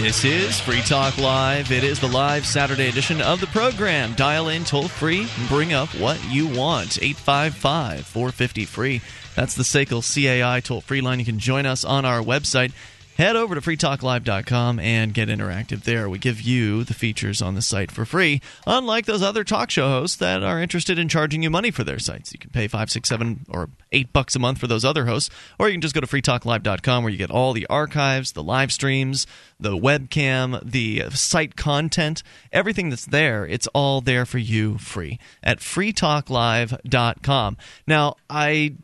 This is Free Talk Live. It is the live Saturday edition of the program. Dial in toll free bring up what you want. 855 450 free. That's the SACL CAI toll free line. You can join us on our website head over to freetalklive.com and get interactive there. We give you the features on the site for free, unlike those other talk show hosts that are interested in charging you money for their sites. You can pay five, six, seven, or eight bucks a month for those other hosts, or you can just go to freetalklive.com where you get all the archives, the live streams, the webcam, the site content, everything that's there. It's all there for you free at freetalklive.com. Now, I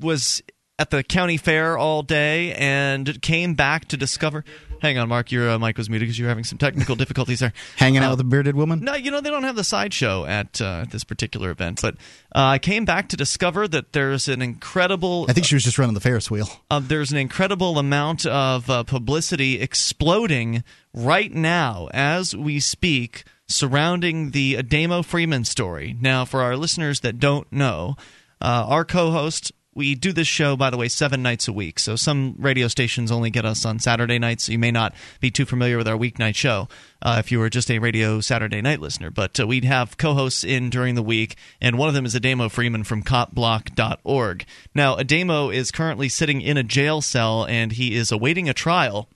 was at the county fair all day and came back to discover. Hang on, Mark. Your uh, mic was muted because you were having some technical difficulties there. Hanging uh, out with a bearded woman? No, you know they don't have the sideshow at uh, this particular event. But uh, I came back to discover that there's an incredible. I think she was just running the Ferris wheel. Uh, there's an incredible amount of uh, publicity exploding right now as we speak surrounding the Ademo Freeman story. Now, for our listeners that don't know, our co-host we do this show, by the way, seven nights a week. So some radio stations only get us on Saturday nights. So you may not be too familiar with our weeknight show uh, if you were just a radio Saturday night listener. But uh, we'd have co hosts in during the week, and one of them is Ademo Freeman from copblock.org. Now, Ademo is currently sitting in a jail cell, and he is awaiting a trial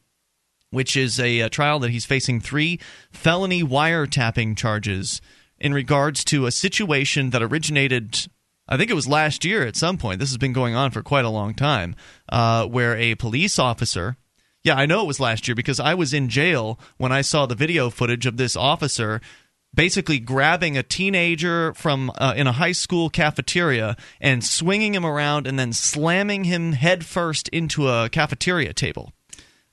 which is a, a, trial that he's facing three felony wiretapping charges in regards to a situation that originated I think it was last year at some point. This has been going on for quite a long time, uh, where a police officer. Yeah, I know it was last year because I was in jail when I saw the video footage of this officer basically grabbing a teenager from uh, in a high school cafeteria and swinging him around and then slamming him headfirst into a cafeteria table.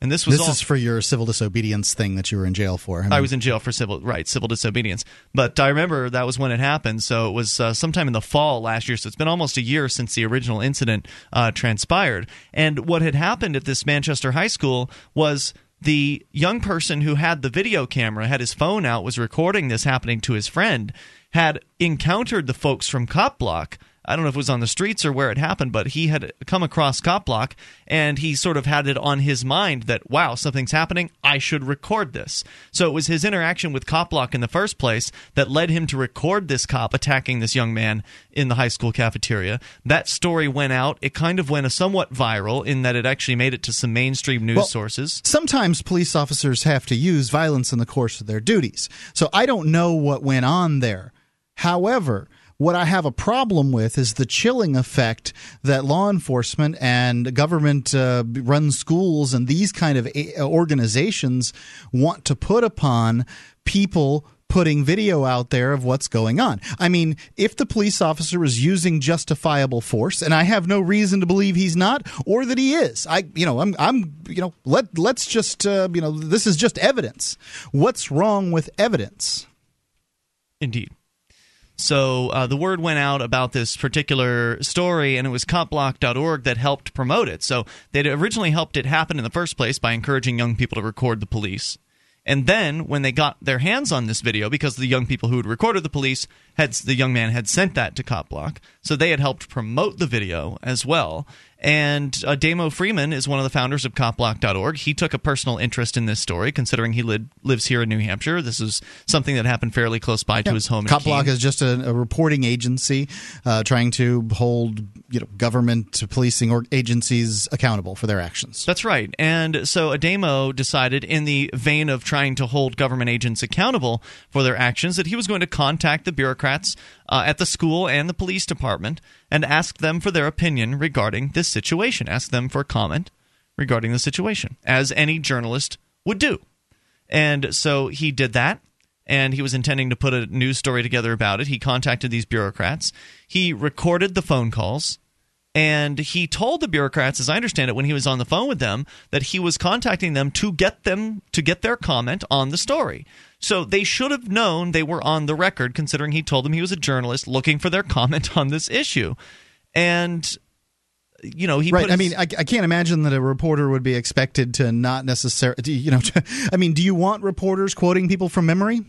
And this was this all, is for your civil disobedience thing that you were in jail for. I, mean, I, was in jail for civil right civil disobedience, but I remember that was when it happened. So it was uh, sometime in the fall last year. So it's been almost a year since the original incident uh, transpired. And what had happened at this Manchester high school was the young person who had the video camera had his phone out was recording this happening to his friend had encountered the folks from Cop Block I don't know if it was on the streets or where it happened, but he had come across Cop Block and he sort of had it on his mind that, wow, something's happening. I should record this. So it was his interaction with Cop Block in the first place that led him to record this cop attacking this young man in the high school cafeteria. That story went out. It kind of went a somewhat viral in that it actually made it to some mainstream news well, sources. Sometimes police officers have to use violence in the course of their duties. So I don't know what went on there. However, what I have a problem with is the chilling effect that law enforcement and government uh, run schools and these kind of organizations want to put upon people putting video out there of what's going on. I mean, if the police officer is using justifiable force, and I have no reason to believe he's not, or that he is, I, you know, I'm, I'm, you know, let let's just, uh, you know, this is just evidence. What's wrong with evidence? Indeed. So uh, the word went out about this particular story, and it was copblock.org that helped promote it. So they'd originally helped it happen in the first place by encouraging young people to record the police. And then when they got their hands on this video, because the young people who had recorded the police had the young man had sent that to Copblock, so they had helped promote the video as well. And uh, Ademo Freeman is one of the founders of copblock.org. He took a personal interest in this story, considering he li- lives here in New Hampshire. This is something that happened fairly close by yeah. to his home. Copblock is just a, a reporting agency uh, trying to hold you know government policing or agencies accountable for their actions. That's right. And so Ademo decided, in the vein of trying to hold government agents accountable for their actions, that he was going to contact the bureaucrats uh, at the school and the police department and ask them for their opinion regarding this situation. Ask them for comment regarding the situation, as any journalist would do. And so he did that, and he was intending to put a news story together about it. He contacted these bureaucrats. He recorded the phone calls. And he told the bureaucrats, as I understand it, when he was on the phone with them, that he was contacting them to get them to get their comment on the story. So they should have known they were on the record, considering he told them he was a journalist looking for their comment on this issue. And you know, he right. I mean, I, I, can't imagine that a reporter would be expected to not necessarily, you know. To, I mean, do you want reporters quoting people from memory?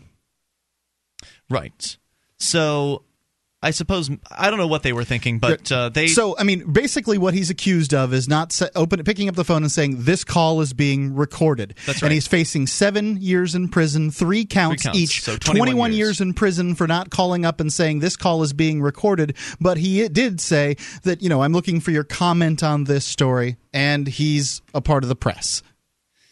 Right. So I suppose I don't know what they were thinking, but uh, they. So I mean, basically, what he's accused of is not se- open, picking up the phone and saying this call is being recorded. That's right. And he's facing seven years in prison, three counts, counts, each, so 21 years. years. in prison for not calling up and saying this call is being recorded. But he did say that you know I'm looking for your comment on this story, and he's a part of the press.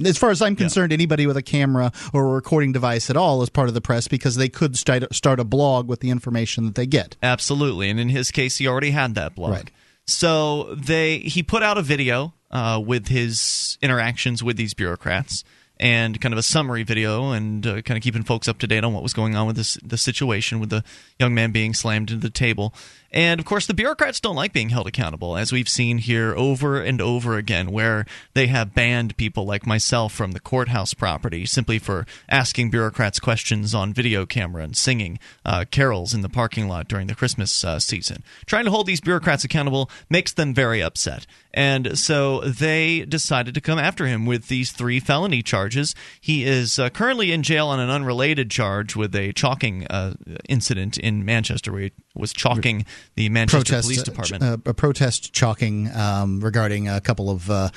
As far as I'm concerned, anybody with a camera or a recording device at all is part of the press because they could start, start a blog with the information that they get. Absolutely, and in his case, he already had that blog. Right. So they he put out a video uh, with his interactions with these bureaucrats and kind of a summary video and uh, kind of keeping folks up to date on what was going on with this the situation with the young man being slammed into the table. And of course, the bureaucrats don't like being held accountable, as we've seen here over and over again, where they have banned people like myself from the courthouse property simply for asking bureaucrats questions on video camera and singing uh, carols in the parking lot during the Christmas uh, season. Trying to hold these bureaucrats accountable makes them very upset. And so they decided to come after him with these three felony charges. He is uh, currently in jail on an unrelated charge with a chalking uh, incident in Manchester where he was chalking the Manchester protest, Police Department. uh, a protest chalking um, regarding a couple of uh,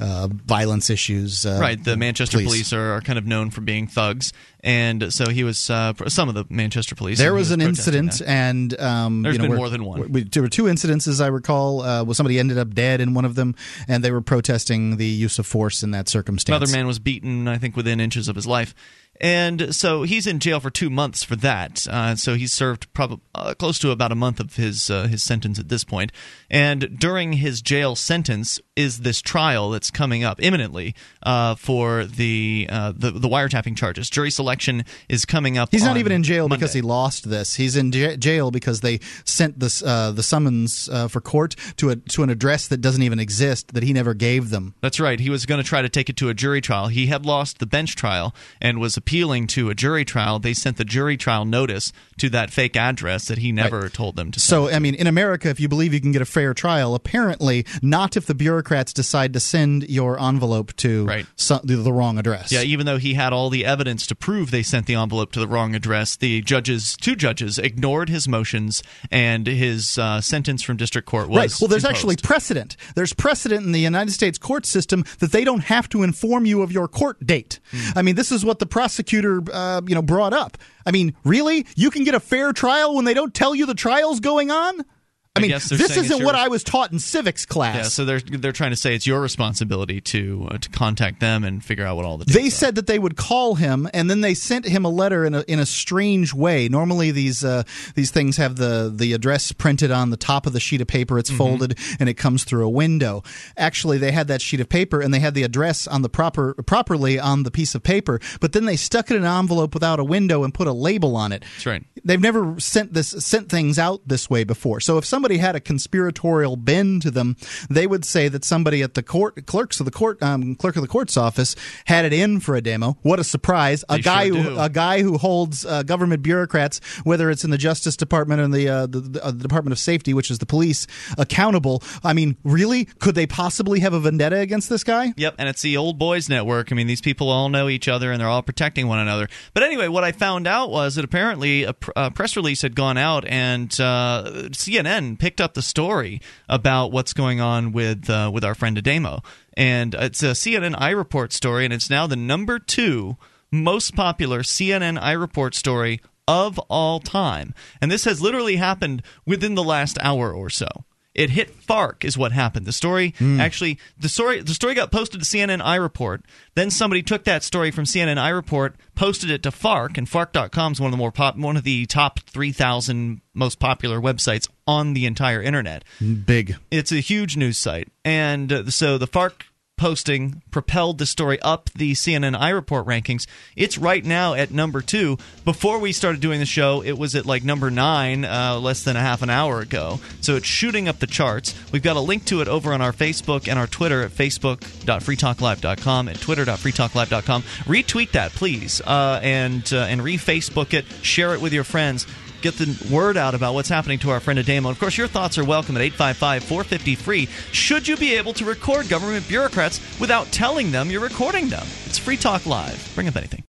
uh, violence issues. Uh, Right, the Manchester police, are, are kind of known for being thugs, and so he was uh, some of the Manchester police. There he was an incident, that. and um, There's you know, been more than one. where- there were two incidents, as I recall. Uh, where somebody ended up dead in one of them, and they were protesting the use of force in that circumstance. Another man was beaten, I think, within inches of his life. And so he's in jail for two months for that. Uh, so he's served uh, close to about a month of his uh, his sentence at this point. And during his jail sentence is this trial that's coming up imminently uh, for the, uh, the the wiretapping charges. Jury selection is coming up. He's not even in jail because he lost this. He's in j- jail because they sent this uh, the summons uh, for court to a to an address that doesn't even exist that he never gave them. That's right. He was going to try to take it to a jury trial. He had lost the bench trial and was appealing to a jury trial. They sent the jury trial notice to that fake address that he never told them to send. So, I mean, in America, if you believe you can get a fair trial, apparently not if the bureaucrats decide to send your envelope to Right. so- the, wrong address. yeah, even though he had all the evidence to prove they sent the envelope to the wrong address, the judges, two judges, ignored his motions, and his uh, sentence from district court was Right. Well, there's actually precedent. There's precedent in the United States court system that they don't have to inform you of your court date. Hmm. I mean, this is what the prosecutor, uh, you know, brought up. I mean, really, you can get a fair trial when they don't tell you the trial's going on. I, mean, guess this isn't what I was taught in civics class. Yeah, so they're they're trying to say it's your responsibility to uh, to contact them and figure out what all the They are. said that they would call him, and then they sent him a letter in a in a strange way. Normally, these uh, these things have the the address printed on the top of the sheet of paper. It's folded and it comes through a window. Actually, they had that sheet of paper and they had the address on the proper properly on the piece of paper, but then they stuck it in an envelope without a window and put a label on it. That's right. They've never sent this sent things out this way before. So if somebody had a conspiratorial bend to them, they would say that somebody at the court clerks of the court um, clerk of the court's office had it in for Ademo. What a surprise! A They guy sure who a guy who holds uh, government bureaucrats, whether it's in the Justice Department or the, uh, the, uh, the Department of Safety, which is the police, accountable. I mean, really, could they possibly have a vendetta against this guy? Yep, and it's the old boys network. I mean, these people all know each other and they're all protecting one another. But anyway, what I found out was that apparently a, pr- a press release had gone out and uh, CNN picked up the story about what's going on with uh, with our friend Ademo. And it's a CNN iReport story, and it's now the number two most popular CNN iReport story of all time. And this has literally happened within the last hour or so. It hit Fark is what happened. The story actually the story the story got posted to CNN iReport. Then somebody took that story from CNN iReport, posted it to Fark, and Fark.com is one of the more pop, one of the top three thousand most popular websites on the entire internet. Big. It's a huge news site, and uh, so the FARC posting propelled the story up the CNN iReport rankings. It's right now at number two. Before we started doing the show, it was at like number nine uh, less than a half an hour ago. So it's shooting up the charts. We've got a link to it over on our Facebook and our Twitter at facebook.freetalklive.com and twitter.freetalklive.com. Retweet that, please, uh, and uh, and re-Facebook it. Share it with your friends get the word out about what's happening to our friend Ademo. Of course, your thoughts are welcome at 855 450 free. Should you be able to record government bureaucrats without telling them you're recording them? It's Free Talk Live. Bring up anything.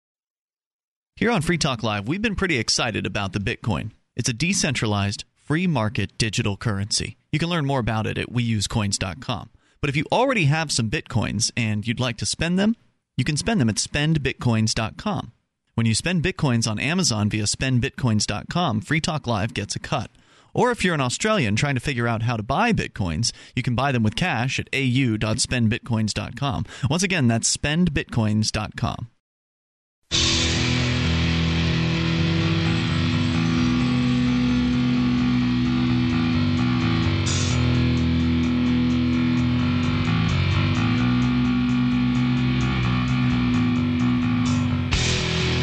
Here on Free Talk Live, we've been pretty excited about the Bitcoin. It's a decentralized, free market digital currency. You can learn more about it at weusecoins.com. But if you already have some bitcoins and you'd like to spend them, you can spend them at spendbitcoins.com. When you spend bitcoins on Amazon via spendbitcoins.com, Free Talk Live gets a cut. Or if you're an Australian trying to figure out how to buy bitcoins, you can buy them with cash at au.spendbitcoins.com. Once again, that's spendbitcoins.com.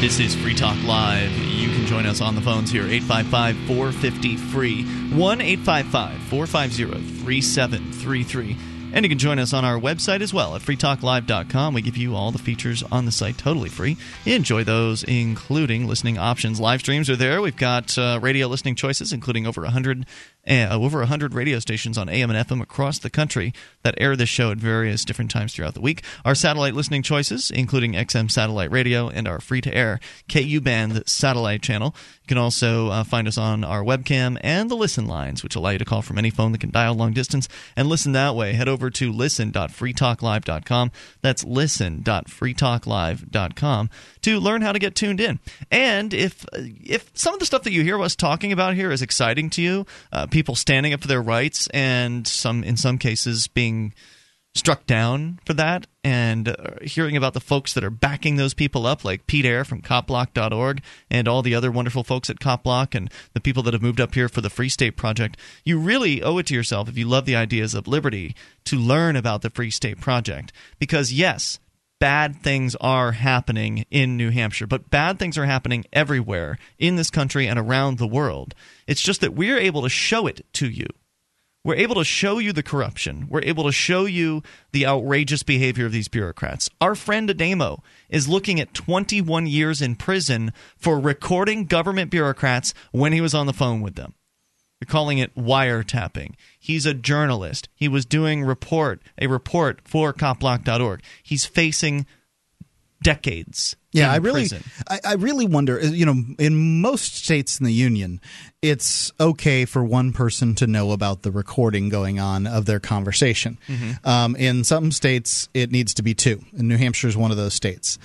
This is Free Talk Live. You can join us on the phones here, 855 450 free, 1 855 450 3733. And you can join us on our website as well at freetalklive.com. We give you all the features on the site totally free. Enjoy those, including listening options. Live streams are there. We've got uh, radio listening choices, including over 100 uh, over 100 radio stations on AM and FM across the country that air this show at various different times throughout the week. Our satellite listening choices, including XM satellite radio and our free to air KU band satellite channel. You can also uh, find us on our webcam and the listen lines, which allow you to call from any phone that can dial long distance and listen that way. Head over to listen.freetalklive.com. That's listen.freetalklive.com to learn how to get tuned in. And if if some of the stuff that you hear us talking about here is exciting to you, uh, people standing up for their rights and some in some cases being struck down for that. And uh, hearing about the folks that are backing those people up like Pete Eyre from copblock.org and all the other wonderful folks at copblock and the people that have moved up here for the Free State Project you really owe it to yourself if you love the ideas of liberty to learn about the Free State Project. Because yes bad things are happening in New Hampshire, but bad things are happening everywhere in this country and around the world. It's just that we're able to show it to you. We're able to show you the corruption. We're able to show you the outrageous behavior of these bureaucrats. Our friend Ademo is looking at 21 years in prison for recording government bureaucrats when he was on the phone with them. They're calling it wiretapping. He's a journalist. He was doing report a report for copblock.org. He's facing decades. Yeah, I really. I, I really wonder. You know, in most states in the union, it's okay for one person to know about the recording going on of their conversation. Mm-hmm. Um, in some states, it needs to be two. And New Hampshire is one of those states.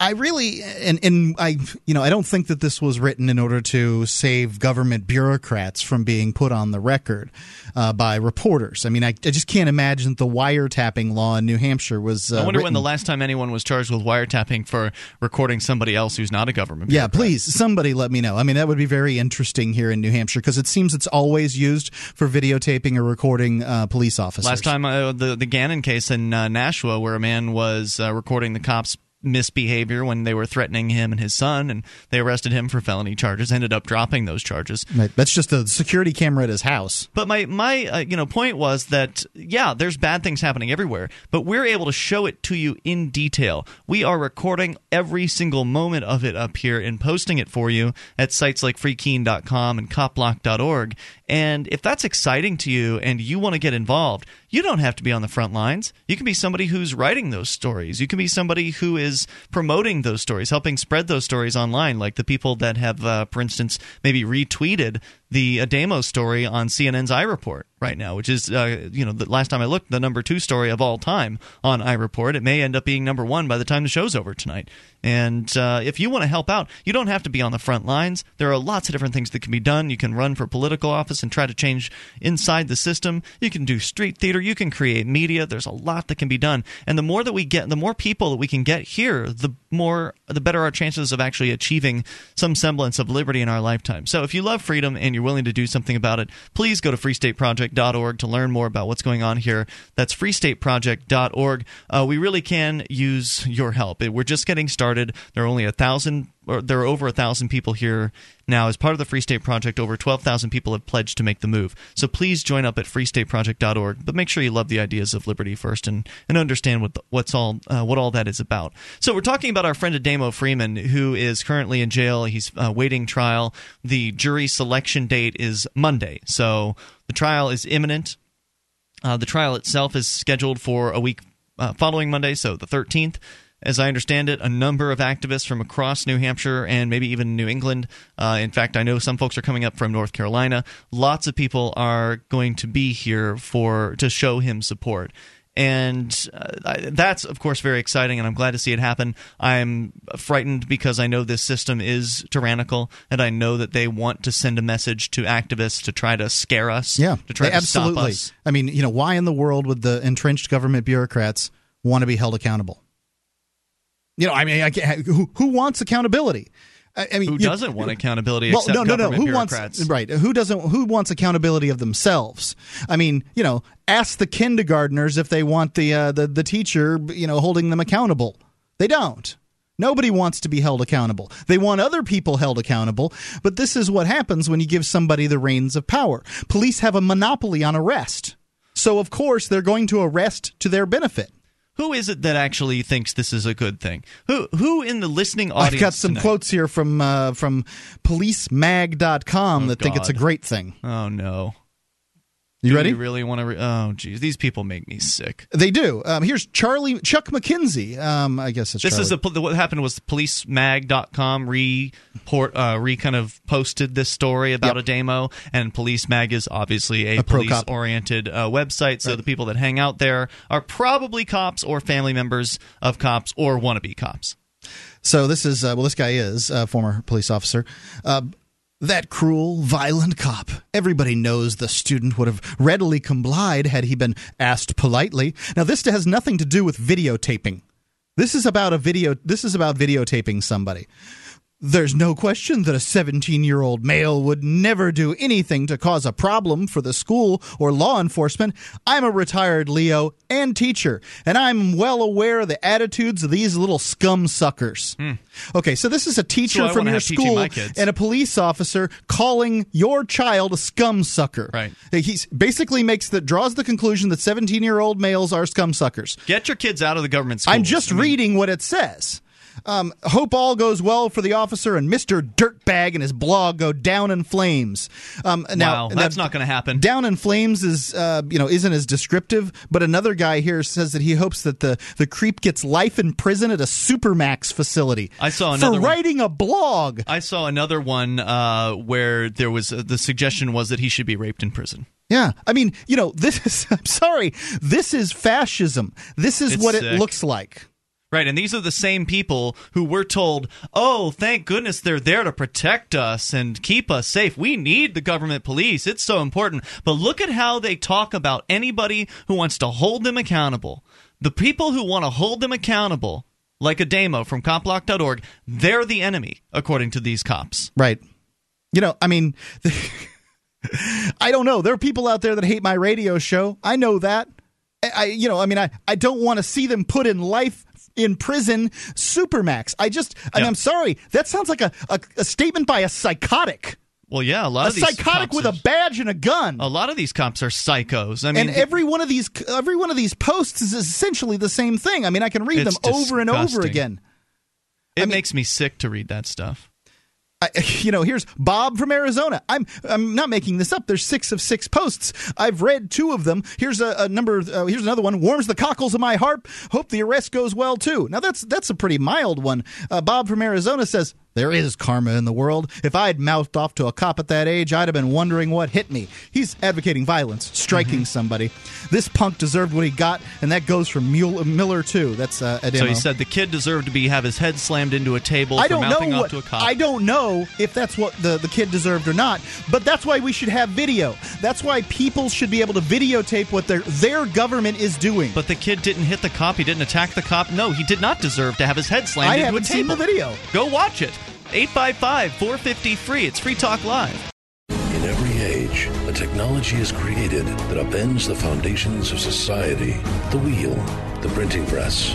I really and and I you know I don't think that this was written in order to save government bureaucrats from being put on the record uh, by reporters. I mean I, I, just can't imagine the wiretapping law in New Hampshire was. Uh, I wonder written. when the last time anyone was charged with wiretapping for recording somebody else who's not a government. Yeah, please somebody let me know. I mean that would be very interesting here in New Hampshire because it seems it's always used for videotaping or recording uh, police officers. Last time uh, the the Gannon case in uh, Nashua, where a man was uh, recording the cops misbehavior when they were threatening him and his son, and they arrested him for felony charges. Ended up dropping those charges. Right. That's just a security camera at his house. But my my uh, you know point was that yeah, there's bad things happening everywhere, but we're able to show it to you in detail. We are recording every single moment of it up here and posting it for you at sites like freekeene.com and copblock.org. And if that's exciting to you and you want to get involved, you don't have to be on the front lines. You can be somebody who's writing those stories. You can be somebody who is promoting those stories, helping spread those stories online, like the people that have, uh, for instance, maybe retweeted the Ademo story on CNN's iReport right now, which is, uh, you know, the last time I looked, the number two story of all time on iReport. It may end up being number one by the time the show's over tonight. And uh, if you want to help out, you don't have to be on the front lines. There are lots of different things that can be done. You can run for political office and try to change inside the system. You can do street theater. You can create media. There's a lot that can be done. And the more that we get, the more people that we can get here, the more, the better our chances of actually achieving some semblance of liberty in our lifetime. So if you love freedom and you're willing to do something about it, please go to freestateproject.org to learn more about what's going on here. That's freestateproject.org. Uh, we really can use your help. We're just getting started. There are only a thousand there are over a thousand people here now as part of the Free State Project. Over 12,000 people have pledged to make the move. So please join up at freestateproject.org. But make sure you love the ideas of liberty first and, and understand what the, what's all uh, what all that is about. So we're talking about our friend Ademo Freeman, who is currently in jail. He's uh, waiting trial. The jury selection date is Monday. So the trial is imminent. Uh, the trial itself is scheduled for a week uh, following Monday, so the 13th. As I understand it, a number of activists from across New Hampshire and maybe even New England. Uh, in fact, I know some folks are coming up from North Carolina. Lots of people are going to be here for to show him support and uh, that's of course very exciting and i'm glad to see it happen i'm frightened because i know this system is tyrannical and i know that they want to send a message to activists to try to scare us yeah to try to absolutely. stop us i mean you know why in the world would the entrenched government bureaucrats want to be held accountable you know i mean I who, who wants accountability I mean, who doesn't want accountability? Well, no, no, no. Who bureaucrats? wants right? Who doesn't? Who wants accountability of themselves? I mean, you know, ask the kindergartners if they want the uh, the the teacher, you know, holding them accountable. They don't. Nobody wants to be held accountable. They want other people held accountable, but this is what happens when you give somebody the reins of power. Police have a monopoly on arrest. So, of course, they're going to arrest to their benefit. Who is it that actually thinks this is a good thing? Who who in the listening audience? I've got some tonight? quotes here from uh, from policemag.com Oh, that think it's a great thing. Oh no! You Do ready? You really want to? Re- oh, geez, these people make me sick. They do. Um, here's Charlie Chuck McKinsey. Um, I guess it's This is Charlie. a, what happened was policemag.com report uh, re kind of posted this story about Yep. Ademo, and Police Mag is obviously a, A police oriented uh, website. So the people that hang out there are probably cops or family members of cops or wannabe cops. So this is uh, well, this guy is a former police officer. Uh, that cruel, violent cop. Everybody knows the student would have readily complied had he been asked politely. Now, this has nothing to do with videotaping. This is about a video. This is about videotaping somebody. There's no question that a 17 year old male would never do anything to cause a problem for the school or law enforcement. I'm a retired LEO and teacher, and I'm well aware of the attitudes of these little scum suckers. Okay, so this is a teacher Hmm. From your school and a police officer calling your child a scum sucker. Right. He basically makes the draws the conclusion that 17 year old males are scum suckers. Get your kids out of the government schools. I'm just I mean, reading what it says. Um, hope all goes well for the officer and Mr. Dirtbag and his blog go down in flames. Um, now, Wow, that's not going to happen. Down in flames is uh, you know isn't as descriptive, but another guy here says that he hopes that the the creep gets life in prison at a supermax facility. I saw for another one. writing a blog. I saw another one uh, where there was uh, the suggestion was that he should be raped in prison. Yeah, I mean, you know, this is. I'm sorry, this is fascism. This is It's what it looks like. Right, and these are the same people who were told, "Oh, thank goodness they're there to protect us and keep us safe. We need the government police. It's so important." But look at how they talk about anybody who wants to hold them accountable. The people who want to hold them accountable, like Ademo from copblock.org, they're the enemy according to these cops. Right. You know, I mean, I don't know. There are people out there that hate my radio show. I know that. I you know, I mean, I, I don't want to see them put in life in prison supermax. I just, I mean, Yeah. I'm sorry. That sounds like a, a, a statement by a psychotic. Well, yeah, a lot A of these psychotic with are- a badge and a gun. a lot of these cops are psychos. I mean, and every one of these every one of these posts is essentially the same thing. I mean, I can read them over and over again. it I mean- makes me sick to read that stuff. I, you know, here's Bob from Arizona. I'm I'm not making this up. There's six of six posts. I've read two of them. Here's a, a number. Uh, here's another one. Warms the cockles of my heart. Hope the arrest goes well too. Now that's that's a pretty mild one. Uh, Bob from Arizona says there is karma in the world. If I'd mouthed off to a cop at that age, I'd have been wondering what hit me. He's advocating violence, striking somebody. This punk deserved what he got, and that goes for Mule, Miller too. That's uh, Ademo. So he said the kid deserved to be have his head slammed into a table I for don't know mouthing what to a cop. I don't know if that's what the, the kid deserved or not, but that's why we should have video. That's why people should be able to videotape what their their government is doing. But the kid didn't hit the cop. He didn't attack the cop. No, he did not deserve to have his head slammed I into haven't a seen table. the video. Go watch it. 855 450 free. It's Free Talk Live. In every age, a technology is created that upends the foundations of society the wheel, the printing press,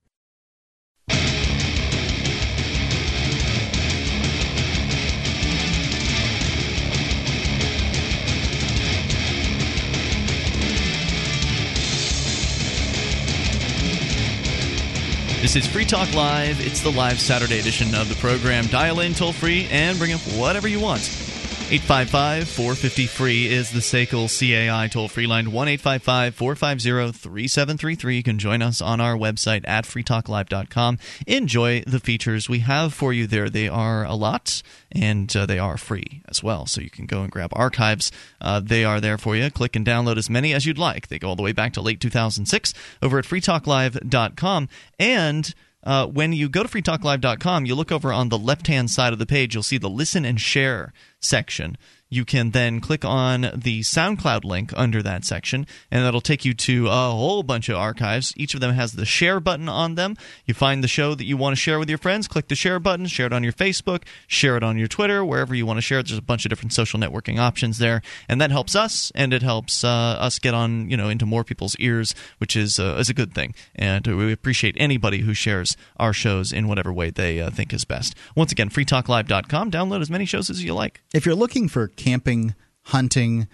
This is Free Talk Live. It's the live Saturday edition of the program. Dial in toll free and bring up whatever you want. 855 450 free is the SACL CAI toll free line 1 855 450 3733. You can join us on our website at freetalklive.com. Enjoy the features we have for you there. They are a lot and uh, they are free as well. So you can go and grab archives. Uh, they are there for you. Click and download as many as you'd like. They go all the way back to late 2006 over at freetalklive.com. And uh, when you go to freetalklive.com, you look over on the left hand side of the page, you'll see the listen and share section you can then click on the SoundCloud link under that section, and that'll take you to a whole bunch of archives. Each of them has the share button on them. You find the show that you want to share with your friends, click the share button, share it on your Facebook, share it on your Twitter, wherever you want to share it. There's a bunch of different social networking options there, and that helps us, and it helps uh, us get on, you know, into more people's ears, which is uh, is a good thing. And we appreciate anybody who shares our shows in whatever way they uh, think is best. Once again, freetalklive.com. Download as many shows as you like. If you're looking for camping, hunting,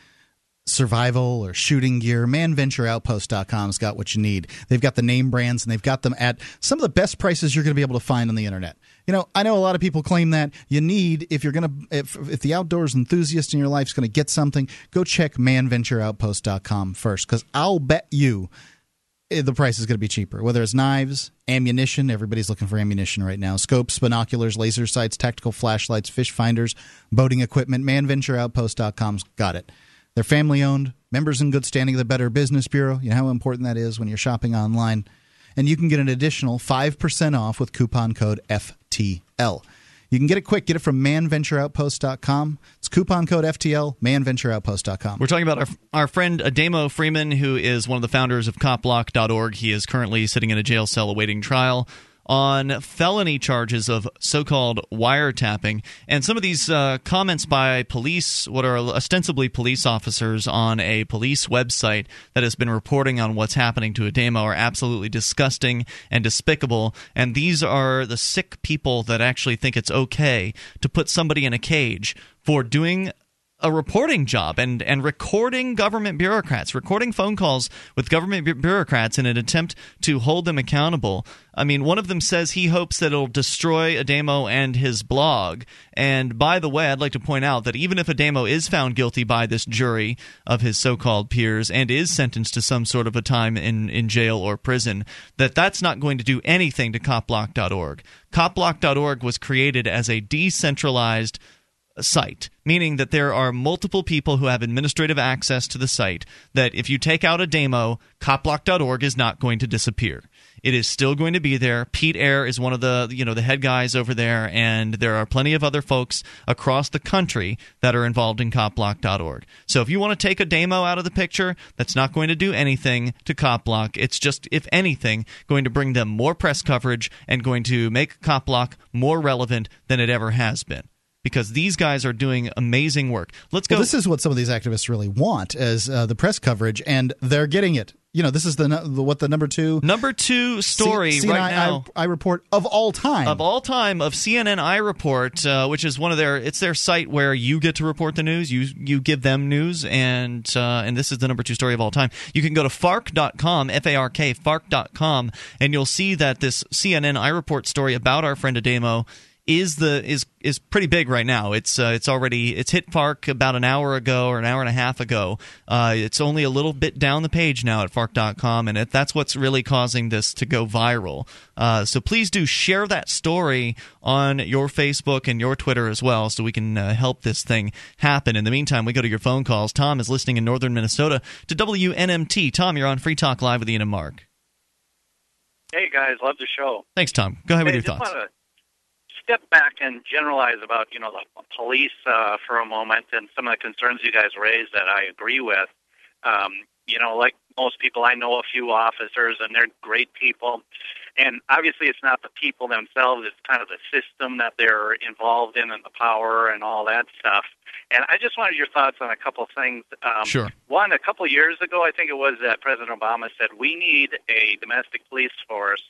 survival or shooting gear, manventureoutpost.com's got what you need. They've got the name brands and they've got them at some of the best prices you're going to be able to find on the internet. You know, I know a lot of people claim that you need if you're going to if, if the outdoors enthusiast in your life is going to get something, go check manventureoutpost.com first cuz I'll bet you Eh, the price is going to be cheaper. Whether it's knives, ammunition, everybody's looking for ammunition right now. Scopes, binoculars, laser sights, tactical flashlights, fish finders, boating equipment. ManVentureOutpost.com's got it. They're family owned, members in good standing of the Better Business Bureau. You know how important that is when you're shopping online. And you can get an additional 5% off with coupon code FTL. You can get it quick. Get it from manventureoutpost.com. It's coupon code FTL, manventureoutpost.com. We're talking about our, our friend Ademo Freeman, who is one of the founders of copblock.org. He is currently sitting in a jail cell awaiting trial on felony charges of so called wiretapping. And some of these uh, comments by police, what are ostensibly police officers on a police website that has been reporting on what's happening to Ademo, are absolutely disgusting and despicable. And these are the sick people that actually think it's okay to put somebody in a cage for doing a reporting job and and recording government bureaucrats, recording phone calls with government bu- bureaucrats in an attempt to hold them accountable. I mean, one of them says he hopes that it'll destroy Ademo and his blog. And by the way, I'd like to point out that even if Ademo is found guilty by this jury of his so-called peers and is sentenced to some sort of a time in in jail or prison, that that's not going to do anything to copblock.org. Copblock.org was created as a decentralized site, meaning that there are multiple people who have administrative access to the site. That if you take out Ademo, copblock.org is not going to disappear. It is still going to be there. Pete Eyre is one of the you know the head guys over there, and there are plenty of other folks across the country that are involved in copblock.org. So if you want to take Ademo out of the picture, that's not going to do anything to Copblock. It's just, if anything, going to bring them more press coverage and going to make Copblock more relevant than it ever has been because these guys are doing amazing work. Let's go. Well, this is what some of these activists really want as uh, the press coverage, and they're getting it. You know, this is the, the what the number two number two story C- right now. I, I, report of all time of all time of CNN iReport, uh, which is one of their it's their site where you get to report the news. You you give them news, and uh, and this is the number two story of all time. You can go to fark.com, f a r k fark.com, and you'll see that this CNN iReport story about our friend Ademo is the is is pretty big right now. It's uh, it's already it's hit Fark about an hour ago or an hour and a half ago. Uh, it's only a little bit down the page now at Fark.com, and it, that's what's really causing this to go viral. Uh, so please do share that story on your Facebook and your Twitter as well, so we can uh, help this thing happen. In the meantime, we go to your phone calls. Tom is listening in northern Minnesota to WNMT. Tom, you're on Free Talk Live with Ian and Mark. Hey guys, love the show. Thanks, Tom. Go ahead hey, with your thoughts. Wanna, step back and generalize about you know the police uh, for a moment and some of the concerns you guys raised that I agree with. Um, you know, like most people, I know a few officers and they're great people. And obviously, it's not the people themselves; it's kind of the system that they're involved in and the power and all that stuff. And I just wanted your thoughts on a couple of things. Um, sure. One, a couple of years ago, I think it was that President Obama said we need a domestic police force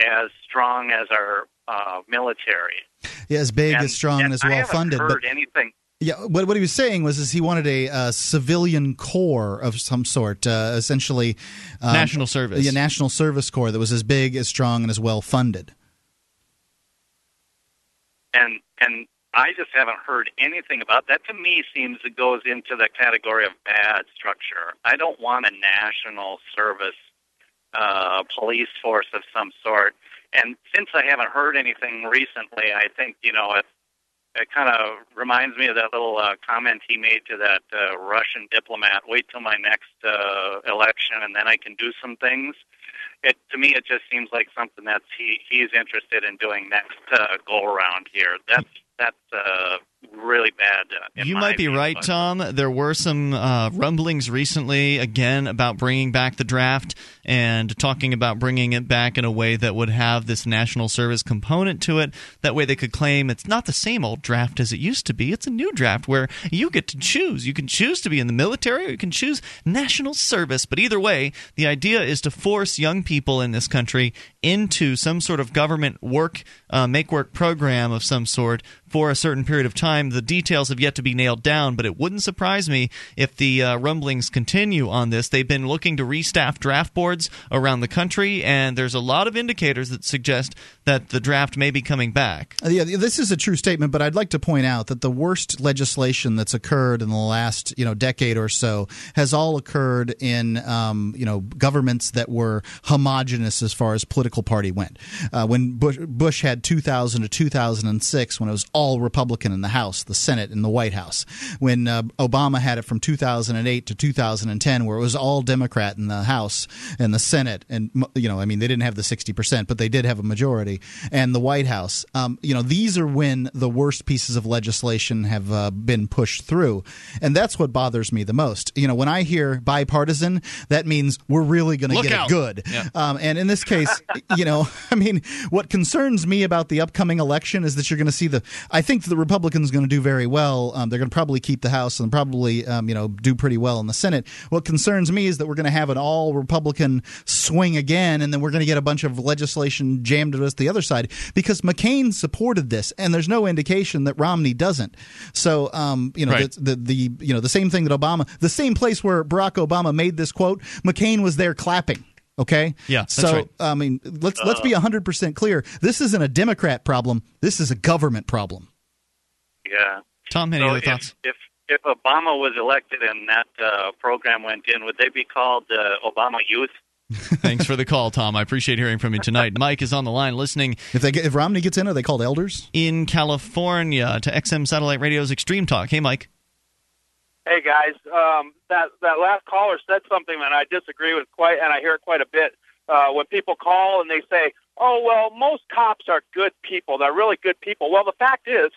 as strong as our uh, military. Yeah, as big, and, as strong, and as well funded. I haven't heard but anything. Yeah, what, what he was saying was is he wanted a, uh, civilian corps of some sort, uh, essentially um, national service. Yeah, national service corps that was as big, as strong, and as well funded. And and I just haven't heard anything about that. To me, seems it goes into the category of bad structure. I don't want a national service uh, police force of some sort. And since I haven't heard anything recently, I think you know it. It kind of reminds me of that little uh, comment he made to that uh, Russian diplomat. Wait till my next uh, election, and then I can do some things. It to me, it just seems like something that's he he's interested in doing next uh, go around here. That's that's uh, really bad. Uh, you might be view, right, but. Tom. There were some uh, rumblings recently, again, about bringing back the draft and talking about bringing it back in a way that would have this national service component to it. That way, they could claim it's not the same old draft as it used to be. It's a new draft where you get to choose. You can choose to be in the military or you can choose national service. But either way, the idea is to force young people in this country into some sort of government work, uh, make work program of some sort for a certain period of time. The details have yet to be nailed down, but it wouldn't surprise me if the uh, rumblings continue on this. They've been looking to restaff draft boards around the country, and there's a lot of indicators that suggest that the draft may be coming back. Uh, yeah, this is a true statement, but I'd like to point out that the worst legislation that's occurred in the last you know decade or so has all occurred in um, you know governments that were homogenous as far as political party went. Uh, when Bush, Bush had 2000 to 2006, when it was all Republican in the House, the Senate, and the White House. When uh, Obama had it from 2008 to 2010, where it was all Democrat in the House and the Senate, and you know, I mean, they didn't have the 60 percent, but they did have a majority, and the White House. Um, you know, these are when the worst pieces of legislation have uh, been pushed through, and that's what bothers me the most. You know, when I hear bipartisan, that means we're really going to get out. it good. Yeah. Um, and in this case, you know, I mean, what concerns me about the upcoming election is that you're going to see the. I think the Republicans are going to do very well. Um, they're going to probably keep the House and probably, um, you know, do pretty well in the Senate. What concerns me is that we're going to have an all Republican swing again, and then we're going to get a bunch of legislation jammed to us the other side because McCain supported this, and there's no indication that Romney doesn't. So, um, you know, Right. the, the the you know the same thing that Obama, the same place where Barack Obama made this quote, McCain was there clapping. Okay. Yeah, so right. I mean, let's let's be hundred percent clear. This isn't a Democrat problem. This is a government problem. Yeah. Tom, any so other if, thoughts? if if Obama was elected and that uh, program went in, would they be called uh, Obama Youth? Thanks for the call, Tom. I appreciate hearing from you tonight. Mike is on the line listening If they get, if Romney gets in, are they called elders? in California to XM Satellite Radio's Extreme Talk. Hey, Mike. Hey guys, um, that that last caller said something that I disagree with quite, and I hear it quite a bit. Uh, when people call and they say, "Oh well, most cops are good people. They're really good people." Well, the fact is,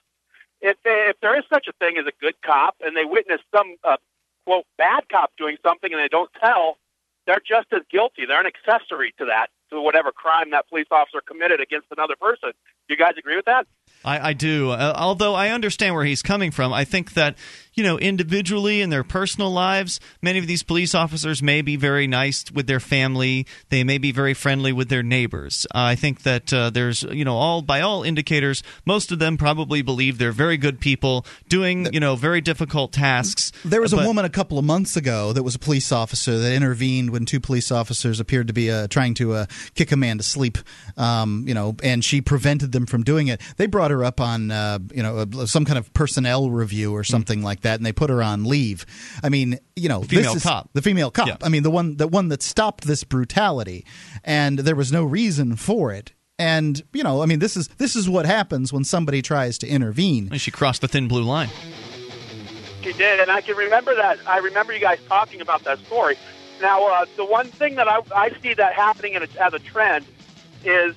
if they, if there is such a thing as a good cop, and they witness some uh, quote bad cop doing something and they don't tell, they're just as guilty. They're an accessory to that, to whatever crime that police officer committed against another person. Do you guys agree with that? I, I do. Uh, although I understand where he's coming from, I think that you know individually in their personal lives, many of these police officers may be very nice with their family. They may be very friendly with their neighbors. Uh, I think that uh, there's you know all by all indicators, most of them probably believe they're very good people doing you know very difficult tasks. There was a woman a couple of months ago that was a police officer that intervened when two police officers appeared to be uh, trying to uh, kick a man to sleep. Um, you know, and she prevented them from doing it. They brought her up on uh, you know some kind of personnel review or something like that, and they put her on leave. I mean, you know, female this is- cop. the female cop. Yeah. I mean, the one the one that stopped this brutality, and there was no reason for it. And you know, I mean, this is this is what happens when somebody tries to intervene. She crossed the thin blue line. She did, and I can remember that. I remember you guys talking about that story. Now, uh, the one thing that I, I see that happening in a, as a trend is,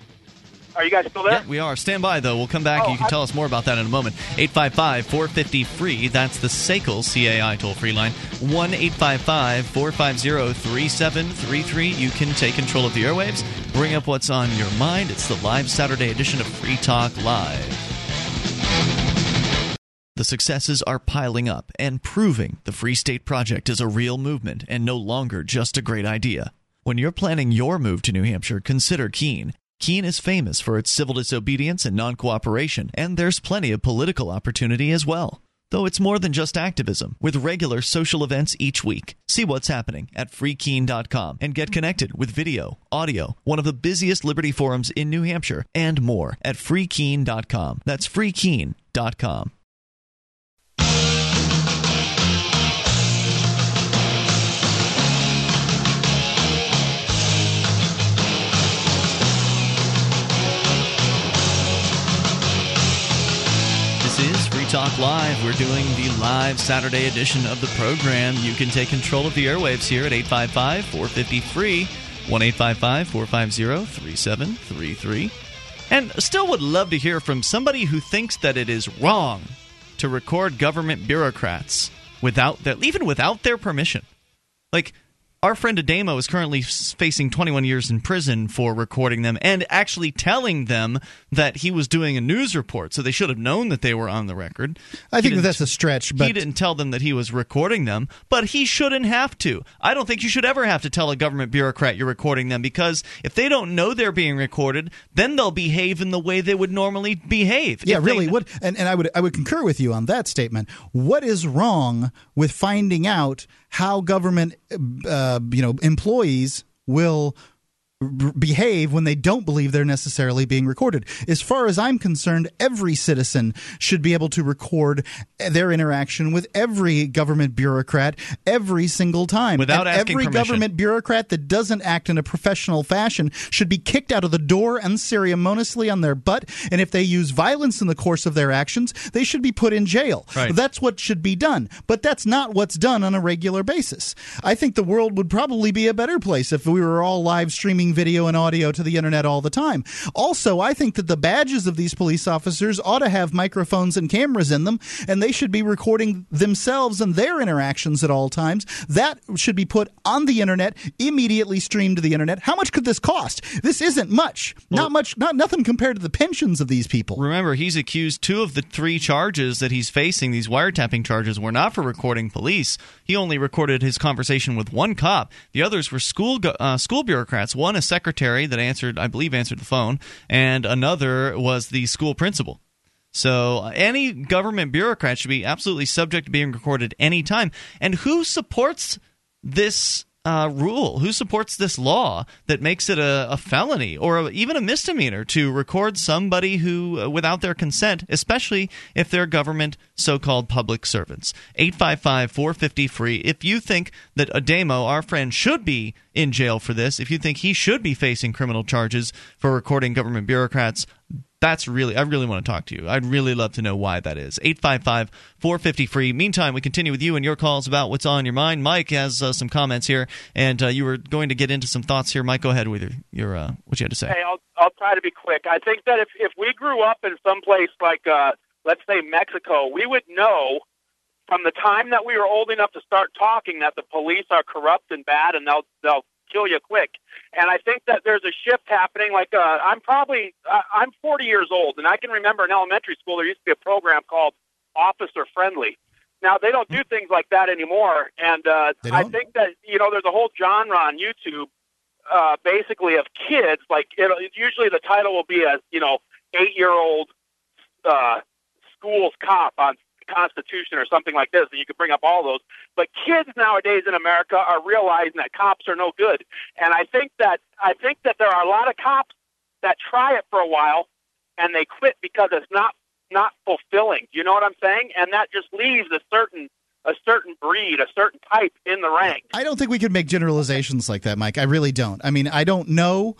are you guys still there? Yeah, we are. Stand by, though. We'll come back. Oh, you can I- tell us more about that in a moment. 855 450 free. That's the SACL CAI toll free line. 1 855 450 3733. You can take control of the airwaves, bring up what's on your mind. It's the live Saturday edition of Free Talk Live. The successes are piling up and proving the Free State Project is a real movement and no longer just a great idea. When you're planning your move to New Hampshire, consider Keene. Keene is famous for its civil disobedience and non cooperation, and there's plenty of political opportunity as well. Though it's more than just activism, with regular social events each week. See what's happening at freekeene.com and get connected with video, audio, one of the busiest Liberty forums in New Hampshire, and more at freekeene.com. That's freekeene.com. This is Free Talk Live. We're doing the live Saturday edition of the program. You can take control of the airwaves here at 855 450 free, 1 855 450 3733. And still would love to hear from somebody who thinks that it is wrong to record government bureaucrats without their, even without their permission. Like, our friend Ademo is currently facing 21 years in prison for recording them and actually telling them that he was doing a news report, so they should have known that they were on the record. I think that that's a stretch, but he didn't tell them that he was recording them, but he shouldn't have to. I don't think you should ever have to tell a government bureaucrat you're recording them because if they don't know they're being recorded, then they'll behave in the way they would normally behave. Yeah, really. they- What and, and I would I would concur with you on that statement. What is wrong with finding out how government uh, you know employees will behave when they don't believe they're necessarily being recorded. As far as I'm concerned, every citizen should be able to record their interaction with every government bureaucrat every single time. Without and asking every permission. government bureaucrat that doesn't act in a professional fashion should be kicked out of the door unceremoniously on their butt. And if they use violence in the course of their actions, they should be put in jail. Right. That's what should be done. But that's not what's done on a regular basis. I think the world would probably be a better place if we were all live streaming video and audio to the internet all the time. Also, I think that the badges of these police officers ought to have microphones and cameras in them, and they should be recording themselves and their interactions at all times. That should be put on the internet, immediately streamed to the internet. How much could this cost? This isn't much. not much, not nothing compared to the pensions of these people. Remember, he's accused two of the three charges that he's facing. These wiretapping charges were not for recording police. He only recorded his conversation with one cop. The others were school uh, school bureaucrats. One, a secretary that answered, I believe, answered the phone, and another was the school principal. So uh, any government bureaucrat should be absolutely subject to being recorded anytime. And who supports this uh, rule? Who supports this law that makes it a, a felony or a, even a misdemeanor to record somebody who, uh, without their consent, especially if they're government so-called public servants? 855 450 free. If you think that Ademo, our friend, should be in jail for this, if you think he should be facing criminal charges for recording government bureaucrats, that's really I really want to talk to you. I'd really love to know why that is. 855 450 free. Meantime, we continue with you and your calls about what's on your mind. Mike has uh, some comments here and uh, you were going to get into some thoughts here. Mike, go ahead with your, your uh, what you had to say. Hey, I'll I'll try to be quick. I think that if if we grew up in some place like uh let's say Mexico, we would know from the time that we were old enough to start talking that the police are corrupt and bad and they'll they'll kill you quick. And I think that there's a shift happening. Like uh, I'm probably I, I'm 40 years old, and I can remember in elementary school there used to be a program called Officer Friendly. Now they don't do things like that anymore, and uh, I think that you know there's a whole genre on YouTube uh, basically of kids. Like it, usually the title will be a you know eight year old uh, school's cop on Constitution or something like this, and you could bring up all those. But kids nowadays in America are realizing that cops are no good, and I think that I think that there are a lot of cops that try it for a while and they quit because it's not not fulfilling. You know what I'm saying? And that just leaves a certain a certain breed, a certain type in the ranks. I don't think we could make generalizations like that, Mike. I really don't. I mean, I don't know.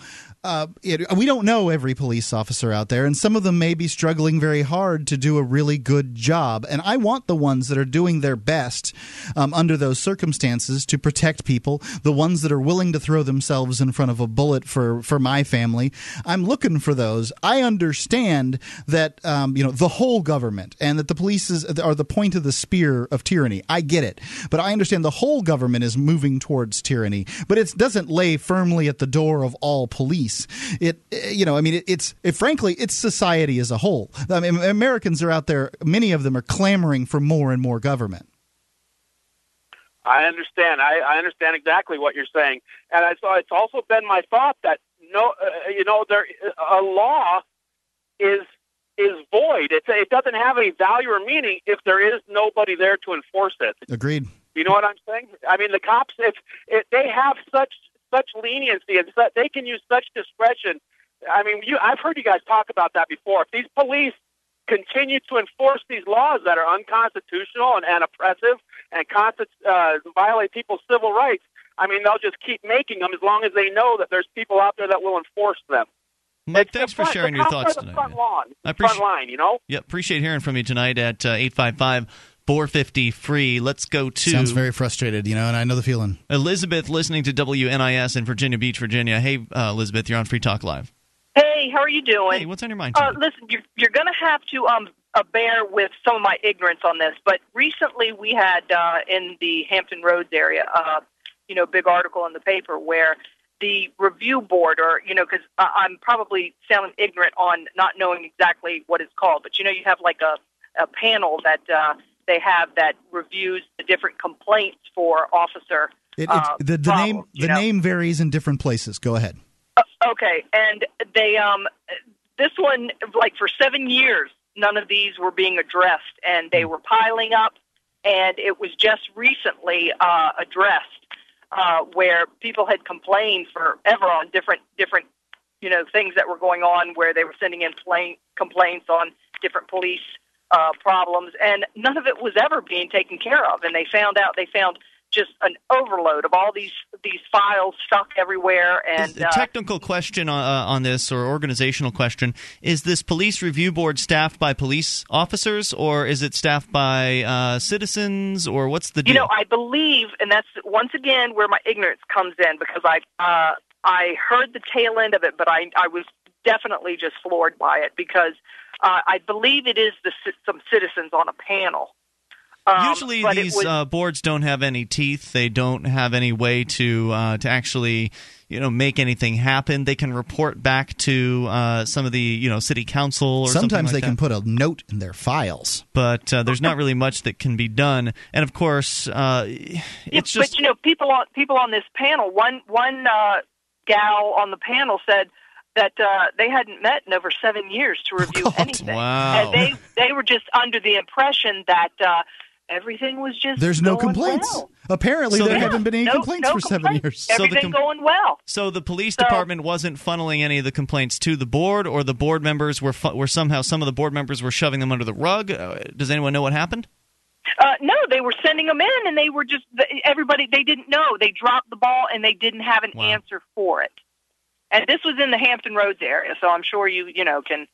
Uh, it, we don't know every police officer out there, and some of them may be struggling very hard to do a really good job. And I want the ones that are doing their best um, under those circumstances to protect people, the ones that are willing to throw themselves in front of a bullet for for my family. I'm looking for those. I understand that um, you know the whole government and that the police is, are the point of the spear of tyranny. I get it, but I understand the whole government is moving towards tyranny, but it doesn't lay firmly at the door of all police. It, eh, you know, I mean, it, it's it, frankly, it's society as a whole. I mean, Americans are out there. Many of them are clamoring for more and more government. I understand. I, I understand exactly what you're saying, and I saw it's also been my thought that no, uh, you know, there a law is is void. It's, it doesn't have any value or meaning if there is nobody there to enforce it. Agreed. You know what I'm saying? I mean, the cops, if, if they have such such leniency and such, they can use such discretion. I mean, you, I've heard you guys talk about that before. If these police continue to enforce these laws that are unconstitutional and, and oppressive and uh, violate people's civil rights, I mean, they'll just keep making them as long as they know that there's people out there that will enforce them. Mike, thanks for sharing your thoughts tonight. Front lawn, I appreciate, front line, you know. Yeah, appreciate hearing from you tonight at uh, eight five five. 450 free. Let's go to. Sounds very frustrated, you know, and I know the feeling. Elizabeth, listening to WNIS in Virginia Beach, Virginia. Hey, uh, Elizabeth, you're on Free Talk Live. Hey, how are you doing? Hey, what's on your mind? Uh, listen, you're, you're going to have to um, uh, bear with some of my ignorance on this, but recently we had uh, in the Hampton Roads area, uh, you know, big article in the paper where the review board, or you know, because I'm probably sounding ignorant on not knowing exactly what it's called, but you know, you have like a a panel that uh, they have that reviews the different complaints for officer. It, uh, the the name the know? name varies in different places. Go ahead. Uh, okay, and they um this one like for seven years none of these were being addressed and they were piling up and it was just recently uh, addressed uh, where people had complained forever on different different you know things that were going on where they were sending in plain, complaints on different police uh, problems and none of it was ever being taken care of and they found out they found just an overload of all these these files stuck everywhere. And a technical uh, question on, uh, on this, or organizational question: Is this police review board staffed by police officers, or is it staffed by uh, citizens, or what's the deal? You know, I believe, and that's once again where my ignorance comes in because I uh, I heard the tail end of it, but I I was definitely just floored by it because uh, I believe it is the some citizens on a panel um, Usually, these was, uh, boards don't have any teeth. They don't have any way to uh, to actually you know make anything happen. They can report back to uh, some of the you know city council. or Sometimes like they can put a note in their files, but uh, there's not really much that can be done. And of course, uh, it's yeah, just. But you know, people on people on this panel. One one uh, gal on the panel said that uh, they hadn't met in over seven years to review oh, anything, wow. and they they were just under the impression that. Uh, everything was just there's no complaints. Well. Apparently, so there yeah, haven't been any no, complaints no for complaints. seven years. Everything so com- going well. So the police so, department wasn't funneling any of the complaints to the board, or the board members were fu- were somehow some of the board members were shoving them under the rug. Uh, does anyone know what happened? Uh, no, they were sending them in, and they were just everybody. They didn't know. They dropped the ball, and they didn't have an wow. answer for it. And this was in the Hampton Roads area, so I'm sure you you know can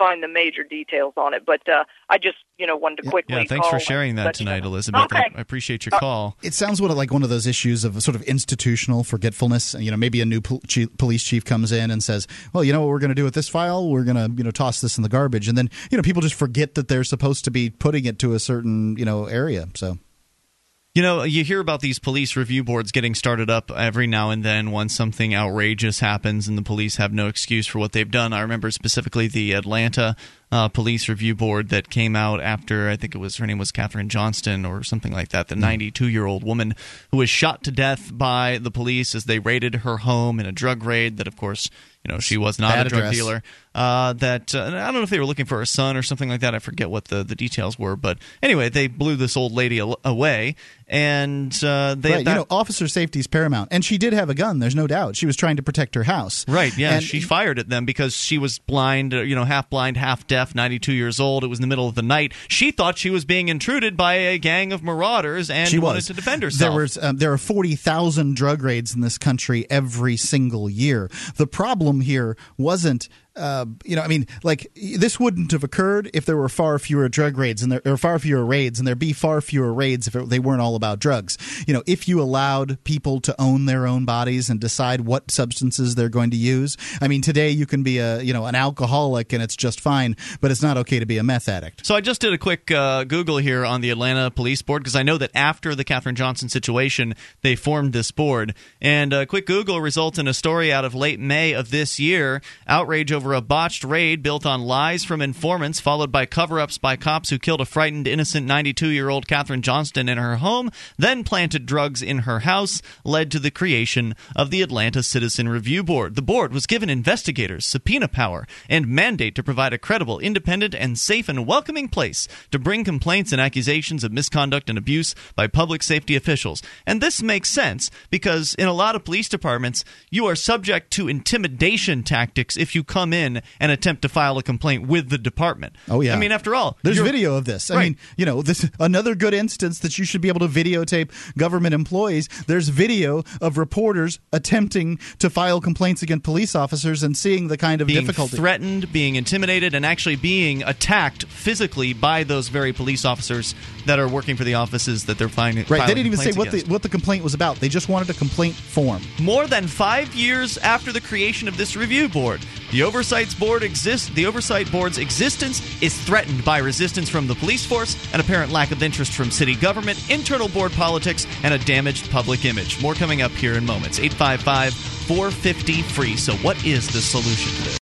find the major details on it. But uh, I just you know wanted to quickly. Yeah, thanks for sharing that tonight, Elizabeth. Okay. I, I, appreciate your uh, call. It sounds like one of those issues of sort of institutional forgetfulness. You know, maybe a new police chief comes in and says, "Well, you know what we're going to do with this file? We're going to you know toss this in the garbage," and then you know people just forget that they're supposed to be putting it to a certain you know area. So. You know, you hear about these police review boards getting started up every now and then when something outrageous happens and the police have no excuse for what they've done. I remember specifically the Atlanta uh, police review board that came out after I think it was her name was Kathryn Johnston or something like that, the hmm. 92 year old woman who was shot to death by the police as they raided her home in a drug raid. That, of course, you know she was not Bad a drug address. dealer. Uh, that uh, I don't know if they were looking for her son or something like that. I forget what the, the details were, but anyway, they blew this old lady away, and uh, they right, that, you know officer safety is paramount, and she did have a gun. There's no doubt she was trying to protect her house. Right? Yeah, and, she fired at them because she was blind, uh, you know, half blind, half deaf, 92 years old. It was in the middle of the night. She thought she was being intruded by a gang of marauders and she wanted was. to defend herself. There was um, there are 40,000 drug raids in this country every single year. The problem here wasn't uh, you know, I mean, like this wouldn't have occurred if there were far fewer drug raids and there or far fewer raids, and there'd be far fewer raids if it, they weren't all about drugs. You know, if you allowed people to own their own bodies and decide what substances they're going to use. I mean, today you can be a you know an alcoholic and it's just fine, but it's not okay to be a meth addict. So I just did a quick uh, Google here on the Atlanta Police Board because I know that after the Kathryn Johnson situation, they formed this board, and a quick Google results in a story out of late May of this year: outrage over over a botched raid built on lies from informants, followed by cover ups by cops who killed a frightened, innocent 92 year old Kathryn Johnston in her home, then planted drugs in her house, led to the creation of the Atlanta Citizen Review Board. The board was given investigators subpoena power and mandate to provide a credible, independent, and safe and welcoming place to bring complaints and accusations of misconduct and abuse by public safety officials. And this makes sense because in a lot of police departments, you are subject to intimidation tactics if you come in and attempt to file a complaint with the department. Oh yeah. I mean, after all, there's video of this. I Right. mean, you know, this another good instance that you should be able to videotape government employees. There's video of reporters attempting to file complaints against police officers and seeing the kind of being difficulty. threatened, being intimidated, and actually being attacked physically by those very police officers that are working for the offices that they're finding. Right, they didn't even say what the what the complaint was about. They just wanted a complaint form. More than five years after the creation of this review board, the oversight board exists. The oversight board's existence is threatened by resistance from the police force, an apparent lack of interest from city government, internal board politics, and a damaged public image. More coming up here in moments. 855 450 free. So, what is the solution to this?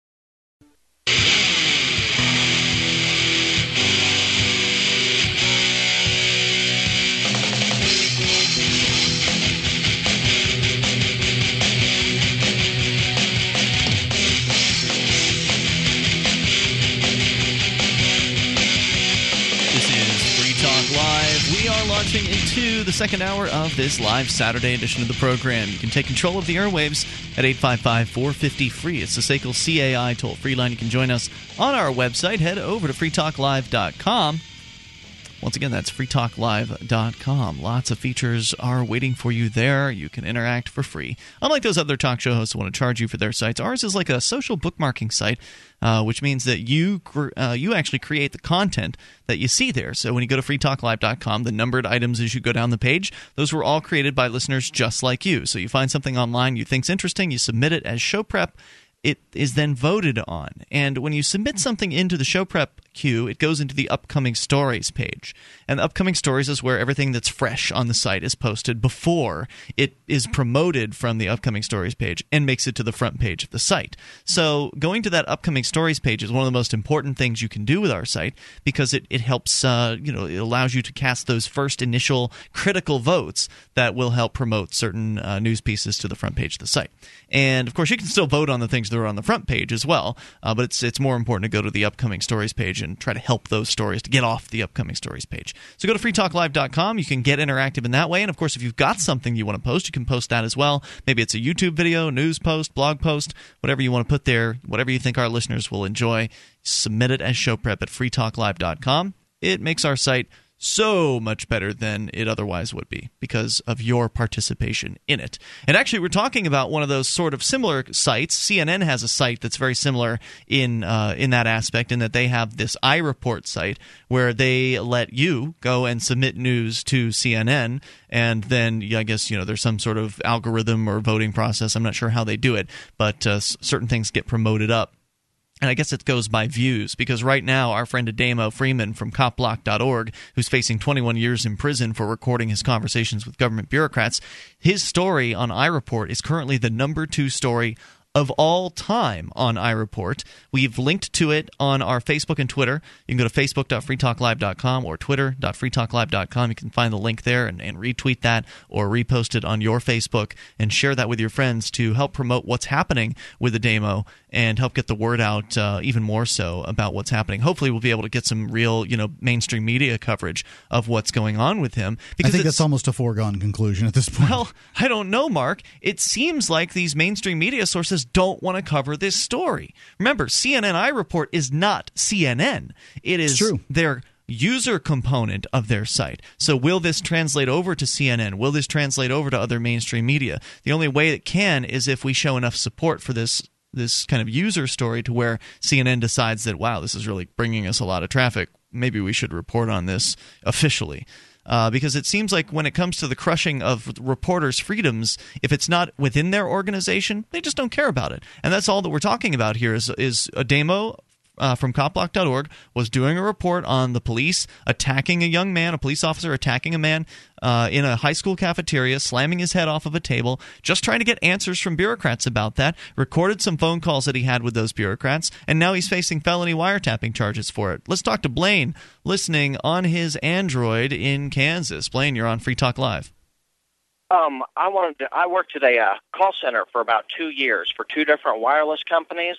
The second hour of this live Saturday edition of the program. You can take control of the airwaves at 855 450 free. It's the SACL CAI toll free line. You can join us on our website. Head over to freetalklive.com. Once again, that's freetalklive.com. Lots of features are waiting for you there. You can interact for free. Unlike those other talk show hosts who want to charge you for their sites, ours is like a social bookmarking site, uh, which means that you uh, you actually create the content that you see there. So when you go to freetalklive.com, the numbered items as you go down the page, those were all created by listeners just like you. So you find something online you think's interesting, you submit it as show prep it is then voted on. And when you submit something into the show prep queue, it goes into the upcoming stories page. And the upcoming stories is where everything that's fresh on the site is posted before it is promoted from the upcoming stories page and makes it to the front page of the site. So going to that upcoming stories page is one of the most important things you can do with our site because it, it helps, uh, you know, it allows you to cast those first initial critical votes that will help promote certain uh, news pieces to the front page of the site. And of course, you can still vote on the things that are on the front page as well, uh, but it's it's more important to go to the upcoming stories page and try to help those stories to get off the upcoming stories page. So go to freetalklive.com. You can get interactive in that way, and of course, if you've got something you want to post, you can post that as well. Maybe it's a YouTube video, news post, blog post, whatever you want to put there, whatever you think our listeners will enjoy. Submit it as show prep at freetalklive.com. It makes our site so much better than it otherwise would be because of your participation in it. And actually, we're talking about one of those sort of similar sites. CNN has a site that's very similar in uh, in that aspect, in that they have this iReport site where they let you go and submit news to CNN, and then yeah, I guess you know there's some sort of algorithm or voting process. I'm not sure how they do it, but uh, certain things get promoted up. And I guess it goes by views because right now our friend Ademo Freeman from copblock.org, who's facing 21 years in prison for recording his conversations with government bureaucrats, his story on iReport is currently the number two story of all time on iReport. We've linked to it on our Facebook and Twitter. You can go to facebook.freetalklive.com or twitter.freetalklive.com. You can find the link there and, and retweet that or repost it on your Facebook and share that with your friends to help promote what's happening with the demo and help get the word out uh, even more so about what's happening. Hopefully, we'll be able to get some real, you know, mainstream media coverage of what's going on with him. Because I think that's almost a foregone conclusion at this point. Well, I don't know, Mark. It seems like these mainstream media sources don't want to cover this story. Remember, CNN iReport is not CNN. It is true. their user component of their site. So will this translate over to CNN? Will this translate over to other mainstream media? The only way it can is if we show enough support for this this kind of user story to where CNN decides that wow, this is really bringing us a lot of traffic. Maybe we should report on this officially. Uh, because it seems like when it comes to the crushing of reporters' freedoms, if it's not within their organization, they just don't care about it. And that's all that we're talking about here is is Ademo uh, from copblock.org was doing a report on the police attacking a young man, a police officer attacking a man uh, in a high school cafeteria, slamming his head off of a table, just trying to get answers from bureaucrats about that. Recorded some phone calls that he had with those bureaucrats, and now he's facing felony wiretapping charges for it. Let's talk to Blaine, listening on his Android in Kansas. Blaine, you're on Free Talk Live. Um, I wanted to, I worked at a uh, call center for about two years for two different wireless companies,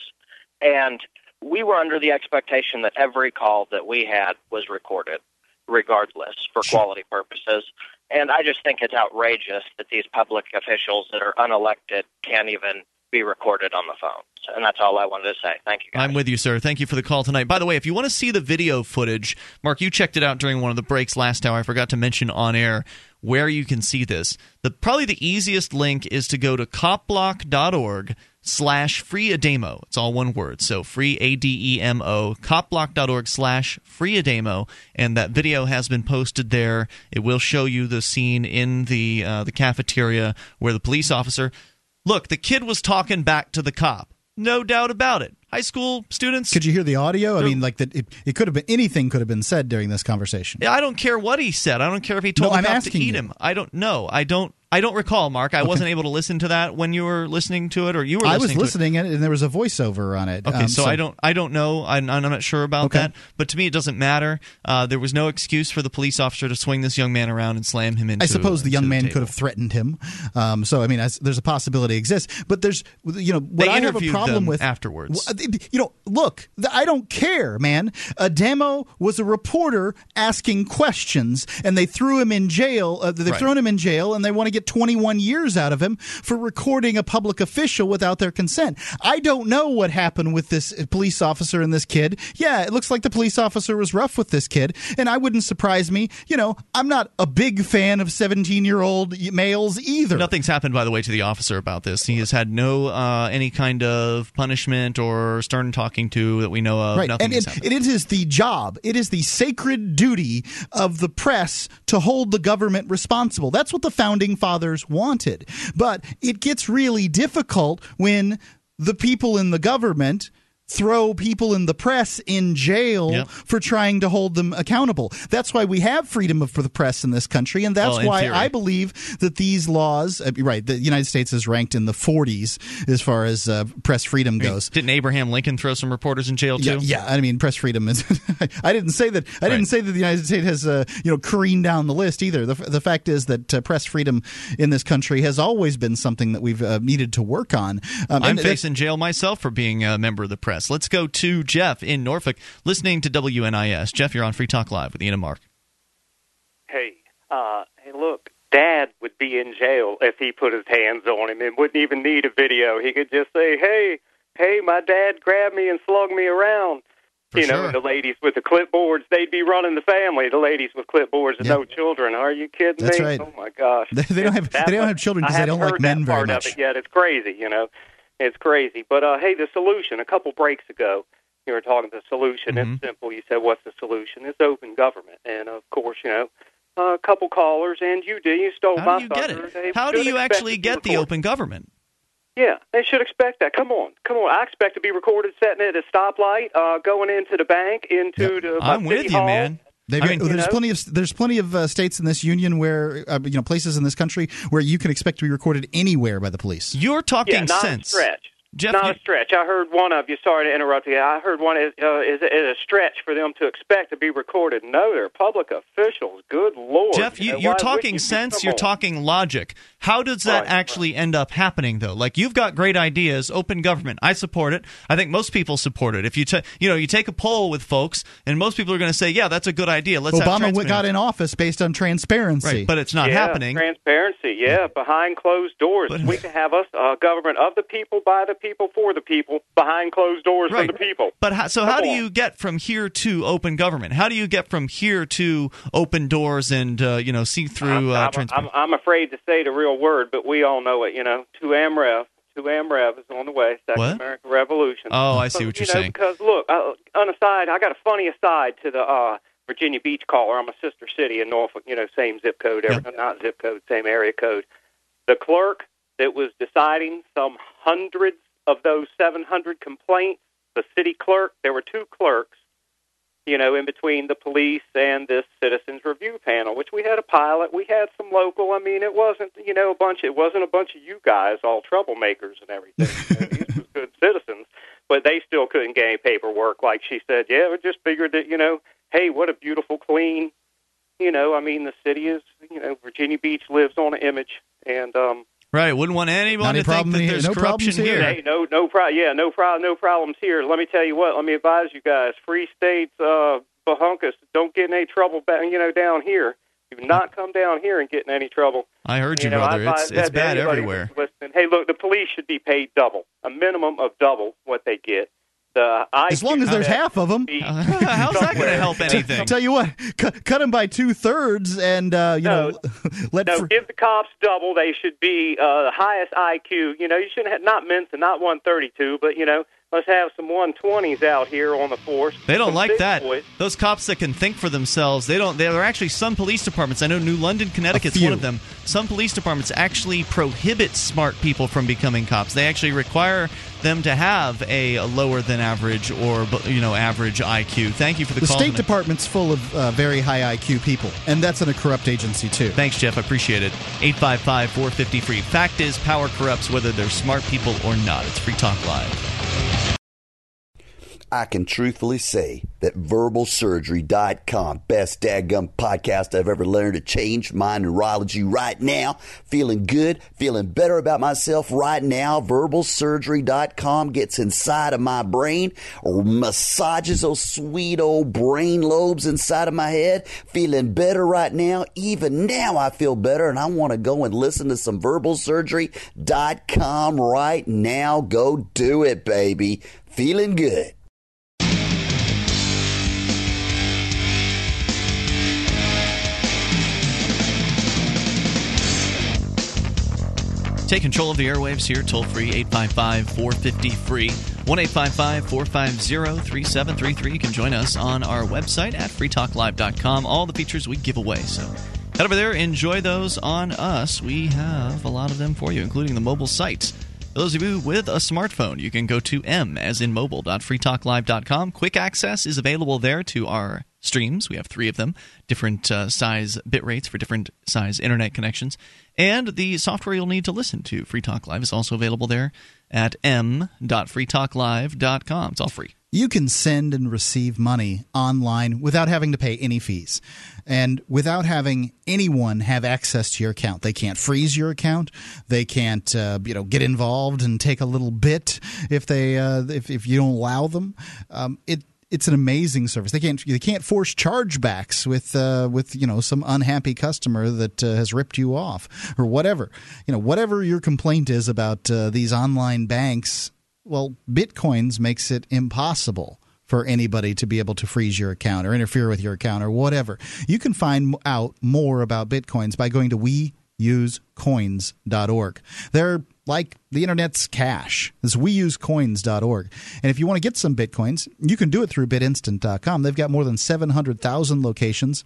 and we were under the expectation that every call that we had was recorded, regardless, for quality purposes. And I just think it's outrageous that these public officials that are unelected can't even be recorded on the phone. And that's all I wanted to say. Thank you. Guys. I'm with you, sir. Thank you for the call tonight. By the way, if you want to see the video footage, Mark, you checked it out during one of the breaks last hour. I forgot to mention on air where you can see this. The probably the easiest link is to go to copblock.org slash free a demo. It's all one word. So free A D E M O, copblock.org slash free a demo. And that video has been posted there. It will show you the scene in the uh, the cafeteria where the police officer look, the kid was talking back to the cop. No doubt about it. High school students. Could you hear the audio? I mean, like that. It, it could have been anything. Could have been said during this conversation. Yeah, I don't care what he said. I don't care if he told No, the I'm cop to eat you. him. I don't know. I don't. I don't recall, Mark. I wasn't able to listen to that when you were listening to it, or you were. I was listening to it. listening, and there was a voiceover on it. Okay, Um, so, I don't, I don't know. I'm, I'm not sure about Okay. that. But to me, it doesn't matter. Uh, there was no excuse for the police officer to swing this young man around and slam him into. I suppose the young into man table. could have threatened him. Um, so I mean, there's a possibility exists. But there's, you know, what They I have a problem with afterwards. You know, look, I don't care, man. Ademo was a reporter asking questions, and they threw him in jail. Uh, they've Right. thrown him in jail, and they want to get 21 years out of him for recording a public official without their consent. I don't know what happened with this police officer and this kid. Yeah, it looks like the police officer was rough with this kid, and I wouldn't surprise me. You know, I'm not a big fan of 17 year old males either. Nothing's happened, by the way, to the officer about this. He has had no uh, any kind of punishment or stern talking to that we know of. Right, Nothing and it, it is the job, it is the sacred duty of the press to hold the government responsible. That's what the founding fathers wanted. But it gets really difficult when the people in the government throw people in the press in jail Yep. for trying to hold them accountable. That's why we have freedom of, for the press in this country, and that's Well, why theory. I believe that these laws. Uh, right, the United States is ranked in the 40s as far as uh, press freedom goes. Didn't Abraham Lincoln throw some reporters in jail too? Yeah, yeah. I mean, press freedom is. I didn't say that. I Right. didn't say that the United States has, uh, you know, careened down the list either. The, the fact is that uh, press freedom in this country has always been something that we've uh, needed to work on. Um, I'm that- facing jail myself for being a member of the press. Let's go to Jeff in Norfolk, listening to WNIS. Jeff, you're on Free Talk Live with Ian and Mark. Hey, uh, hey, look, Dad would be in jail if he put his hands on him and wouldn't even need a video. He could just say, "Hey, hey, my dad grabbed me and slugged me around." For you know, sure. and the ladies with the clipboards, they'd be running the family. The ladies with clipboards and Yeah. no children. Are you kidding That's me? right. Oh my gosh. They- don't have- That they don't have children because they don't like men very much. It yet. It's crazy, you know. It's crazy. But uh, hey, the solution. A couple breaks ago, you were talking the solution. Mhm. It's simple. You said, "What's the solution?" It's open government, and of course, you know, a couple callers, and you did. You stole How my do you get it? They How do you actually get the open government? Yeah, they should expect that. Come on, come on. I expect to be recorded sitting at a stoplight, uh, going into the bank, into the. my I'm with you, hall. man. They've I got- mean, there's know? plenty of there's plenty of uh, states in this union where uh, you know places in this country where you can expect to be recorded anywhere by the police. You're talking Yeah, sense. stretch. Jeff, not you- a stretch. I heard one of you. Sorry to interrupt you. I heard one is uh, is, is a stretch for them to expect to be recorded. No, they're public officials. Good lord, Jeff, you, you're why talking you sense, you're someone? talking logic. How does that Right, actually end up happening, though? Like you've got great ideas, open government. I support it. I think most people support it. If you ta- you know you take a poll with folks, and most people are going to say, "Yeah, that's a good idea." Let's have Obama w- got in office based on transparency. right, but it's not yeah, happening. Transparency, yeah, behind closed doors. But- we can have us a government of the people, by the people, for the people, behind closed doors Right. for the people. But how, so how Come do you get from here to open government? How do you get from here to open doors and uh, you know see through uh, I'm, I'm. I'm, I'm afraid to say the real word, but we all know it. You know, to AMREV, to AMREV is on the way. Second What? American Revolution. Oh, I see But, what you're you know, saying. Because look, uh, on a side, I got a funny aside to the uh, Virginia Beach caller. I'm a sister city in Norfolk. You know, same zip code, every, not zip code, same area code. The clerk that was deciding some hundreds of those 700 complaints, the city clerk. There were two clerks you know, in between the police and this citizens review panel, which we had a pilot, we had some local. I mean, it wasn't, you know, a bunch. It wasn't a bunch of you guys, all troublemakers and everything. You know, these was good citizens, but they still couldn't get any paperwork. Like she said, yeah, we just figured that, you know, hey, what a beautiful, clean, you know, I mean, the city is, you know, Virginia Beach lives on an image, and um, right, wouldn't want anyone Not any to think problem that here- there's no corruption problems here. Hey, no, no problem. Yeah, no problem. No problems here. Let me tell you what. Let me advise you guys. Free states, uh, Bahunkus, don't get in any trouble. Back, you know, down here. Do not come down here and get in any trouble. I heard you, know, brother. advise It's that it's bad everywhere. Listening. Hey, look, the police should be paid double, a minimum of double what they get. The as long as there's half of them. How's that going to help anything? I'll tell you what, cut, cut them by two thirds, and uh, you No. know, let No, fr- give the cops double. They should be uh, the highest IQ. You know, you shouldn't have not Mensa, not 132, but you know, let's have some 120s out here on the force. They don't Some like that. boys. Those cops that can think for themselves, they don't. There are actually some police departments. I know New London, Connecticut's few. one of them. Some police departments actually prohibit smart people from becoming cops. They actually require them to have a lower than average or you know average IQ. Thank you for the, the call. State. Department's full of uh, very high IQ people, and that's in a corrupt agency too. Thanks, Jeff. I appreciate it. 855 450 free. Fact is, power corrupts whether they're smart people or not. It's Free Talk Live. I can truthfully say that verbalsurgery.com, best dadgum podcast I've ever learned to change my neurology right now. Feeling good, feeling better about myself right now. Verbalsurgery.com gets inside of my brain, or massages those sweet old brain lobes inside of my head. Feeling better right now. Even now I feel better and I want to go and listen to some verbalsurgery.com right now. Go do it, baby. Feeling good. Take control of the airwaves here, toll free 855 450 free. 1 855 450 3733. You can join us on our website at freetalklive.com. All the features we give away. So head over there, enjoy those on us. We have a lot of them for you, including the mobile sites. Those of you with a smartphone, you can go to m as in mobile.freetalklive.com. Quick access is available there to our streams. We have three of them, different uh, size bit rates for different size internet connections. And the software you'll need to listen to Free Talk Live is also available there at m.freetalklive.com. It's all free. You can send and receive money online without having to pay any fees and without having anyone have access to your account. They can't freeze your account. They can't, uh, you know, get involved and take a little bit if they uh, if if you don't allow them. Um, it it's an amazing service. They can't they can't force chargebacks with uh, with you know some unhappy customer that uh, has ripped you off or whatever. You know whatever your complaint is about uh, these online banks. Well, Bitcoins makes it impossible for anybody to be able to freeze your account or interfere with your account or whatever. You can find out more about Bitcoins by going to weusecoins.org. They're like the internet's cash. It's weusecoins.org. And if you want to get some Bitcoins, you can do it through bitinstant.com. They've got more than 700,000 locations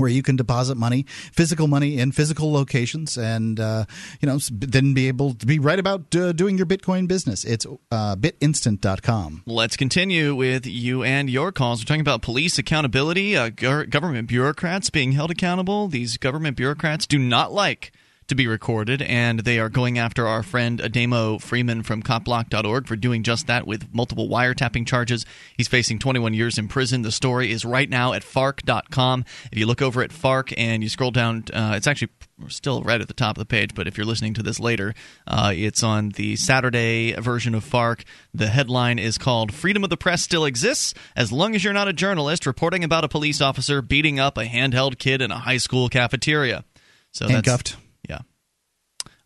where you can deposit money, physical money in physical locations, and uh, you know then be able to be right about uh, doing your Bitcoin business. It's uh, bitinstant.com. Let's continue with you and your calls. We're talking about police accountability, uh, government bureaucrats being held accountable. These government bureaucrats do not like to be recorded, and they are going after our friend Ademo Freeman from copblock.org for doing just that with multiple wiretapping charges. He's facing 21 years in prison. The story is right now at fark.com. If you look over at Fark and you scroll down, uh, it's actually still right at the top of the page, but if you're listening to this later, uh, it's on the Saturday version of Fark. The headline is called Freedom of the Press Still Exists as long as you're not a journalist reporting about a police officer beating up a handheld kid in a high school cafeteria. So Handcuffed. Yeah.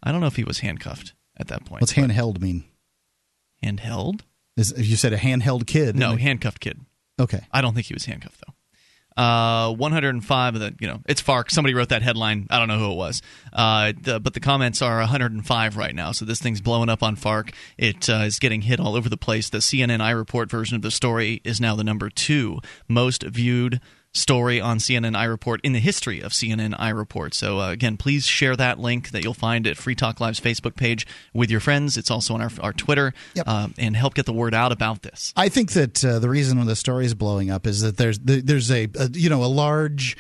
I don't know if he was handcuffed at that point. What's handheld mean? Handheld? Is you said a handheld kid? No, handcuffed kid. Okay. I don't think he was handcuffed though. Uh, 105 of the, you know, it's Fark. Somebody wrote that headline. I don't know who it was. Uh, the, but the comments are 105 right now. So this thing's blowing up on Fark. It uh, is getting hit all over the place. The CNN iReport version of the story is now the number two most viewed story on CNN iReport in the history of CNN iReport. So uh, again, please share that link that you'll find at Free Talk Live's Facebook page with your friends. It's also on our, our Twitter, Yep. uh, and help get the word out about this. I think that uh, the reason the story is blowing up is that there's there's a, a you know a large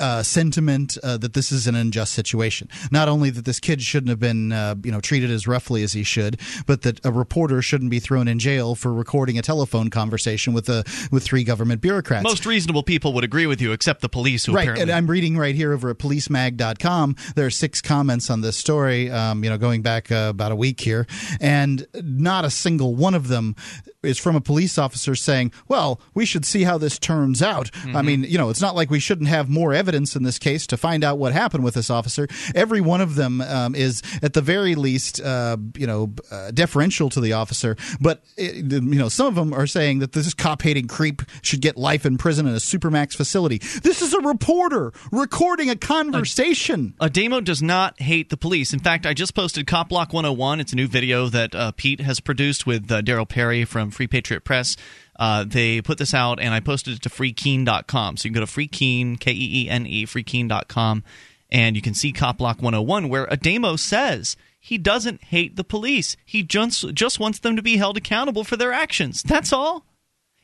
uh, sentiment uh, that this is an unjust situation. Not only that this kid shouldn't have been uh, you know treated as roughly as he should, but that a reporter shouldn't be thrown in jail for recording a telephone conversation with a with three government bureaucrats. Most reasonable people would agree with you, except the police, who right, apparently and I'm reading right here over at policemag.com. There are six comments on this story, um, you know, going back uh, about a week here, and not a single one of them is from a police officer saying, "Well, we should see how this turns out." I mean, you know, it's not like we shouldn't have more evidence in this case to find out what happened with this officer. Every one of them um, is, at the very least, uh, you know, uh, deferential to the officer. But it, you know, some of them are saying that this cop-hating creep should get life in prison in a supermax facility. This is a reporter recording a conversation. A, Ademo does not hate the police. In fact, I just posted Cop Block 101. It's a new video that uh, Pete has produced with uh, Darryl Perry from Free Patriot Press. Uh, they put this out, and I posted it to freekeene.com. So you can go to freekeene, K E E N E, freekeene.com, and you can see Cop Block 101, where Ademo says he doesn't hate the police. He just, just wants them to be held accountable for their actions. That's all.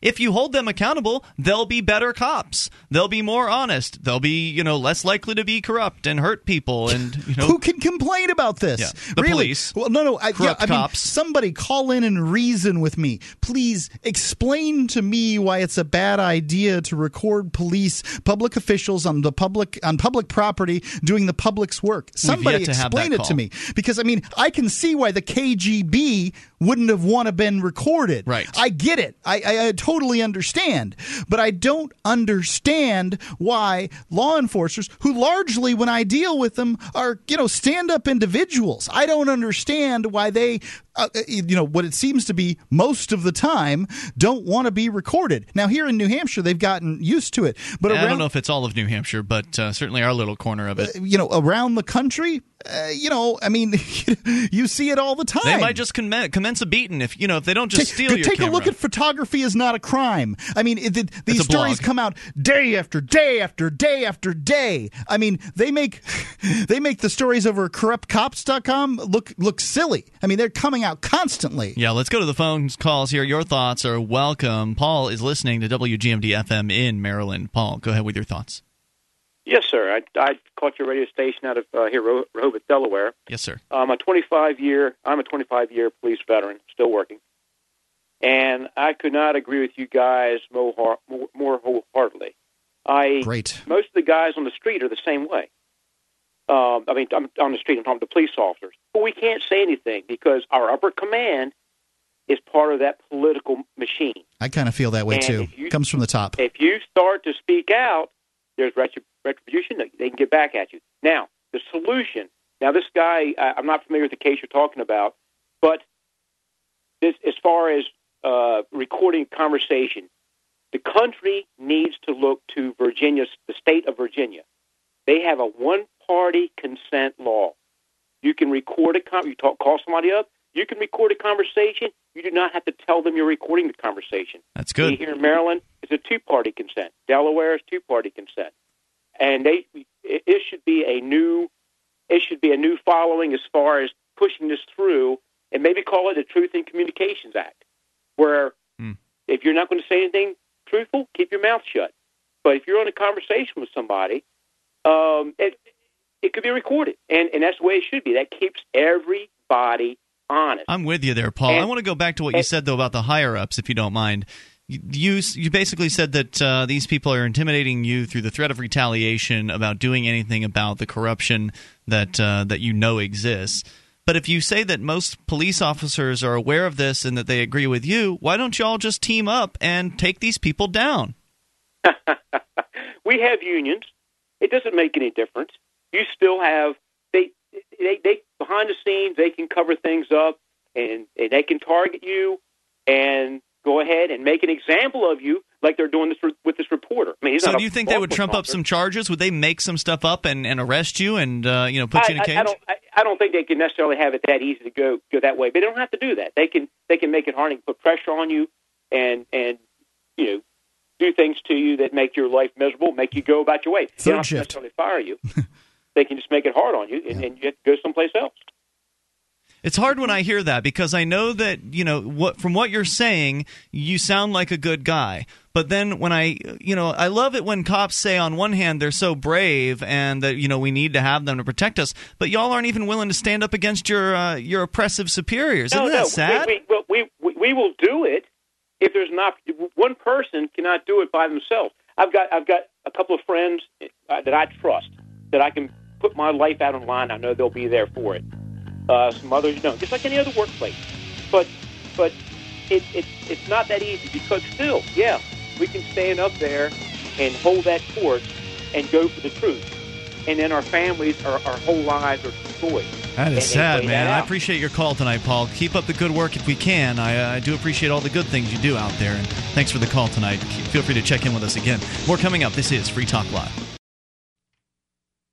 If you hold them accountable, they'll be better cops. They'll be more honest. They'll be, you know, less likely to be corrupt and hurt people. And you know, Who can complain about this? Yeah, the really? police. Well, no, no. I, yeah, Corrupt I mean, cops. somebody call in and reason with me. Please explain to me why it's a bad idea to record police, public officials on the public on public property doing the public's work. Somebody yet to have explain it to me because I mean, I can see why the KGB wouldn't have want to been recorded. Right. I get it. I, I, I totally understand, but I don't understand why law enforcers, who largely, when I deal with them, are you know stand-up individuals. I don't understand why they, uh, you know, what it seems to be most of the time, don't want to be recorded. Now here in New Hampshire, they've gotten used to it, but I around, don't know if it's all of New Hampshire, but uh, certainly our little corner of it. you know, around the country, uh, you know, I mean, you see it all the time. They might just comm- commence a beating if you know if they don't just Take- steal your take a camera. look at photography is not a crime. I mean, it, it- these stories blog. come out day after day after day after day. I mean, they make they make the stories over corruptcops.com look look silly. I mean, they're coming out constantly. Yeah, let's go to the phone calls here. Your thoughts are welcome. Paul is listening to WGMD FM in Maryland. Paul, go ahead with your thoughts. Yes, sir. I, I caught your radio station out of uh, here, Reh- Rehoboth, Delaware. Yes, sir. I'm a 25 year. I'm a 25 year police veteran, still working, and I could not agree with you guys more more, more wholeheartedly. I Great. most of the guys on the street are the same way. Um, I mean, I'm on the street. I'm talking to police officers, but we can't say anything because our upper command is part of that political machine. I kind of feel that way And too. you- Comes from the top. If you start to speak out, there's retrib- retribution. They can get back at you. Now, the solution. Now, this guy, I, I'm not familiar with the case you're talking about, but this, as far as uh, recording conversation, the country needs to look to Virginia, the state of Virginia. They have a one-party consent law. You can record a con- you talk, call somebody up. You can record a conversation. You do not have to tell them you're recording the conversation. That's good. Here in Maryland, it's a two-party consent. Delaware is two-party consent, and they it, it should be a new it should be a new following as far as pushing this through, and maybe call it the Truth in Communications Act, where Hmm. if you're not going to say anything truthful, keep your mouth shut. But if you're on a conversation with somebody, um, it, it could be recorded, and and that's the way it should be. That keeps everybody honest. I'm with you there, Paul. And- I want to go back to what you said though about the higher ups, if you don't mind. You you basically said that uh, these people are intimidating you through the threat of retaliation about doing anything about the corruption that uh, that you know exists. But if you say that most police officers are aware of this and that they agree with you, why don't you all just team up and take these people down? we have unions. It doesn't make any difference. You still have they they they behind the scenes they can cover things up and, and they can target you and go ahead and make an example of you like they're doing this re- with this reporter. I mean, he's So not do you think they would lawful trump up some charges? Would they make some stuff up and, and arrest you and uh, you know put you in a I, cage? I, I don't. I, I don't think they can necessarily have it that easy to go go that way. But they don't have to do that. They can they can make it hard and put pressure on you, and and you know do things to you that make your life miserable, make you go about your way. they don't have to shift. necessarily fire you. they can just make it hard on you, and, and you have to go someplace else. It's hard when I hear that because I know that you know what from what you're saying, you sound like a good guy. But then when I, you know, I love it when cops say on one hand they're so brave and that you know we need to have them to protect us, but y'all aren't even willing to stand up against your uh, your oppressive superiors. Isn't no, that no, sad? We, we, we, we, we will do it if there's not one person cannot do it by themselves. I've got I've got a couple of friends uh, that I trust that I can put my life out on line. I know they'll be there for it. Uh, some others don't, just like any other workplace. But but it, it it's not that easy because still, yeah, we can stand up there and hold that torch and go for the truth, and then our families, our, our whole lives are destroyed. That is sad, man. I appreciate your call tonight, Paul. Keep up the good work if we can. I, I do appreciate all the good things you do out there, and thanks for the call tonight. Feel free to check in with us again. More coming up. This is Free Talk Live.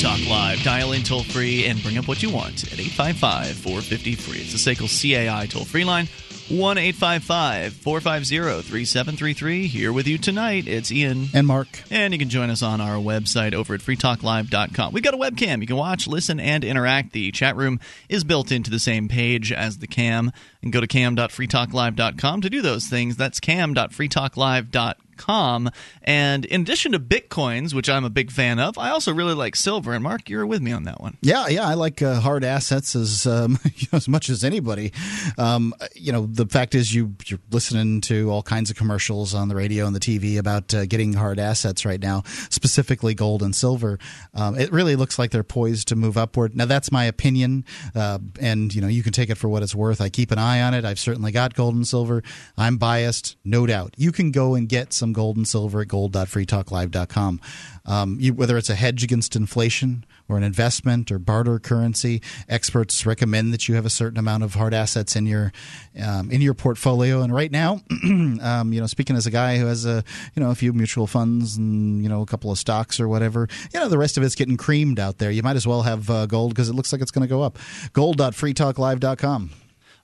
Talk Live. Dial in toll free and bring up what you want at 855 450 free. It's the SACL CAI toll free line 1 855 450 3733. Here with you tonight, it's Ian. And Mark. And you can join us on our website over at freetalklive.com. We've got a webcam. You can watch, listen, and interact. The chat room is built into the same page as the cam. And go to cam.freetalklive.com to do those things. That's cam.freetalklive.com. And in addition to bitcoins, which I'm a big fan of, I also really like silver. And Mark, you're with me on that one. Yeah, yeah, I like uh, hard assets as um, as much as anybody. Um, you know, the fact is, you you're listening to all kinds of commercials on the radio and the TV about uh, getting hard assets right now, specifically gold and silver. Um, it really looks like they're poised to move upward. Now, that's my opinion, uh, and you know, you can take it for what it's worth. I keep an eye on it. I've certainly got gold and silver. I'm biased, no doubt. You can go and get some gold and silver at gold.freetalklive.com. Um, you, whether it's a hedge against inflation or an investment or barter currency, experts recommend that you have a certain amount of hard assets in your um, in your portfolio. And right now, um, you know, speaking as a guy who has a you know a few mutual funds and you know a couple of stocks or whatever, you know, the rest of it's getting creamed out there. You might as well have uh, gold because it looks like it's going to go up. Gold.freetalklive.com.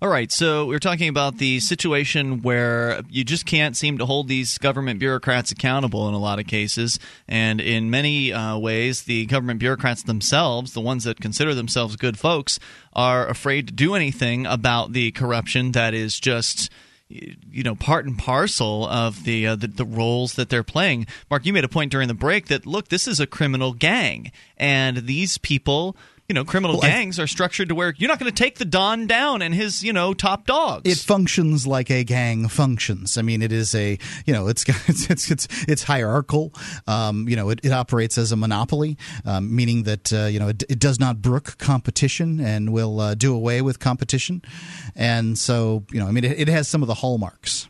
All right, so we are talking about the situation where you just can't seem to hold these government bureaucrats accountable in a lot of cases. And in many uh, ways, the government bureaucrats themselves, the ones that consider themselves good folks, are afraid to do anything about the corruption that is just you know part and parcel of the, uh, the the roles that they're playing. Mark, you made a point during the break that look, this is a criminal gang, and these people. You know, criminal Well, I- gangs are structured to where you're not going to take the Don down and his, you know, top dogs. It functions like a gang functions. I mean, it is a you know it's it's it's it's, it's hierarchical. Um, you know, it, it operates as a monopoly, um, meaning that uh, you know it, it does not brook competition and will uh, do away with competition. And so you know, I mean, it, it has some of the hallmarks.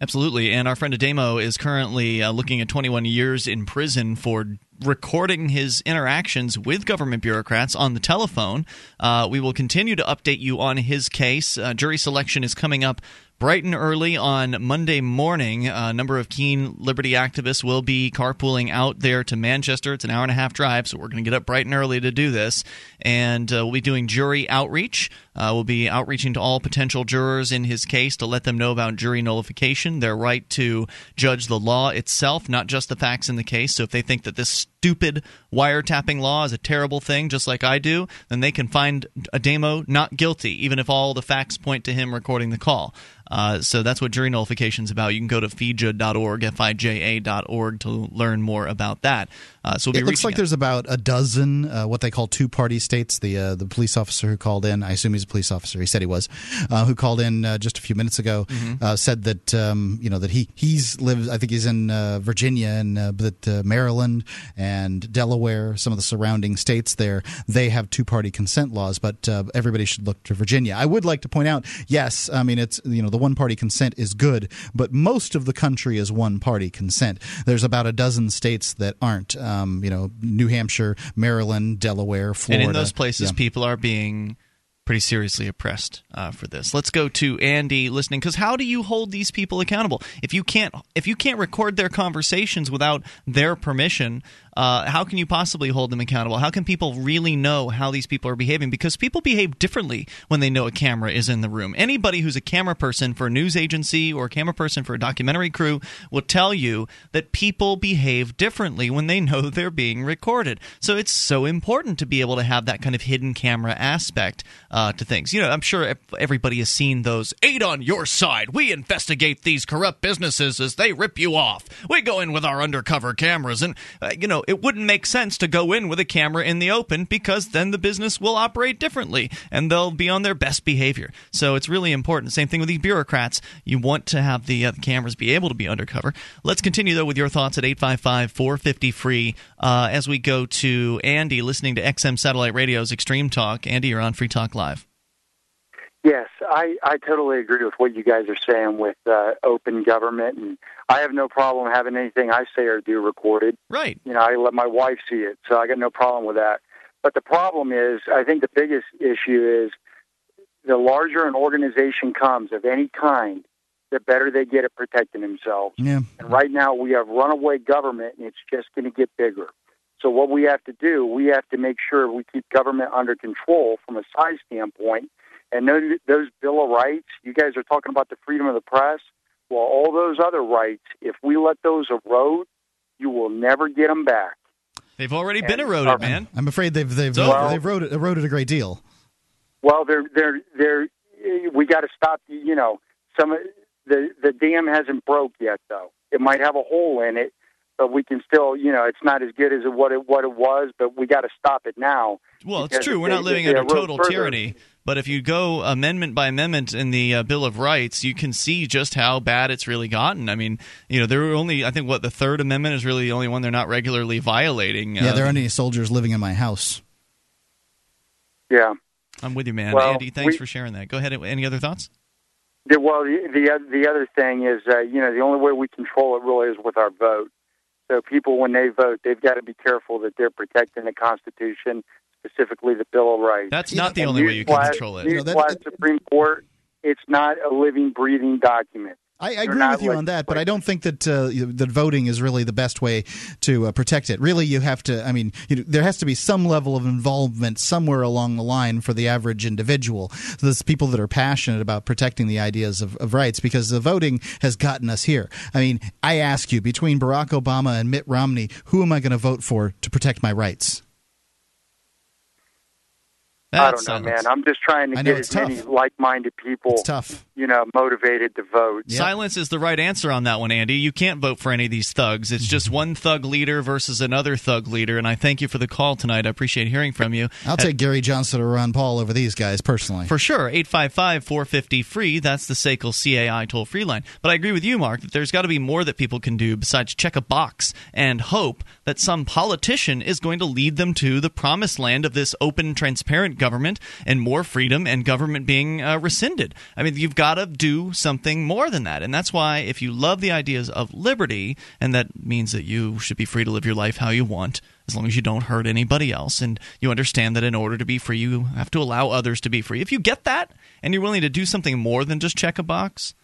Absolutely. And our friend Ademo is currently uh, looking at 21 years in prison for recording his interactions with government bureaucrats on the telephone. Uh, we will continue to update you on his case. Uh, jury selection is coming up bright and early on Monday morning. A number of Keene liberty activists will be carpooling out there to Manchester. It's an hour and a half drive, so we're going to get up bright and early to do this. And uh, we'll be doing jury outreach. Uh, we'll be outreaching to all potential jurors in his case to let them know about jury nullification, their right to judge the law itself, not just the facts in the case. So if they think that this stupid wiretapping law is a terrible thing, just like I do, then they can find Ademo not guilty, even if all the facts point to him recording the call. Uh, so that's what jury nullification is about. You can go to fija.org, F-I-J-A.org, to learn more about that. Uh, so we'll it looks like out. there's about a dozen uh, what they call two-party states. The uh, the police officer who called in, I assume he's a police officer. He said he was, uh, who called in uh, just a few minutes ago, Mm-hmm. said that um, you know that he he's lives. I think he's in Virginia and that Maryland and Delaware, some of the surrounding states there, they have two-party consent laws, but everybody should look to Virginia. I would like to point out, yes, I mean it's you know the one-party consent is good, but most of the country is one-party consent. There's about a dozen states that aren't. Um, you know, New Hampshire, Maryland, Delaware, Florida. And in those places, Yeah. people are being pretty seriously oppressed uh, for this. Let's go to Andy listening because how do you hold these people accountable if you can't if you can't record their conversations without their permission? Uh, how can you possibly hold them accountable? How can people really know how these people are behaving? Because people behave differently when they know a camera is in the room. Anybody who's a camera person for a news agency or a camera person for a documentary crew will tell you that people behave differently when they know they're being recorded. So it's so important to be able to have that kind of hidden camera aspect uh, to things. You know, I'm sure everybody has seen those eight on your side. We investigate these corrupt businesses as they rip you off. We go in with our undercover cameras, and uh, you know it wouldn't make sense to go in with a camera in the open because then the business will operate differently and they'll be on their best behavior. So it's really important. Same thing with these bureaucrats. You want to have the, uh, cameras be able to be undercover. Let's continue though with your thoughts at 855-450 free uh, as we go to Andy listening to XM Satellite Radio's Extreme Talk. Andy, you're on Free Talk Live. Yes, I, I totally agree with what you guys are saying with uh, open government, and I have no problem having anything I say or do recorded. Right. You know, I let my wife see it, so I got no problem with that. But the problem is, I think the biggest issue is the larger an organization comes of any kind, the better they get at protecting themselves. Yeah. And right now we have runaway government, and it's just going to get bigger. So what we have to do, we have to make sure we keep government under control from a size standpoint. And those, those Bill of Rights, you guys are talking about the freedom of the press. Well, all those other rights, if we let those erode, you will never get them back. They've already been eroded, man. I'm afraid they've they've So- they've eroded, eroded a great deal. Well, they're they're they're we got to stop. You know, some of- the the dam hasn't broke yet, though. It might have a hole in it, but we can still. You know, it's not as good as what it what it was, but we got to stop it now. Well, it's true. We're they- not living under erode total further- tyranny. But if you go amendment by amendment in the uh, Bill of Rights, you can see just how bad it's really gotten. I mean, you know, there are only, I think, what the Third Amendment is really the only one they're not regularly violating. Yeah, Uh, there aren't any soldiers living in my house. Yeah. I'm with you, man. Well, Andy, thanks we- for sharing that. Go ahead. Any other thoughts? The, well, the, the the other thing is, uh, you know, the only way we control it really is with our vote. So people, when they vote, they've got to be careful that they're protecting the Constitution, specifically the Bill of Rights. That's not the And only way you can newsflash- control it. Newsflash, Supreme Court, it's not a living, breathing document. I, I agree with you like- on that, but I don't think that uh, that voting is really the best way to uh, protect it. Really, you have to. I mean, you know, there has to be some level of involvement somewhere along the line for the average individual. So there's people that are passionate about protecting the ideas of, of rights because the voting has gotten us here. I mean, I ask you, between Barack Obama and Mitt Romney, who am I going to vote for to protect my rights? I don't know, man. I'm just trying to I get as many like-minded people, It's tough. You know, motivated to vote. Silence is the right answer on that one, Andy. You can't vote for any of these thugs. It's just one thug leader versus another thug leader. And I thank you for the call tonight. I appreciate hearing from you. I'll take Gary Johnson or Ron Paul over these guys personally. For sure, 855 450 free. That's the SACL CAI toll free line. But I agree with you, Mark, that there's got to be more that people can do besides check a box and hope that some politician is going to lead them to the promised land of this open, transparent government and more freedom and government being uh, rescinded. I mean, you've got to do something more than that. And that's why, if you love the ideas of liberty, and that means that you should be free to live your life how you want, as long as you don't hurt anybody else and you understand that in order to be free you have to allow others to be free if you get that and you're willing to do something more than just check a box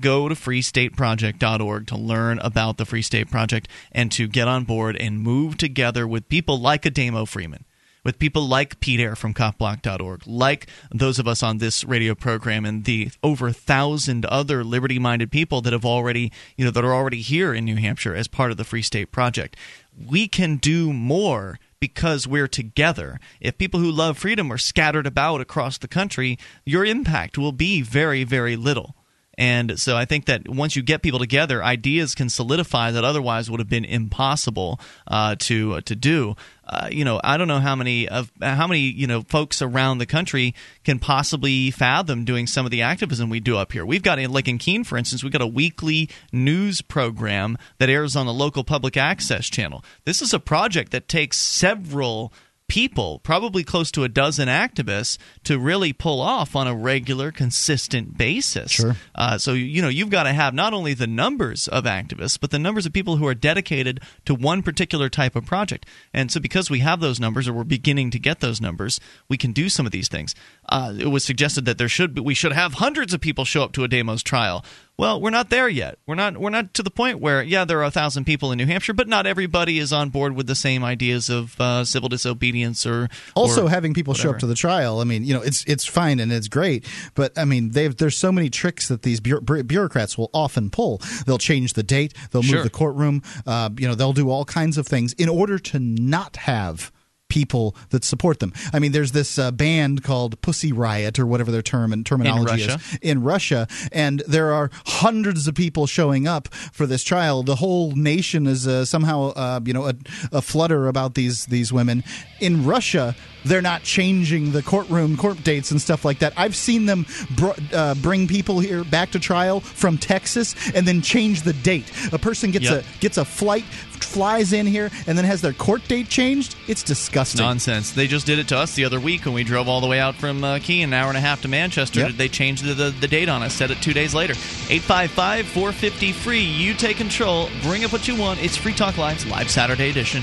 go to freestateproject.org to learn about the Free State Project and to get on board and move together with people like Ademo Freeman with people like Pete Eyre from copblock.org, like those of us on this radio program and the over thousand other liberty minded people that have already, you know, that are already here in New Hampshire as part of the Free State Project. We can do more because we're together. If people who love freedom are scattered about across the country, your impact will be very, very little. And so I think that once you get people together, ideas can solidify that otherwise would have been impossible uh, to uh, to do. Uh, you know, I don't know how many of how many you know folks around the country can possibly fathom doing some of the activism we do up here. We've got like in Keene, for instance, we've got a weekly news program that airs on the local public access channel. This is a project that takes several people, probably close to a dozen activists, to really pull off on a regular, consistent basis. Sure. Uh, so you know you've got to have not only the numbers of activists, but the numbers of people who are dedicated to one particular type of project. And so because we have those numbers, or we're beginning to get those numbers, we can do some of these things. Uh, it was suggested that there should be, we should have hundreds of people show up to Ademo's trial. Well, we're not there yet. We're not we're not to the point where yeah, there are a thousand people in New Hampshire, but not everybody is on board with the same ideas of uh, civil disobedience or also or having people show up to the trial. I mean, you know, it's it's fine and it's great, but I mean, they've there's so many tricks that these bureau- bureaucrats will often pull. They'll change the date. They'll move Sure. the courtroom. Uh, you know, they'll do all kinds of things in order to not have people that support them. I mean, there's this uh, band called Pussy Riot or whatever their term and terminology Russia. is in Russia, and there are hundreds of people showing up for this trial. The whole nation is uh, somehow, uh, you know, a, a flutter about these these women. In Russia, they're not changing the courtroom court dates and stuff like that. I've seen them br- uh, bring people here back to trial from Texas and then change the date. A person gets Yep. a gets a flight, flies in here, and then has their court date changed. It's disgusting. Nonsense. They just did it to us the other week when we drove all the way out from uh, Keene, an hour and a half to Manchester. Yep. They changed the, the, the date on us, set it two days later. 855 450 free. You take control. Bring up what you want. It's Free Talk Live's Live Saturday edition.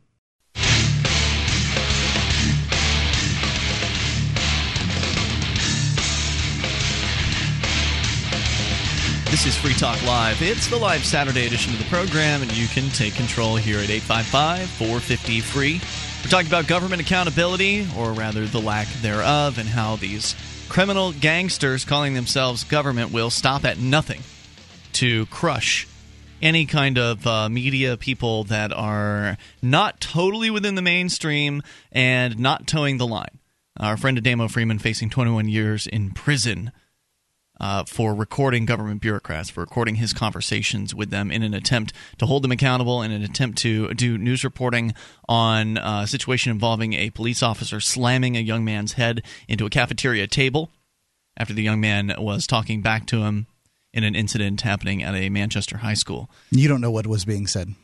This is Free Talk Live. It's the live Saturday edition of the program, and you can take control here at 855 450 free. We're talking about government accountability, or rather the lack thereof, and how these criminal gangsters calling themselves government will stop at nothing to crush any kind of uh, media people that are not totally within the mainstream and not towing the line. Our friend Ademo Freeman facing 21 years in prison uh, for recording government bureaucrats, for recording his conversations with them in an attempt to hold them accountable, in an attempt to do news reporting on uh, a situation involving a police officer slamming a young man's head into a cafeteria table after the young man was talking back to him in an incident happening at a Manchester high school. You don't know what was being said.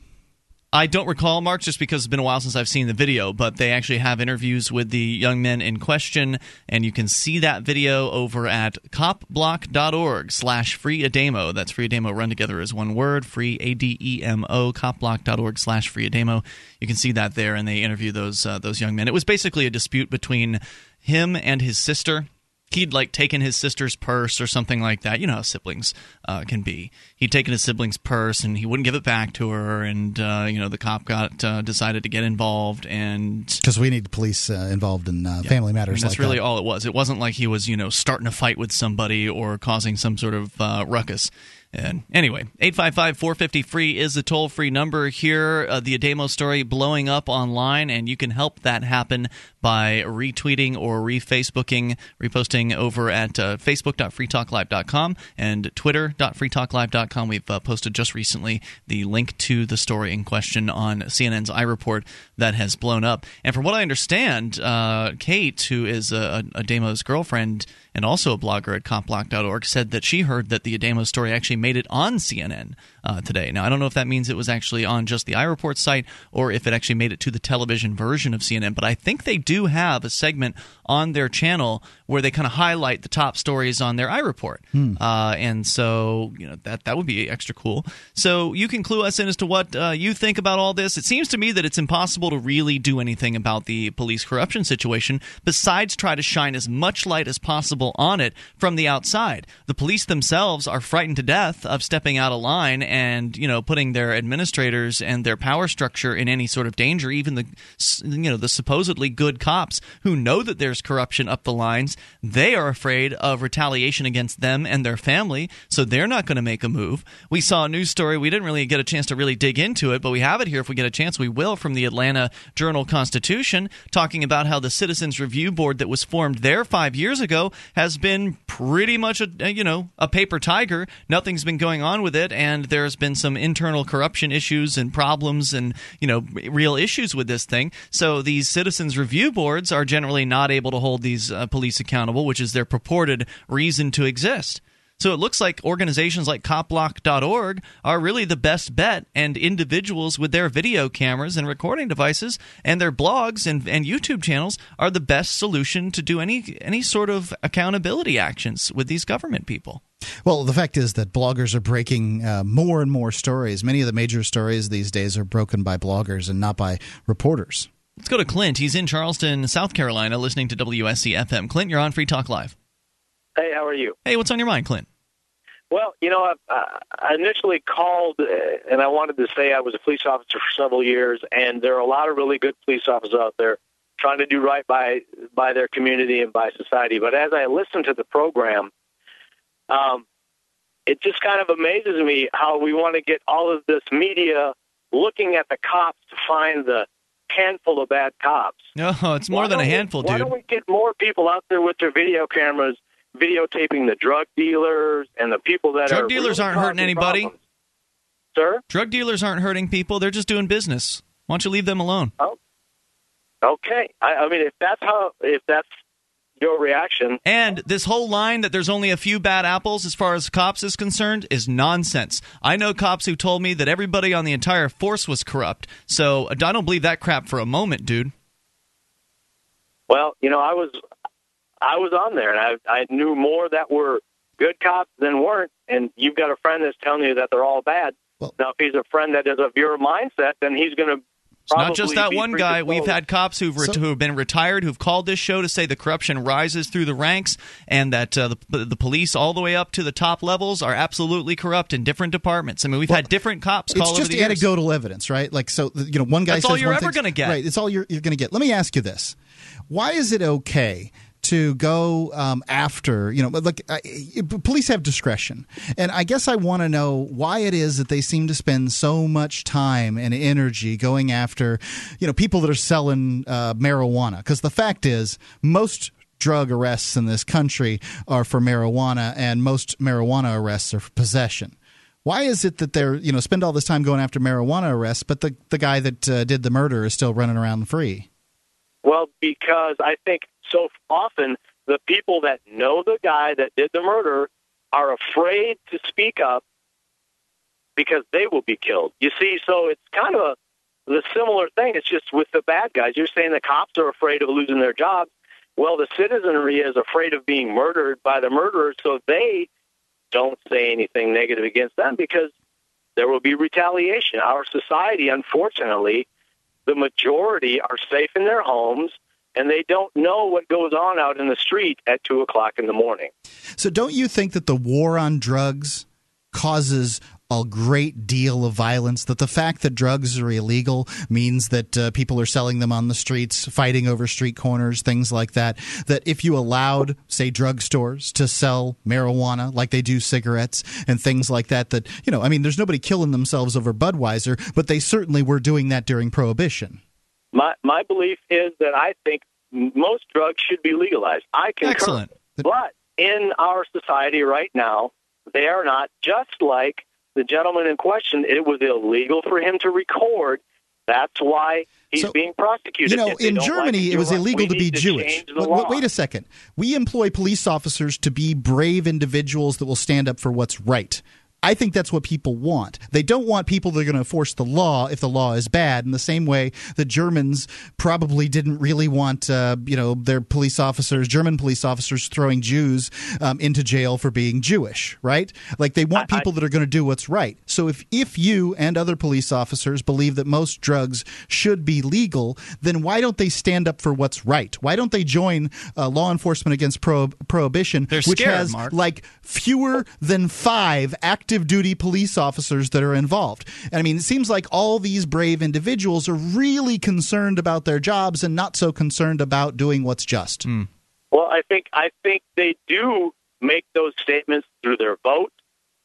I don't recall, Mark, just because it's been a while since I've seen the video, but they actually have interviews with the young men in question, and you can see that video over at copblock.org slash freeademo. That's freeademo run together as one word, free A-D-E-M-O, copblock.org slash freeademo. You can see that there, and they interview those, uh, those young men. It was basically a dispute between him and his sister he'd like taken his sister's purse or something like that. You know how siblings uh, can be. He'd taken his sibling's purse and he wouldn't give it back to her, and uh, you know the cop got uh, decided to get involved and. Because we need police uh, involved in uh, family I matters mean, that's like really that. all it was. It wasn't like he was, you know, starting a fight with somebody or causing some sort of uh, ruckus. And anyway, 855 450 free is the toll free number here. Uh, the Ademo story blowing up online, and you can help that happen by retweeting or refacebooking, reposting over at uh, facebook.freetalklive.com and twitter.freetalklive.com. We've uh, posted just recently the link to the story in question on CNN's iReport that has blown up. And from what I understand, uh, Kate, who is a, a girlfriend and also a blogger at copblock.org, said that she heard that the Ademo story actually made it on CNN uh, today. Now, I don't know if that means it was actually on just the iReport site or if it actually made it to the television version of CNN, but I think they do have a segment on their channel where they kind of highlight the top stories on their iReport. Hmm. Uh, and so, you know, that, that would be extra cool. So you can clue us in as to what uh, you think about all this. It seems to me that it's impossible to really do anything about the police corruption situation besides try to shine as much light as possible on it from the outside. The police themselves are frightened to death of stepping out of line and, you know, putting their administrators and their power structure in any sort of danger, even the, you know, the supposedly good cops who know that there's corruption up the lines, they are afraid of retaliation against them and their family, so they're not going to make a move. We saw a news story, we didn't really get a chance to really dig into it, but we have it here. If we get a chance, we will from the Atlanta Journal Constitution, talking about how the Citizens Review Board that was formed there five years ago has been pretty much a you know a paper tiger. Nothing's been going on with it, and there's been some internal corruption issues and problems and you know real issues with this thing. So these Citizens Review Boards are generally not able to hold these uh, police accountable, which is their purported reason to exist. So it looks like organizations like copblock.org are really the best bet, and individuals with their video cameras and recording devices and their blogs and, and YouTube channels are the best solution to do any any sort of accountability actions with these government people. Well, the fact is that bloggers are breaking uh, more and more stories. Many of the major stories these days are broken by bloggers and not by reporters. Let's go to Clint. He's in Charleston, South Carolina, listening to WSC FM. Clint, you're on Free Talk Live. Hey, how are you? Hey, what's on your mind, Clint? Well, you know, I, I initially called uh, and I wanted to say I was a police officer for several years, and there are a lot of really good police officers out there trying to do right by by their community and by society. But as I listened to the program, um, it just kind of amazes me how we want to get all of this media looking at the cops to find the handful of bad cops. No, it's more Why than a don't we- handful, Why don't we get more people out there with their video cameras videotaping the drug dealers and the people that are Drug dealers really aren't hurting anybody. problems? Sir? Drug dealers aren't hurting people. They're just doing business. Why don't you leave them alone? Oh, okay. I, I mean, if that's how, if that's your reaction, And this whole line that there's only a few bad apples as far as cops is concerned is nonsense. I know cops who told me that everybody on the entire force was corrupt. So uh, I don't believe that crap for a moment, dude. well, you know, I was, I was on there, and I, I knew more that were good cops than weren't. And you've got a friend that's telling you that they're all bad. now, if he's a friend that is of your mindset, then he's going to. It's not just that one guy. We've had cops who've, ret- So- who've been retired who've called this show to say the corruption rises through the ranks and that uh, the, the police, all the way up to the top levels, are absolutely corrupt in different departments. I mean, we've had different cops call It's just the years. anecdotal evidence, right? Like, so you know, one guy That's says all you're one ever gonna get. Right, it's all you're, you're going to get. Let me ask you this: Why is it okay? To go um, after, you know, like uh, police have discretion, and I guess I want to know why it is that they seem to spend so much time and energy going after, you know, people that are selling uh, marijuana. Because the fact is, most drug arrests in this country are for marijuana, and most marijuana arrests are for possession. Why is it that they're you know spend all this time going after marijuana arrests, but the the guy that uh, did the murder is still running around free? Well, because I think so often the people that know the guy that did the murder are afraid to speak up because they will be killed. You see, so it's kind of a the similar thing. It's just with the bad guys. You're saying the cops are afraid of losing their jobs. Well, the citizenry is afraid of being murdered by the murderers, so they don't say anything negative against them because there will be retaliation. Our society, unfortunately, the majority are safe in their homes and they don't know what goes on out in the street at two o'clock in the morning. So don't you think that the war on drugs causes a great deal of violence, that the fact that drugs are illegal means that uh, people are selling them on the streets, fighting over street corners, things like that. That if you allowed, say, drugstores to sell marijuana like they do cigarettes and things like that, that, you know, I mean, there's nobody killing themselves over Budweiser, but they certainly were doing that during Prohibition. My my belief is that I think most drugs should be legalized. I concur. Excellent. But in our society right now, they are not. Just like the gentleman in question, it was illegal for him to record. That's why he's So, being prosecuted. You know, in Germany, like it was illegal to be need Jewish. Wait- wait a second. We employ police officers to be brave individuals that will stand up for what's right. I think that's what people want. They don't want people that are going to enforce the law if the law is bad. In the same way, the Germans probably didn't really want, uh, you know, their police officers, German police officers, throwing Jews um, into jail for being Jewish, right? Like they want people that are going to do what's right. So if if you and other police officers believe that most drugs should be legal, then why don't they stand up for what's right? Why don't they join uh, law enforcement against pro- prohibition, They're which scared, has Mark. like fewer than five active duty police officers that are involved. And I mean, it seems like all these brave individuals are really concerned about their jobs and not so concerned about doing what's just. Hmm. Well, I think I think they do make those statements through their vote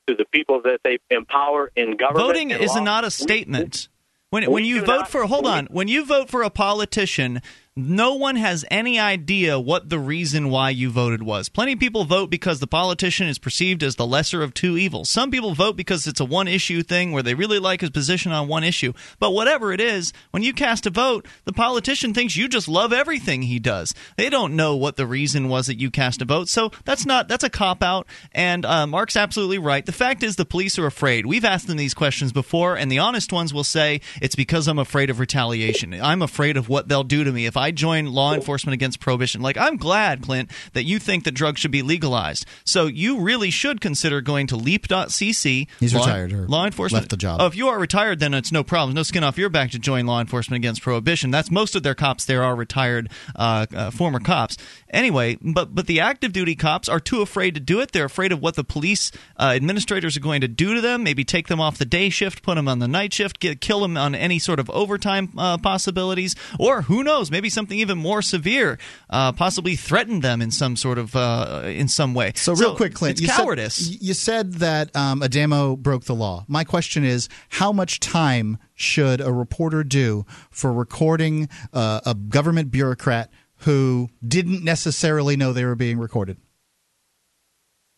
to the people that they empower in government. Voting is law. not a statement. When, we when you vote not- for hold we- on when you vote for a politician no one has any idea what the reason why you voted was. Plenty of people vote because the politician is perceived as the lesser of two evils. Some people vote because it's a one issue thing where they really like his position on one issue. But whatever it is, when you cast a vote, the politician thinks you just love everything he does. They don't know what the reason was that you cast a vote. So that's not that's a cop out. And uh, Mark's absolutely right. The fact is, the police are afraid. We've asked them these questions before, and the honest ones will say it's because I'm afraid of retaliation. I'm afraid of what they'll do to me if I join law enforcement against prohibition. Like I'm glad, Clint, that you think that drugs should be legalized. So you really should consider going to leap.cc. He's law, retired or law enforcement left the job. Oh, if you are retired, then it's no problem. No skin off your back to join law enforcement against prohibition. That's most of their cops. There are retired uh, uh, former cops. Anyway, but but the active duty cops are too afraid to do it. They're afraid of what the police uh, administrators are going to do to them. Maybe take them off the day shift, put them on the night shift, get, kill them on any sort of overtime uh, possibilities, or who knows, maybe something even more severe, uh, possibly threaten them in some sort of uh, in some way. So, real quick, Clint, it's you cowardice. Said, you said that um, Ademo broke the law. My question is, how much time should a reporter do for recording uh, a government bureaucrat who didn't necessarily know they were being recorded?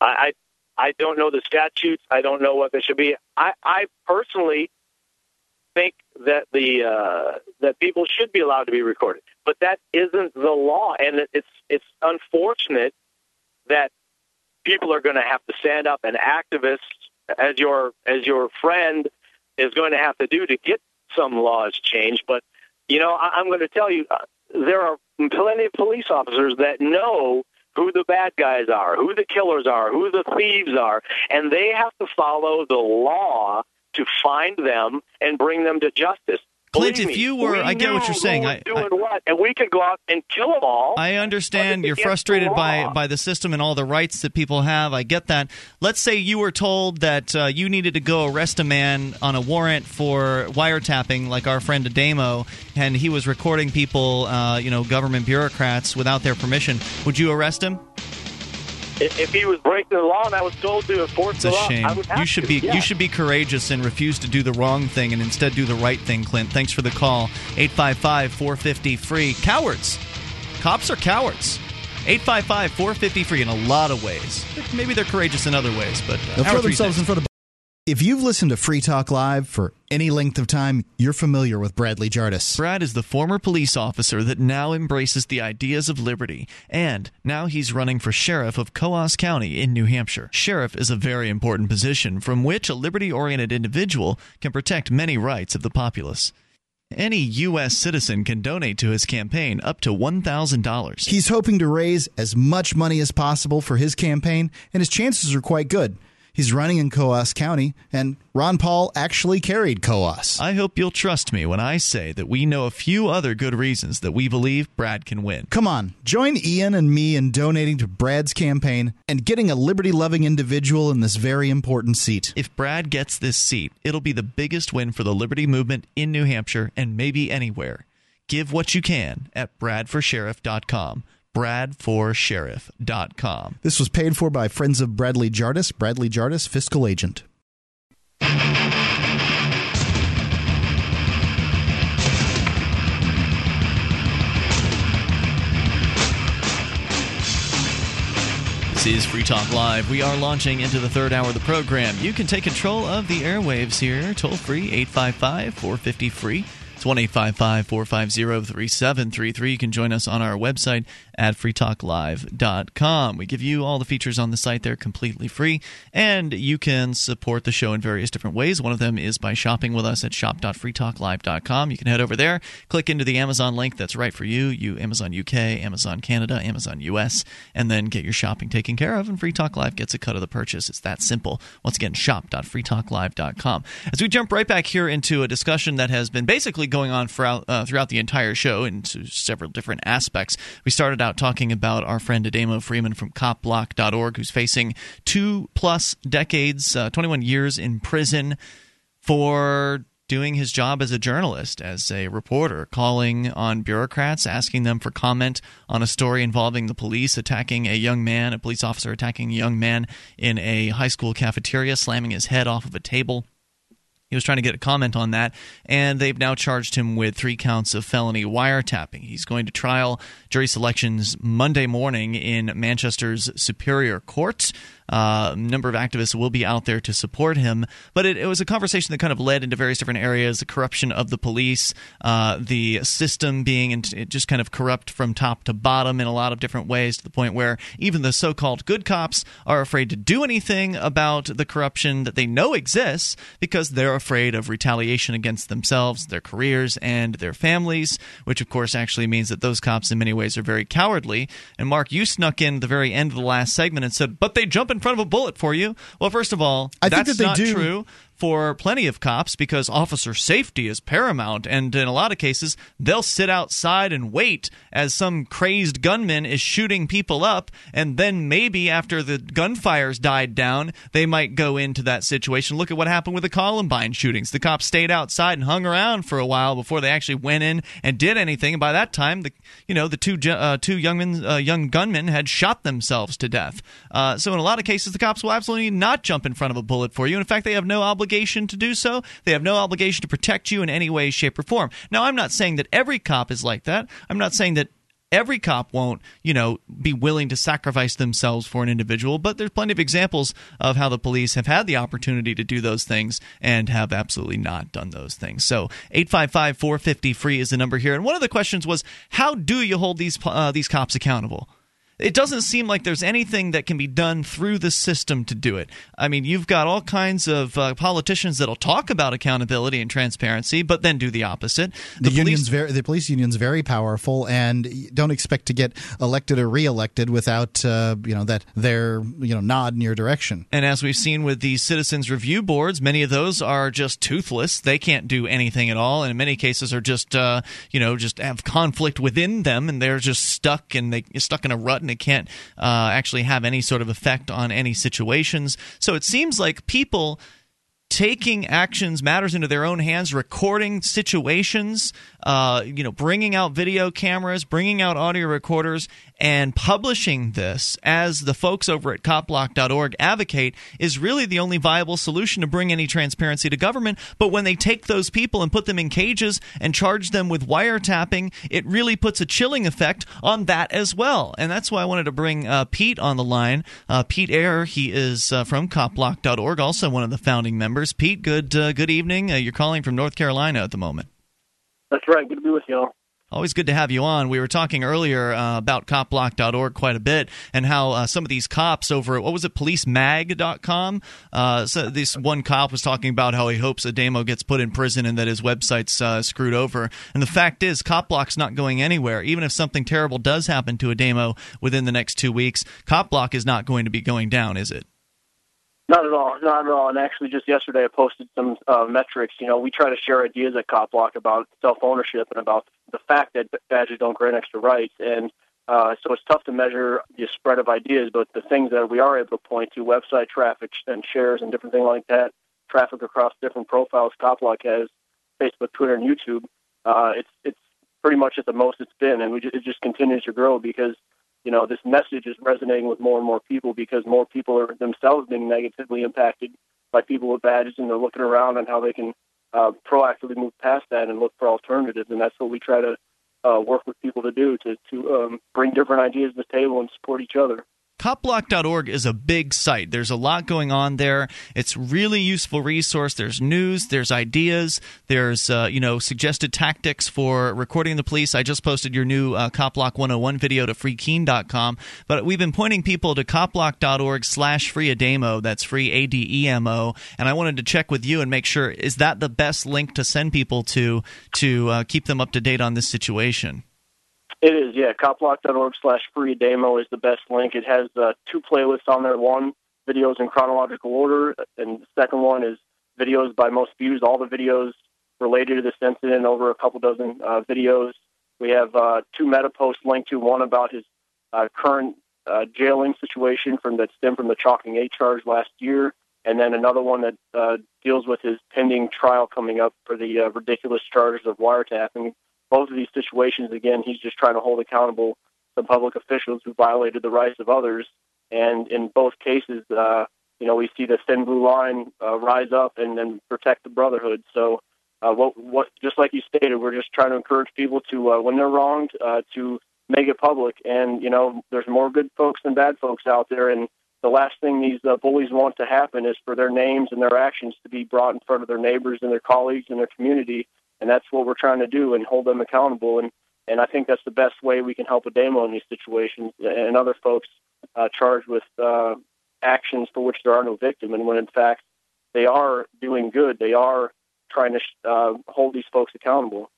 I, I I don't know the statutes. I don't know what they should be. I, I personally think that the uh, that people should be allowed to be recorded, but that isn't the law, and it's it's unfortunate that people are going to have to stand up and activists, as your as your friend is going to have to do to get some laws changed. But you know, I, I'm going to tell you, uh, there are plenty of police officers that know who the bad guys are, who the killers are, who the thieves are, and they have to follow the law to find them and bring them to justice. Clint, Believe if you were- we I get what you're saying. I- doing what, and we could go out and kill them all. I understand you're frustrated by by the system and all the rights that people have. I get that. Let's say you were told that uh, you needed to go arrest a man on a warrant for wiretapping, like our friend Ademo, and he was recording people, uh, you know, government bureaucrats without their permission. Would you arrest him? If if he was breaking the law and I was told to enforce It's the a law, shame. I would have You should to, be yeah. you should be courageous and refuse to do the wrong thing and instead do the right thing, Clint. Thanks for the call. 855-450 free. Cowards. Cops are cowards. 855-450 free in a lot of ways. Maybe they're courageous in other ways, but uh, They'll throw themselves next. in front of. If you've listened to Free Talk Live for any length of time, you're familiar with Bradley Jardis. Brad is the former police officer that now embraces the ideas of liberty, and now he's running for sheriff of Coos County in New Hampshire. Sheriff is a very important position from which a liberty oriented individual can protect many rights of the populace. Any U.S. citizen can donate to his campaign up to $1,000. He's hoping to raise as much money as possible for his campaign, and his chances are quite good. He's running in Coos County, and Ron Paul actually carried Coos. I hope you'll trust me when I say that we know a few other good reasons that we believe Brad can win. Come on, join Ian and me in donating to Brad's campaign and getting a liberty loving individual in this very important seat. If Brad gets this seat, it'll be the biggest win for the liberty movement in New Hampshire and maybe anywhere. Give what you can at bradforsheriff.com bradforsheriff.com. This was paid for by Friends of Bradley Jardis, Bradley Jardis, fiscal agent. This is Free Talk Live. We are launching into the third hour of the program. You can take control of the airwaves here, toll free 855 450 free. It's 1 450 3733. You can join us on our website at freetalklive.com. We give you all the features on the site there completely free, and you can support the show in various different ways. One of them is by shopping with us at shop.freetalklive.com. You can head over there, click into the Amazon link that's right for you, you Amazon UK, Amazon Canada, Amazon US, and then get your shopping taken care of, and Free Talk Live gets a cut of the purchase. It's that simple. Once again, shop.freetalklive.com. As we jump right back here into a discussion that has been basically going on throughout, uh, throughout the entire show into several different aspects. We started out talking about our friend Ademo Freeman from copblock.org, who's facing two plus decades, uh, 21 years in prison for doing his job as a journalist, as a reporter, calling on bureaucrats, asking them for comment on a story involving the police attacking a young man, a police officer attacking a young man in a high school cafeteria, slamming his head off of a table. He was trying to get a comment on that, and they've now charged him with three counts of felony wiretapping. He's going to trial jury selections Monday morning in Manchester's Superior Court. Uh, a number of activists will be out there to support him. But it, it, was a conversation that kind of led into various different areas the corruption of the police, uh, the system being in, just kind of corrupt from top to bottom in a lot of different ways to the point where even the so called good cops are afraid to do anything about the corruption that they know exists because they're afraid of retaliation against themselves, their careers, and their families, which of course actually means that those cops in many ways are very cowardly. And Mark, you snuck in the very end of the last segment and said, but they jump in front of a bullet for you. Well, first of all, I that's think that they not do. true for plenty of cops because officer safety is paramount. And in a lot of cases, they'll sit outside and wait as some crazed gunman is shooting people up. And then maybe after the gunfire's died down, they might go into that situation. Look at what happened with the Columbine shootings. The cops stayed outside and hung around for a while before they actually went in and did anything. And by that time, the you know the two uh, two young men, uh, young gunmen had shot themselves to death. Uh, so in a lot of cases, the cops will absolutely not jump in front of a bullet for you. In fact, they have no obligation to do so. They have no obligation to protect you in any way, shape, or form. Now, I'm not saying that every cop is like that. I'm not saying that every cop won't, you know, be willing to sacrifice themselves for an individual, but there's plenty of examples of how the police have had the opportunity to do those things and have absolutely not done those things. So 855-450 free is the number here. And one of the questions was how do you hold these uh, these cops accountable? It doesn't seem like there's anything that can be done through the system to do it. I mean, you've got all kinds of uh, politicians that'll talk about accountability and transparency, but then do the opposite. The, the union's very, the police union's very powerful, and don't expect to get elected or reelected without uh, you know that their you know nod in your direction. And as we've seen with the citizens review boards, many of those are just toothless. They can't do anything at all, and in many cases are just uh, you know just have conflict within them, and they're just stuck and they stuck in a rut and it can't uh, actually have any sort of effect on any situations. So it seems like people taking actions matters into their own hands recording situations uh, you know bringing out video cameras bringing out audio recorders and publishing this as the folks over at copblock.org advocate is really the only viable solution to bring any transparency to government but when they take those people and put them in cages and charge them with wiretapping it really puts a chilling effect on that as well and that's why i wanted to bring uh, pete on the line uh, pete Eyre he is uh, from copblock.org also one of the founding members Pete, good uh, good evening. Uh, you're calling from North Carolina at the moment. That's right. Good to be with y'all. Always good to have you on. We were talking earlier uh, about copblock.org quite a bit and how uh, some of these cops over at, what was it, policemag.com? Uh, so this one cop was talking about how he hopes Ademo gets put in prison and that his website's uh, screwed over. And the fact is, Copblock's not going anywhere. Even if something terrible does happen to Ademo within the next two weeks, Copblock is not going to be going down, is it? Not at all, not at all. And actually, just yesterday, I posted some uh, metrics. You know, we try to share ideas at CopBlock about self ownership and about the fact that badges don't grant extra rights. And uh, so it's tough to measure the spread of ideas, but the things that we are able to point to, website traffic and shares and different things like that, traffic across different profiles CopBlock has, Facebook, Twitter, and YouTube, uh, it's it's pretty much at the most it's been, and we just, it just continues to grow because you know this message is resonating with more and more people because more people are themselves being negatively impacted by people with badges, and they're looking around on how they can uh, proactively move past that and look for alternatives, and that's what we try to uh, work with people to do to to um, bring different ideas to the table and support each other. Copblock.org is a big site. There's a lot going on there. It's really useful resource. There's news, there's ideas, there's uh, you know suggested tactics for recording the police. I just posted your new uh, Copblock 101 video to freekeene.com. But we've been pointing people to copblock.org slash free Ademo. That's free A D E M O. And I wanted to check with you and make sure is that the best link to send people to to uh, keep them up to date on this situation. It is, yeah. Copblock.org slash free demo is the best link. It has uh, two playlists on there. One, videos in chronological order, and the second one is videos by most views, all the videos related to this incident, over a couple dozen uh, videos. We have uh, two meta posts linked to one about his uh, current uh, jailing situation from that stem from the Chalking 8 charge last year, and then another one that uh, deals with his pending trial coming up for the uh, ridiculous charges of wiretapping both of these situations, again, he's just trying to hold accountable the public officials who violated the rights of others. And in both cases, uh, you know, we see the thin blue line uh, rise up and then protect the brotherhood. So, uh, what, what, just like you stated, we're just trying to encourage people to, uh, when they're wronged, uh, to make it public. And you know, there's more good folks than bad folks out there, and the last thing these uh, bullies want to happen is for their names and their actions to be brought in front of their neighbors and their colleagues and their community and that's what we're trying to do and hold them accountable. And and I think that's the best way we can help Ademo in these situations and other folks uh, charged with uh, actions for which there are no victim, and when in fact they are doing good, they are trying to uh, hold these folks accountable.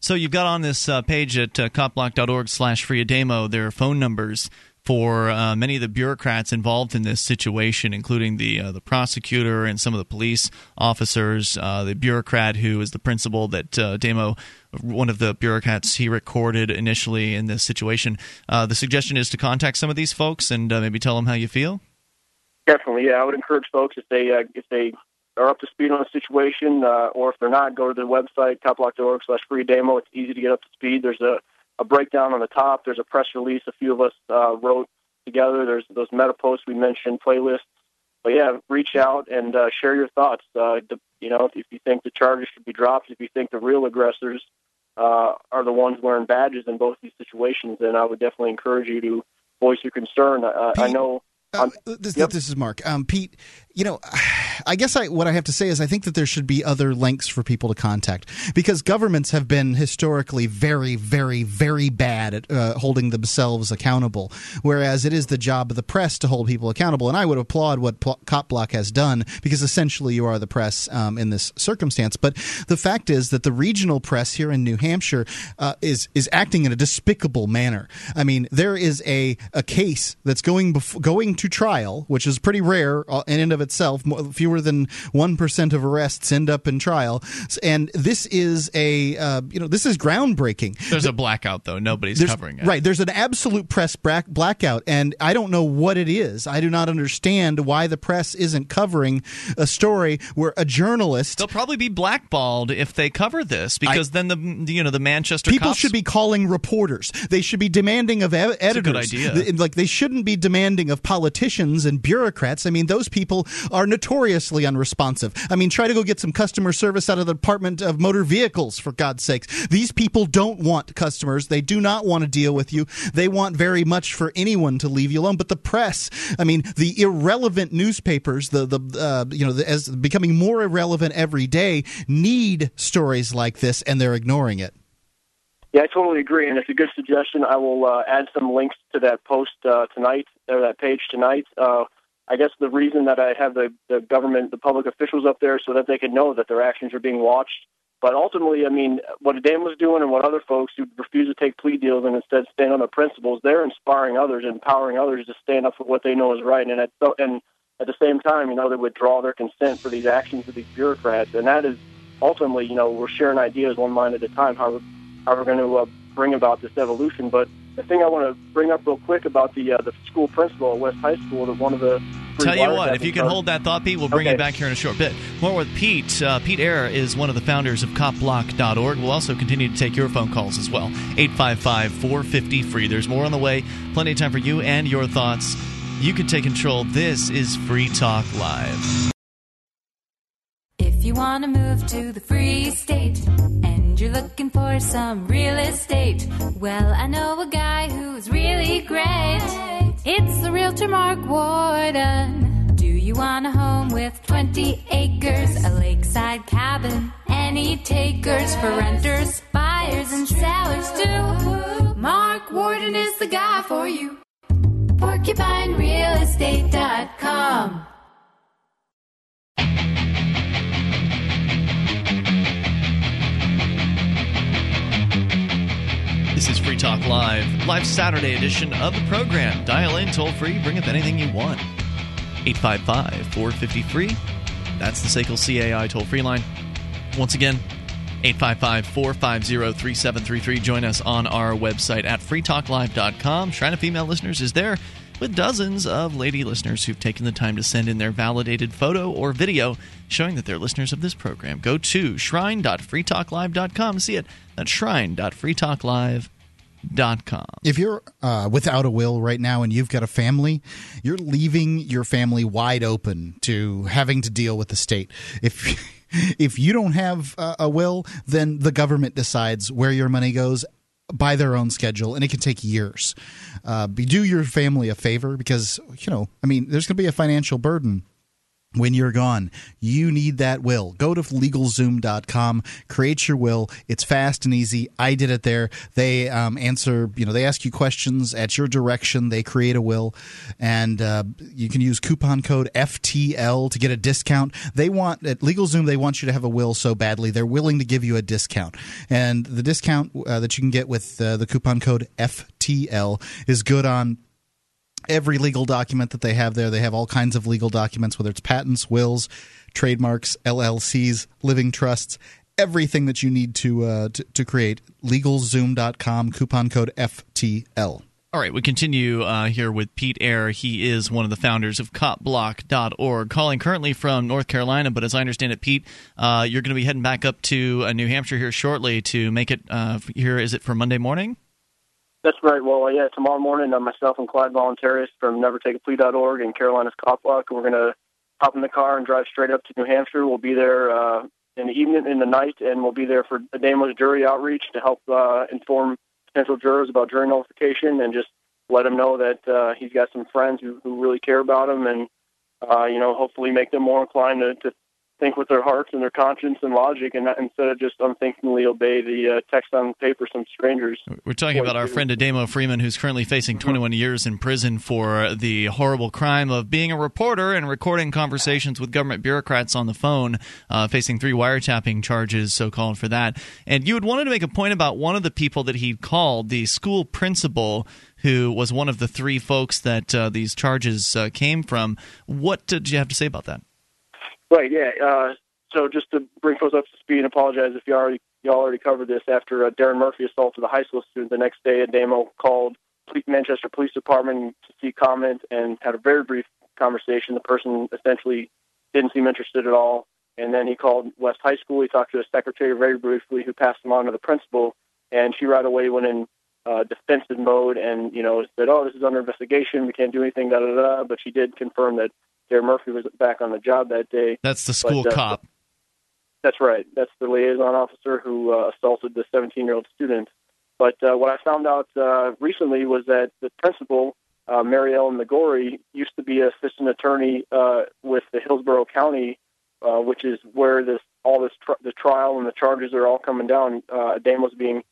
So you've got on this uh, page at uh, copblock.org slash free demo their phone numbers for uh, many of the bureaucrats involved in this situation, including the uh, the prosecutor and some of the police officers. Uh, the bureaucrat who is the principal that uh, Damo, one of the bureaucrats he recorded initially in this situation. Uh, the suggestion is to contact some of these folks and uh, maybe tell them how you feel. Definitely, yeah. I would encourage folks if they if they are up to speed on the situation, or if they're not, go to the website copblock.org slash free demo. It's easy to get up to speed. There's a a breakdown on the top. There's a press release a few of us uh, wrote together. There's those meta posts we mentioned, playlists. But yeah, reach out and uh, share your thoughts. Uh, the, you know, if, if you think the charges should be dropped, if you think the real aggressors uh, are the ones wearing badges in both these situations, then I would definitely encourage you to voice your concern. Uh, I know. Uh, this, yep. this, is Mark. Um, Pete, you know, I guess I, what I have to say is I think that there should be other links for people to contact because governments have been historically very, very, very bad at uh, holding themselves accountable, whereas it is the job of the press to hold people accountable. And I would applaud what P- Copblock has done because essentially you are the press um, in this circumstance. But the fact is that the regional press here in New Hampshire uh, is is acting in a despicable manner. I mean, there is a a case that's going bef- going to trial, which is pretty rare uh, in and of itself. Fewer than one percent of arrests end up in trial, and this is a uh, you know this is groundbreaking. There's a blackout though; nobody's there's, covering it. Right? There's an absolute press blackout, and I don't know what it is. I do not understand why the press isn't covering a story where a journalist. They'll probably be blackballed if they cover this because I, then the you know the Manchester people cops, should be calling reporters. They should be demanding of editors. That's a good idea. Like they shouldn't be demanding of politicians and bureaucrats. I mean, those people are notoriously unresponsive. I mean, try to go get some customer service out of the Department of Motor Vehicles, for God's sakes. These people don't want customers. They do not want to deal with you. They want very much for anyone to leave you alone. But the press, I mean, the irrelevant newspapers, the, the uh, you know, the, as becoming more irrelevant every day, need stories like this, and they're ignoring it. Yeah, I totally agree, and it's a good suggestion. I will uh, add some links to that post uh, tonight, or that page tonight. Uh, I guess the reason that I have the, the government, the public officials up there so that they can know that their actions are being watched. But ultimately, I mean, what Dan was doing and what other folks who refuse to take plea deals and instead stand on their principles, they're inspiring others, empowering others to stand up for what they know is right. And at, and at the same time, you know, they withdraw their consent for these actions of these bureaucrats, and that is ultimately, you know, we're sharing ideas one mind at a time how how we're going to uh, bring about this evolution. But the thing I want to bring up real quick about the uh, the school principal at West High School, that one of the Tell you what, if you can hold that thought, Pete, we'll bring Okay. you back here in a short bit. More with Pete. Uh, Pete Eyre is one of the founders of copblock.org. We'll also continue to take your phone calls as well. 855 450 free. There's more on the way. Plenty of time for you and your thoughts. You can take control. This is Free Talk Live. If you want to move to the free state and you're looking for some real estate, well, I know a guy who's really great. It's the realtor Mark Warden. Do you want a home with 20 acres, a lakeside cabin, any takers for renters, buyers, and sellers too? Mark Warden is the guy for you. PorcupineRealestate.com. Talk Live, live Saturday edition of the program. Dial in toll free, bring up anything you want. 855 450 free. That's the SACL CAI toll free line. Once again, 855 450 3733. Join us on our website at freetalklive.com. Shrine of Female Listeners is there with dozens of lady listeners who've taken the time to send in their validated photo or video showing that they're listeners of this program. Go to shrine.freetalklive.com see it. That's shrine.freetalklive.com. If you're uh, without a will right now and you've got a family, you're leaving your family wide open to having to deal with the state. If if you don't have a, a will, then the government decides where your money goes by their own schedule, and it can take years. Uh, do your family a favor because you know, I mean, there's going to be a financial burden when you're gone. You need that will. Go to legalzoom.com, create your will. It's fast and easy. I did it there. They um, answer, you know, they ask you questions at your direction. They create a will, and uh, you can use coupon code FTL to get a discount. They want at LegalZoom, they want you to have a will so badly. They're willing to give you a discount. And the discount uh, that you can get with uh, the coupon code FTL is good on every legal document that they have there. They have all kinds of legal documents, whether it's patents, wills, trademarks, LLCs, living trusts, everything that you need to uh, to, to create. LegalZoom.com, coupon code FTL. All right, we continue uh, here with Pete Eyre. He is one of the founders of copblock.org, calling currently from North Carolina. But as I understand it, Pete, uh, you're going to be heading back up to uh, New Hampshire here shortly to make it uh, here. Is it for Monday morning? That's right. Well, yeah, tomorrow morning, uh, myself and Clyde Voluntarist from NeverTakeAPlea.org and Carolina's Cop Block, we're going to hop in the car and drive straight up to New Hampshire. We'll be there uh, in the evening, in the night, and we'll be there for Ademo's jury outreach to help uh, inform potential jurors about jury nullification and just let them know that uh, he's got some friends who, who really care about him and, uh, you know, hopefully make them more inclined to, to think with their hearts and their conscience and logic and not, instead of just unthinkingly obey the uh, text on paper from strangers. We're talking about our friend Ademo Freeman, who's currently facing 21 years in prison for the horrible crime of being a reporter and recording conversations with government bureaucrats on the phone, uh, facing three wiretapping charges, so called, for that. And you had wanted to make a point about one of the people that he'd called, the school principal, who was one of the three folks that uh, these charges uh, came from. What did you have to say about that? Right. Yeah. Uh, so just to bring folks up to speed and apologize if you already y'all already covered this. After uh, Darren Murphy assaulted a high school student, the next day, Ademo called Manchester Police Department to seek comment and had a very brief conversation. The person essentially didn't seem interested at all, and then he called West High School. He talked to a secretary very briefly, who passed him on to the principal, and she right away went in uh, defensive mode and you know said, "Oh, this is under investigation. We can't do anything." Da da da. But she did confirm that Darren Murphy was back on the job that day. That's the school But, uh, cop. That's right. That's the liaison officer who uh, assaulted the 17 year old student. But uh, what I found out uh, recently was that the principal, uh, Mary Ellen McGorry, used to be an assistant attorney uh, with the Hillsborough County, uh, which is where this all this tr- the trial and the charges are all coming down. Uh, Dame was being,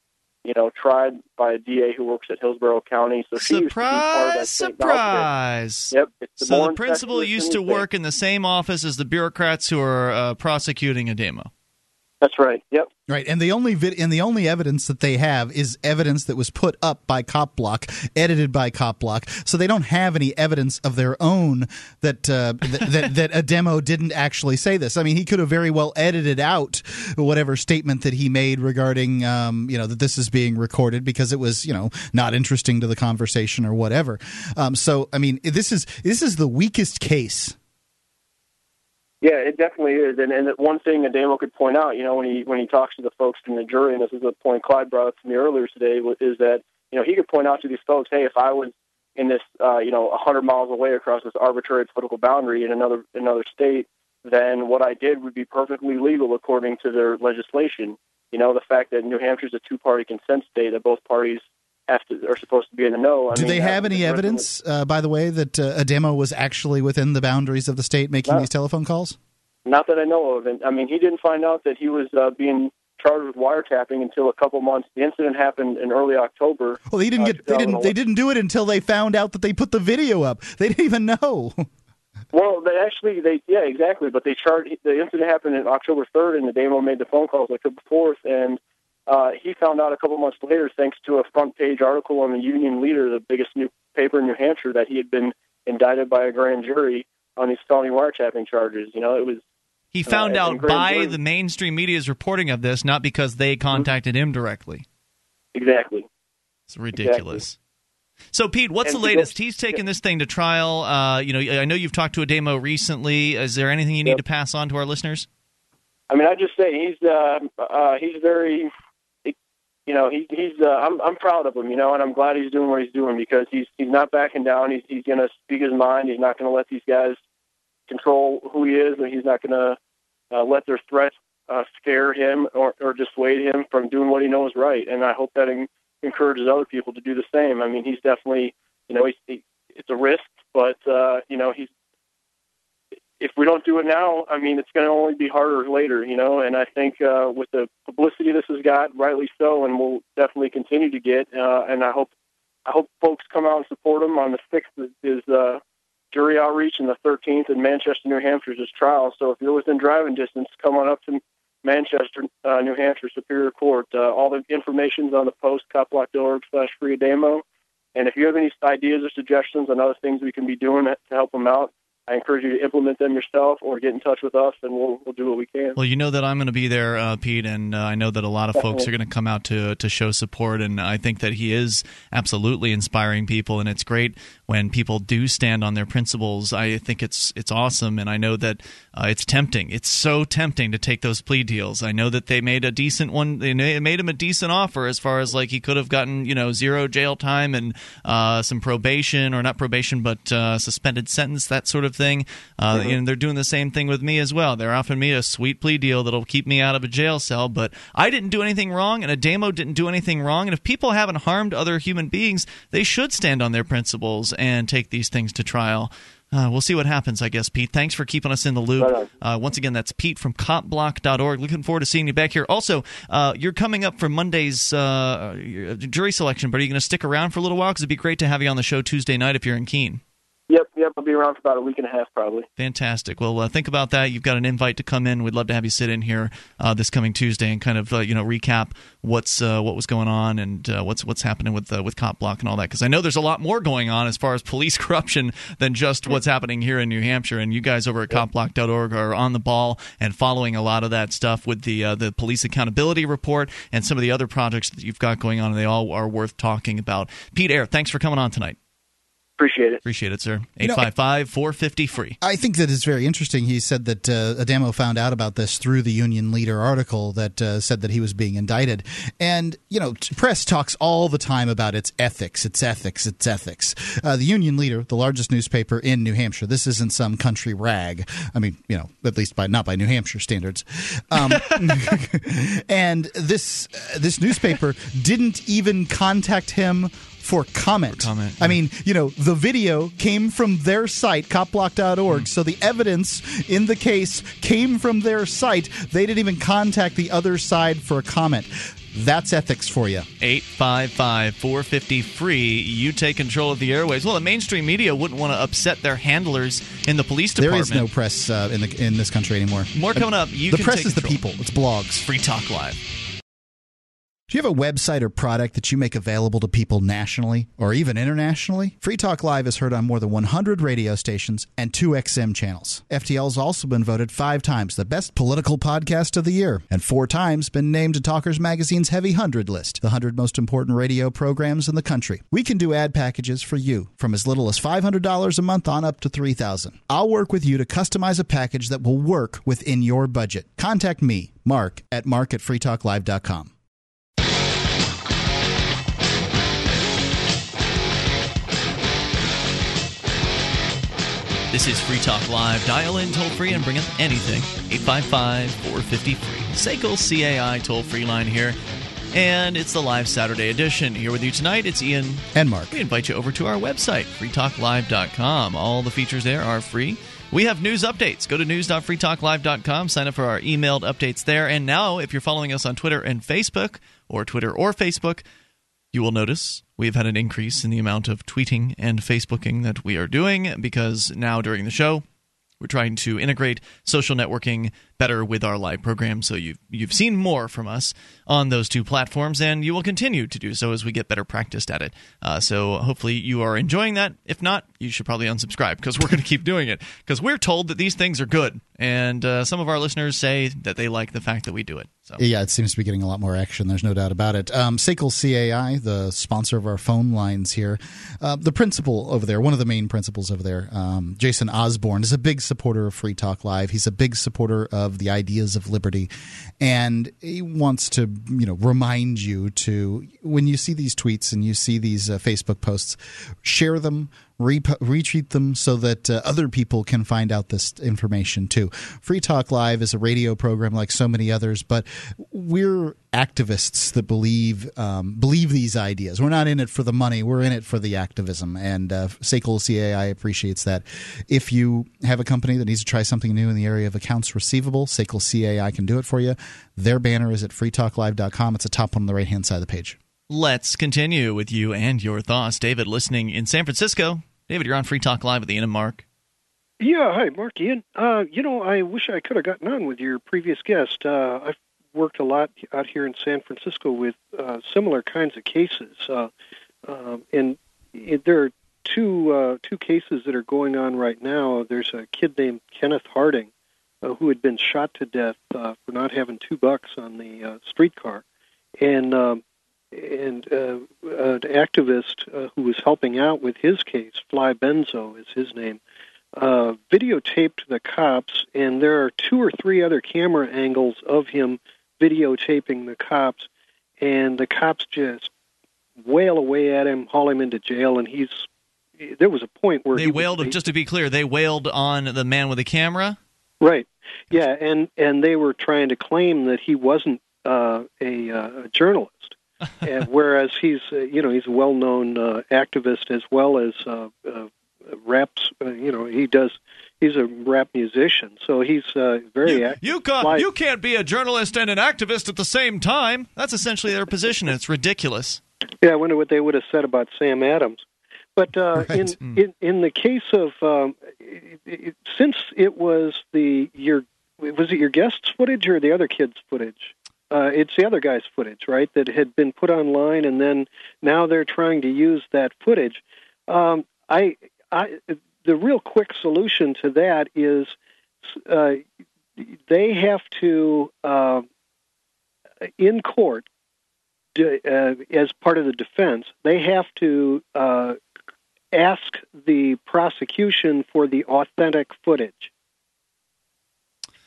you know, tried by a DA who works at Hillsborough County. So she used to be part of that Surprise! Surprise! Yep. It's the So the principal used to work in the same office as the bureaucrats who are uh, prosecuting Ademo. That's right. Yep. Right, and the only vid- and the only evidence that they have is evidence that was put up by Cop Block, edited by Cop Block. So they don't have any evidence of their own that uh, that, that that Ademo didn't actually say this. I mean, he could have very well edited out whatever statement that he made regarding um, you know that this is being recorded because it was you know not interesting to the conversation or whatever. Um, so I mean, this is this is the weakest case Yeah, it definitely is. And and one thing Ademo could point out, you know, when he when he talks to the folks in the jury, and this is a point Clyde brought up to me earlier today, is that you know he could point out to these folks, hey, if I was in this, uh, you know, a hundred miles away across this arbitrary political boundary in another another state, then what I did would be perfectly legal according to their legislation. You know, the fact that New Hampshire's a two-party consent state, that both parties have to are supposed to be in the know. I Do mean, they have any evidence, uh, by the way, that uh, Ademo was actually within the boundaries of the state making No. these telephone calls? Not that I know of. And I mean, he didn't find out that he was uh, being charged with wiretapping until a couple months. The incident happened in early October. Well, they didn't uh, get they didn't they didn't do it until they found out that they put the video up. They didn't even know. Well, they actually, they yeah, exactly. But they charged. The incident happened in October third, and the demo made the phone calls like October fourth, and uh, he found out a couple months later, thanks to a front page article on the Union Leader, the biggest new paper in New Hampshire, that he had been indicted by a grand jury on these felony wiretapping charges. You know, it was He found Uh, out by jury- the mainstream media's reporting of this, not because they contacted him directly. exactly. It's ridiculous. So, Pete, what's And the latest? He's taken this thing to trial. Uh, you know, I know you've talked to Ademo recently. Is there anything you need to pass on to our listeners? I mean, I just say he's uh, uh, he's very, you know, he, he's. Uh, I'm I'm proud of him, you know, and I'm glad he's doing what he's doing because he's he's not backing down. He's he's going to speak his mind. He's not going to let these guys control who he is, and he's not going to uh, let their threats uh, scare him or or dissuade him from doing what he knows right. And I hope that en- encourages other people to do the same. I mean, he's definitely, you know, he's, he, it's a risk, but uh, you know, he's if we don't do it now, I mean, it's going to only be harder later, you know. And I think uh, with the publicity this has got, rightly so, and will definitely continue to get. Uh, and I hope, I hope folks come out and support him. On the sixth is, uh, jury outreach, and the thirteenth in Manchester, New Hampshire is trial. So if you're within driving distance, come on up to Manchester, uh, New Hampshire Superior Court. Uh, all the information's on the post, copblock.org slash free demo. And if you have any ideas or suggestions on other things we can be doing to help them out, I encourage you to implement them yourself or get in touch with us, and we'll we'll do what we can. Well, you know that I'm going to be there, uh, Pete, and uh, I know that a lot of folks are going to come out to to show support, and I think that he is absolutely inspiring people, and it's great when people do stand on their principles. I think it's it's awesome, and I know that uh, it's tempting. It's so tempting to take those plea deals. I know that they made a decent one. They made him a decent offer as far as like he could have gotten you know zero jail time and uh, some probation or not probation, but uh, suspended sentence, that sort of thing. Uh, Mhm. And they're doing the same thing with me as well. They're offering me a sweet plea deal that'll keep me out of a jail cell, but I didn't do anything wrong, and Ademo didn't do anything wrong. And if people haven't harmed other human beings, they should stand on their principles and take these things to trial. Uh, we'll see what happens, I guess, Pete. Thanks for keeping us in the loop. Uh, once again, that's Pete from copblock.org. Looking forward to seeing you back here. Also, uh, you're coming up for Monday's uh, jury selection, but are you going to stick around for a little while? Because it'd be great to have you on the show Tuesday night if you're in Keene. Yep, yep. I'll be around for about a week and a half, probably. Fantastic. Well, uh, think about that. You've got an invite to come in. We'd love to have you sit in here uh, this coming Tuesday and kind of uh, you know recap what's uh, what was going on and uh, what's what's happening with uh, with Cop Block and all that. Because I know there's a lot more going on as far as police corruption than just what's happening here in New Hampshire. And you guys over at copblock.org are on the ball and following a lot of that stuff with the uh, the police accountability report and some of the other projects that you've got going on. And they all are worth talking about. Pete Eyre, thanks for coming on tonight. Appreciate it. Appreciate it, sir. You 855 450 free. I think that is very interesting. He said that uh, Ademo found out about this through the Union Leader article that uh, said that he was being indicted. And, you know, press talks all the time about its ethics, its ethics, its ethics. Uh, the Union Leader, the largest newspaper in New Hampshire, this isn't some country rag. I mean, you know, at least by not by New Hampshire standards. Um, and this uh, this newspaper didn't even contact him for comment. I mean, you know, the video came from their site, copblock.org. So the evidence in the case came from their site. They didn't even contact the other side for a comment. That's ethics for you. 855 450 free. You take control of the airways. Well, the mainstream media wouldn't want to upset their handlers in the police department. There is no press uh, in the in this country anymore. More coming up. You the press is the people. It's blogs. Free Talk Live. Do you have a website or product that you make available to people nationally or even internationally? Free Talk Live is heard on more than 100 radio stations and two XM channels. FTL has also been voted five times the best political podcast of the year and four times been named to Talkers Magazine's Heavy 100 list, the 100 most important radio programs in the country. We can do ad packages for you from as little as $500 a month on up to $3,000. I'll work with you to customize a package that will work within your budget. Contact me, Mark, at mark at freetalklive.com. This is Free Talk Live. Dial in toll free and bring up anything. 855 450 free. SACL CAI toll free line here. And it's the live Saturday edition. Here with you tonight, it's Ian and Mark. We invite you over to our website, freetalklive.com. All the features there are free. We have news updates. Go to news.freetalklive.com, sign up for our emailed updates there. And now, if you're following us on Twitter and Facebook, or Twitter or Facebook, you will notice we've had an increase in the amount of tweeting and Facebooking that we are doing because now during the show, we're trying to integrate social networking better with our live program. So you've you've seen more from us on those two platforms, and you will continue to do so as we get better practiced at it. Uh, so hopefully you are enjoying that. If not, you should probably unsubscribe because we're going to keep doing it because we're told that these things are good, and uh, some of our listeners say that they like the fact that we do it. So Yeah, it seems to be getting a lot more action. There's no doubt about it. Um, SACL CAI, the sponsor of our phone lines here, uh, the principal over there, one of the main principals over there, um, Jason Osborne, is a big supporter of Free Talk Live. He's a big supporter of the ideas of liberty, and he wants to, you know, remind you to when you see these tweets and you see these uh, Facebook posts, share them re- retweet them so that uh, other people can find out this information too. Free Talk Live is a radio program like so many others, but we're activists that believe um, believe these ideas. We're not in it for the money. We're in it for the activism. And uh, SACL CAI appreciates that. If you have a company that needs to try something new in the area of accounts receivable, SACL CAI can do it for you. Their banner is at freetalklive.com. It's the top one on the right hand side of the page. Let's continue with you and your thoughts. David, listening in San Francisco. David, you're on Free Talk Live with Ian and Mark. Yeah, hi, Mark Ian. Uh, you know, I wish I could have gotten on with your previous guest. Uh, I've worked a lot out here in San Francisco with uh, similar kinds of cases, uh, um, and it, there are two uh, two cases that are going on right now. There's a kid named Kenneth Harding uh, who had been shot to death for not having two bucks on the streetcar, and um, and uh, an activist uh, who was helping out with his case, Fly Benzo is his name, uh, videotaped the cops, and there are two or three other camera angles of him videotaping the cops, and the cops just wail away at him, haul him into jail, and he's. There was a point where They he was- wailed, just to be clear, they wailed on the man with the camera. Right. Yeah, and and they were trying to claim that he wasn't uh, a, uh, a journalist, and whereas he's uh, you know he's a well-known uh, activist as well as uh, uh, raps. Uh, you know he does. He's a rap musician, so he's uh, very active. You can't, you can't be a journalist and an activist at the same time. That's essentially their position. and It's ridiculous. Yeah, I wonder what they would have said about Sam Adams. But uh, in, in in the case of um, it, it, since it was the your was it your guest's footage or the other kid's footage? Uh, it's the other guy's footage, right? That had been put online, and then now they're trying to use that footage. Um, I, I, the real quick solution to that is uh, they have to uh, in court uh, as part of the defense, they have to uh, ask the prosecution for the authentic footage.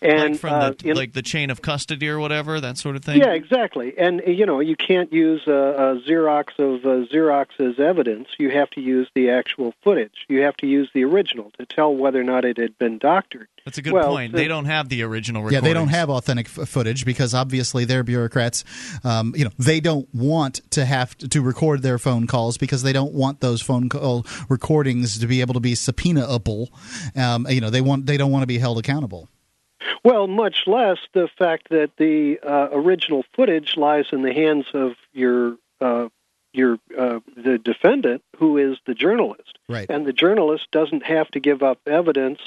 And like from uh, the in- like the chain of custody or whatever, that sort of thing. yeah, exactly. And uh, you know, you can't use a, a Xerox of uh, Xerox as evidence. You have to use the actual footage. You have to use the original to tell whether or not it had been doctored. That's a good Well, point. the- They don't have the original Recordings. Yeah, they don't have authentic f- footage because obviously they're bureaucrats. Um, you know, they don't want to have to, to record their phone calls because they don't want those phone call recordings to be able to be subpoenaable. Um, you know, they want they don't want to be held accountable. Well, much less the fact that the uh, original footage lies in the hands of your uh, your uh, the defendant, who is the journalist, right? And the journalist doesn't have to give up evidence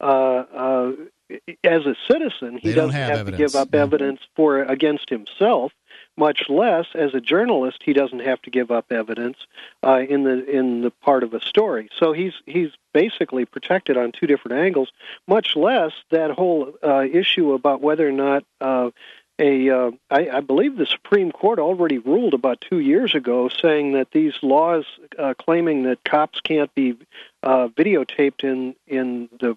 uh, uh, as a citizen. He They doesn't have have, to give up evidence for against himself. Much less, as a journalist, he doesn't have to give up evidence uh, in the in the part of a story. So he's he's basically protected on two different angles. Much less that whole uh, issue about whether or not uh, a uh, I, I believe the Supreme Court already ruled about two years ago, saying that these laws uh, claiming that cops can't be uh, videotaped in in the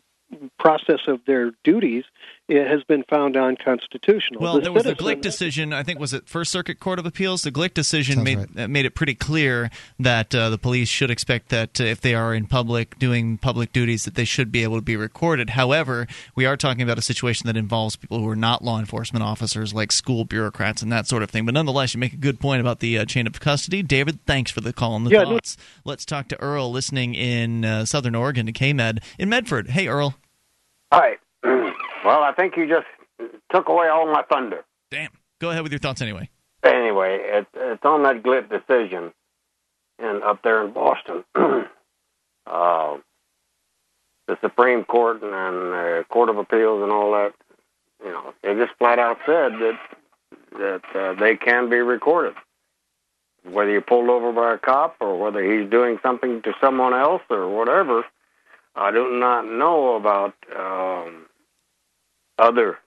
process of their duties it has been found unconstitutional. Well, The there was the Glick decision. I think was it First Circuit Court of Appeals. The Glick decision made uh, made it pretty clear that uh, the police should expect that uh, if they are in public doing public duties, that they should be able to be recorded. However, we are talking about a situation that involves people who are not law enforcement officers, like school bureaucrats and that sort of thing. But nonetheless, you make a good point about the uh, chain of custody. David, thanks for the call and the Yeah, no- thoughts. Let's talk to Earl, listening in uh, Southern Oregon to KMed in Medford. Hey, Earl. Hi. Well, I think you just took away all my thunder. Damn. Go ahead with your thoughts anyway. Anyway, it, it's on that Glick decision, and up there in Boston, uh, the Supreme Court and, and the Court of Appeals and all that. You know, they just flat out said that that uh, they can be recorded, whether you're pulled over by a cop or whether he's doing something to someone else or whatever. I do not know about um, other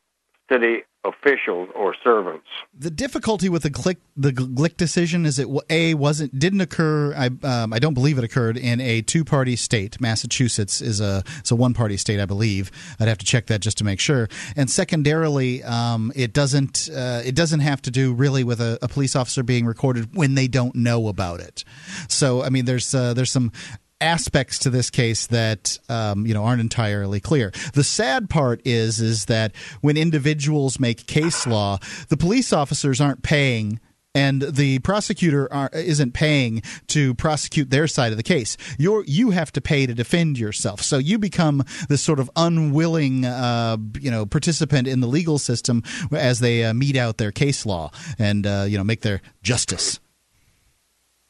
city officials or servants. The difficulty with the Glick the Glick decision is it a wasn't didn't occur. I um, I don't believe it occurred in a two party state. Massachusetts is a it's a one party state, I believe. I'd have to check that just to make sure. And secondarily, um, it doesn't uh, it doesn't have to do really with a, a police officer being recorded when they don't know about it. So I mean, there's uh, there's some aspects to this case that um, you know aren't entirely clear. The sad part is is that when individuals make case law, the police officers aren't paying. And the prosecutor isn't paying to prosecute their side of the case. You're you have to pay to defend yourself. So you become this sort of unwilling, uh, you know, participant in the legal system as they uh, mete out their case law and uh, you know make their justice.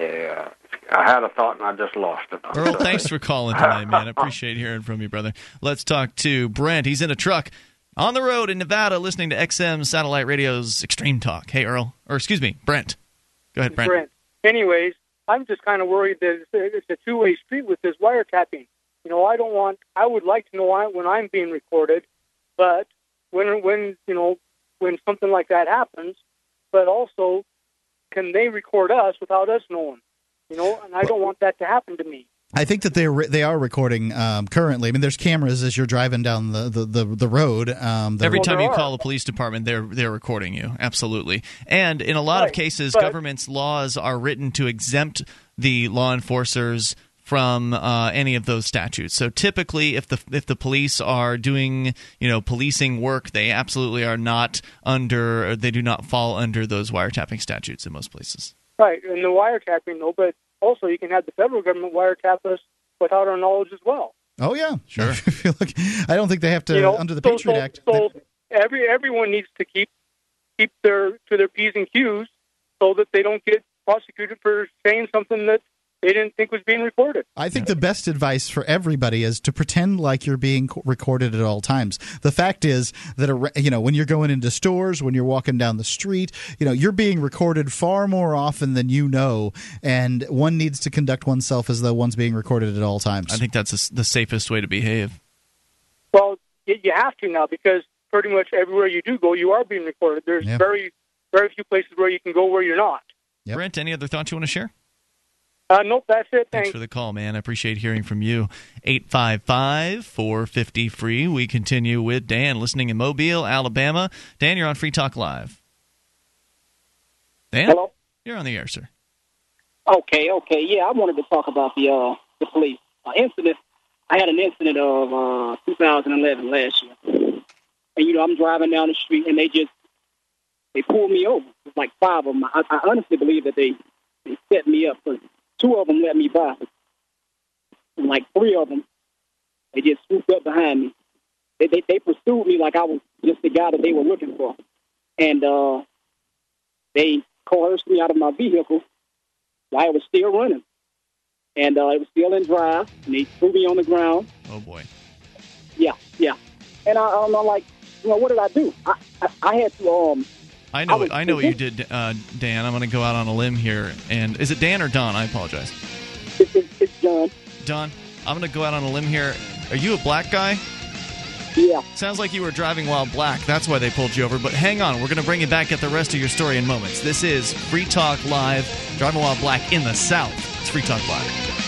Yeah, I had a thought and I just lost it. I'm Earl, sorry. thanks for calling tonight, man. I appreciate hearing from you, brother. Let's talk to Brent. He's in a truck on the road in Nevada listening to XM Satellite Radio's Extreme Talk. Hey, Earl. Or excuse me, Brent. Go ahead, Brent. Brent. Anyways, I'm just kind of worried that it's a, two-way street with this wiretapping. You know, I don't want. I would like to know when I'm being recorded, but when when you know when something like that happens, but also can they record us without us knowing? You know, and I don't want that to happen to me. I think that they are they are recording um, currently. I mean, there's cameras as you're driving down the the, the, the road. Um, that Every are- time you call the police department, they're they're recording you. Absolutely. And in a lot of cases, but- government's laws are written to exempt the law enforcers from uh, any of those statutes. So typically, if the if the police are doing you know policing work, they absolutely are not under. They do not fall under those wiretapping statutes in most places. Right, and the wiretapping though, but also you can have the federal government wiretap us without our knowledge as well. Oh yeah, sure. Look, I don't think they have to you know, under the so, Patriot so, Act. So every everyone needs to keep keep their to their p's and q's so that they don't get prosecuted for saying something that they didn't think was being recorded. I think the best advice for everybody is to pretend like you're being recorded at all times. The fact is that you know when you're going into stores, when you're walking down the street, you know you're being recorded far more often than you know, and one needs to conduct oneself as though one's being recorded at all times. I think that's the safest way to behave. Well, you, you have to now because pretty much everywhere you do go, you are being recorded. There's Yeah. very very few places where you can go where you're not. Brent, any other thoughts you want to share? Uh, nope, that's it. Thanks Thanks. for the call, man. I appreciate hearing from you. 855 450 free. We continue with Dan listening in Mobile, Alabama. Dan, you're on Free Talk Live. Dan? Hello? You're on the air, sir. Okay, okay, yeah, I wanted to talk about the uh the police uh, incident. I had an incident of uh 2011 last year, and you know I'm driving down the street and they just they pulled me over. Like five of them. I, I honestly believe that they they set me up because two of them let me by, and like three of them they just swooped up behind me. They they, they pursued me like I was just the guy that they were looking for. And uh, they coerced me out of my vehicle while I was still running. And uh, it was still in drive, and they threw me on the ground. Oh boy. Yeah, yeah. And I, I'm like, you know, what did I do? I, I, I had to um. I know. was- I know what you did, uh, Dan. I'm going to go out on a limb here. And is it Dan or Don? I apologize. It's, it's, John. Don, I'm going to go out on a limb here. Are you a black guy? Yeah. Sounds like you were driving while black. That's why they pulled you over. But hang on, we're going to bring you back at the rest of your story in moments. This is Free Talk Live, driving while black in the South. It's Free Talk Live.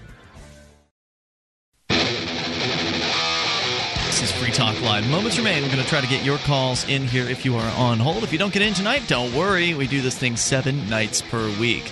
This is Free Talk Live. Moments remain. We're going to try to get your calls in here if you are on hold. If you don't get in tonight, don't worry. We do this thing seven nights per week.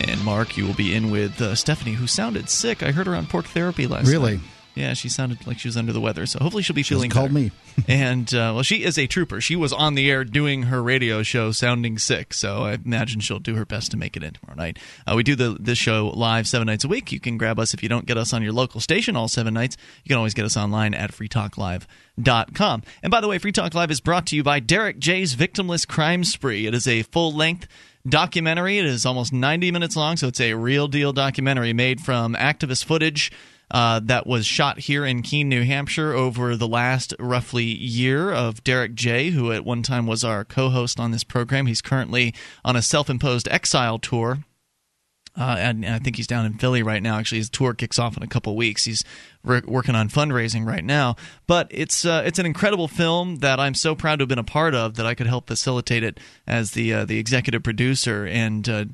And Mark, you will be in with uh, Stephanie, who sounded sick. I heard her on Porc Therapy last night. Really? night. Yeah, she sounded like she was under the weather. So hopefully she'll be feeling called better. me. and uh, well, she is a trooper. She was on the air doing her radio show, sounding sick. So I imagine she'll do her best to make it in tomorrow night. Uh, we do the this show live seven nights a week. You can grab us if you don't get us on your local station all seven nights. You can always get us online at freetalklive.com. And by the way, Free Talk Live is brought to you by Derrick J's Victimless Crime Spree. It is a full length documentary. It is almost 90 minutes long, so it's a real deal documentary made from activist footage uh, that was shot here in Keene, New Hampshire, over the last roughly year of Derrick J., who at one time was our co host on this program. He's currently on a self imposed exile tour. Uh, and I think he's down in Philly right now. Actually, his tour kicks off in a couple weeks. He's re- working on fundraising right now. But it's uh, it's an incredible film that I'm so proud to have been a part of that I could help facilitate it as the uh, the executive producer. And uh,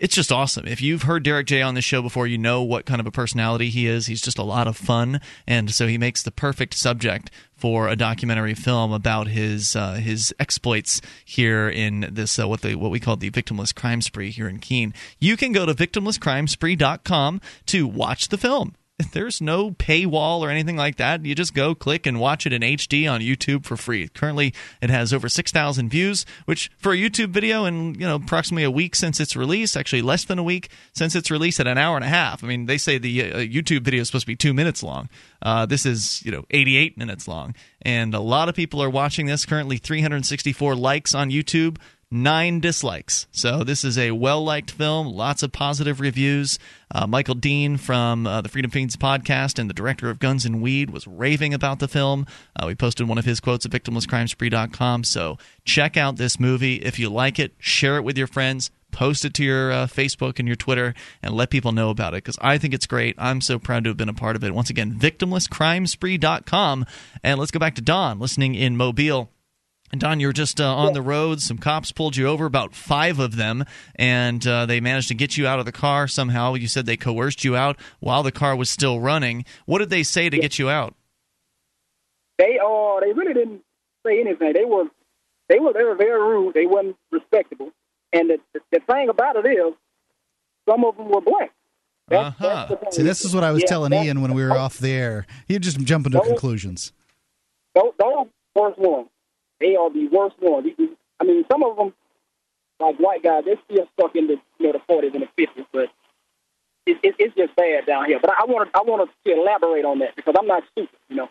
it's just awesome. If you've heard Derrick J on the show before, you know what kind of a personality he is. He's just a lot of fun, and so he makes the perfect subject for a documentary film about his uh, his exploits here in this uh, what they what we call the victimless crime spree here in Keene. You can go to victimlesscrimespree.com to watch the film. There's no paywall or anything like that. You just go click and watch it in HD on YouTube for free. Currently, it has over 6,000 views, which for a YouTube video in you know approximately a week since its release, actually less than a week since its release, at an hour and a half. I mean, they say the uh, YouTube video is supposed to be two minutes long. Uh, this is you know 88 minutes long, and a lot of people are watching this. Currently, 364 likes on YouTube nine dislikes. So this is a well liked film, lots of positive reviews. Uh, Michael Dean from uh, the Freedom Feens podcast and the director of Guns and Weed was raving about the film. Uh, we posted one of his quotes at victimlesscrimespree.com. So check out this movie. If you like it, share it with your friends. Post it to your uh, Facebook and your Twitter and let people know about it because I think it's great. I'm so proud to have been a part of it. Once again, victimlesscrimespree.com. And let's go back to Don listening in Mobile. And Don, you were just uh, on the road. Some cops pulled you over, about five of them, and uh, they managed to get you out of the car somehow. You said they coerced you out while the car was still running. What did they say to get you out? They uh they really didn't say anything. They were they were they were very rude. They weren't respectable. And the the, the thing about it is, some of them were black. That's, that's the thing. See, this is what I was Yeah, telling Ian when we were off the air. He'd just jump into Those- conclusions. Those, those worst ones. They are the worst ones. You- you- I mean, some of them, like white guys, they're still stuck in the you know the forties and the fifties, but it, it, it's just bad down here. But I want to I want to elaborate on that because I'm not stupid. You know,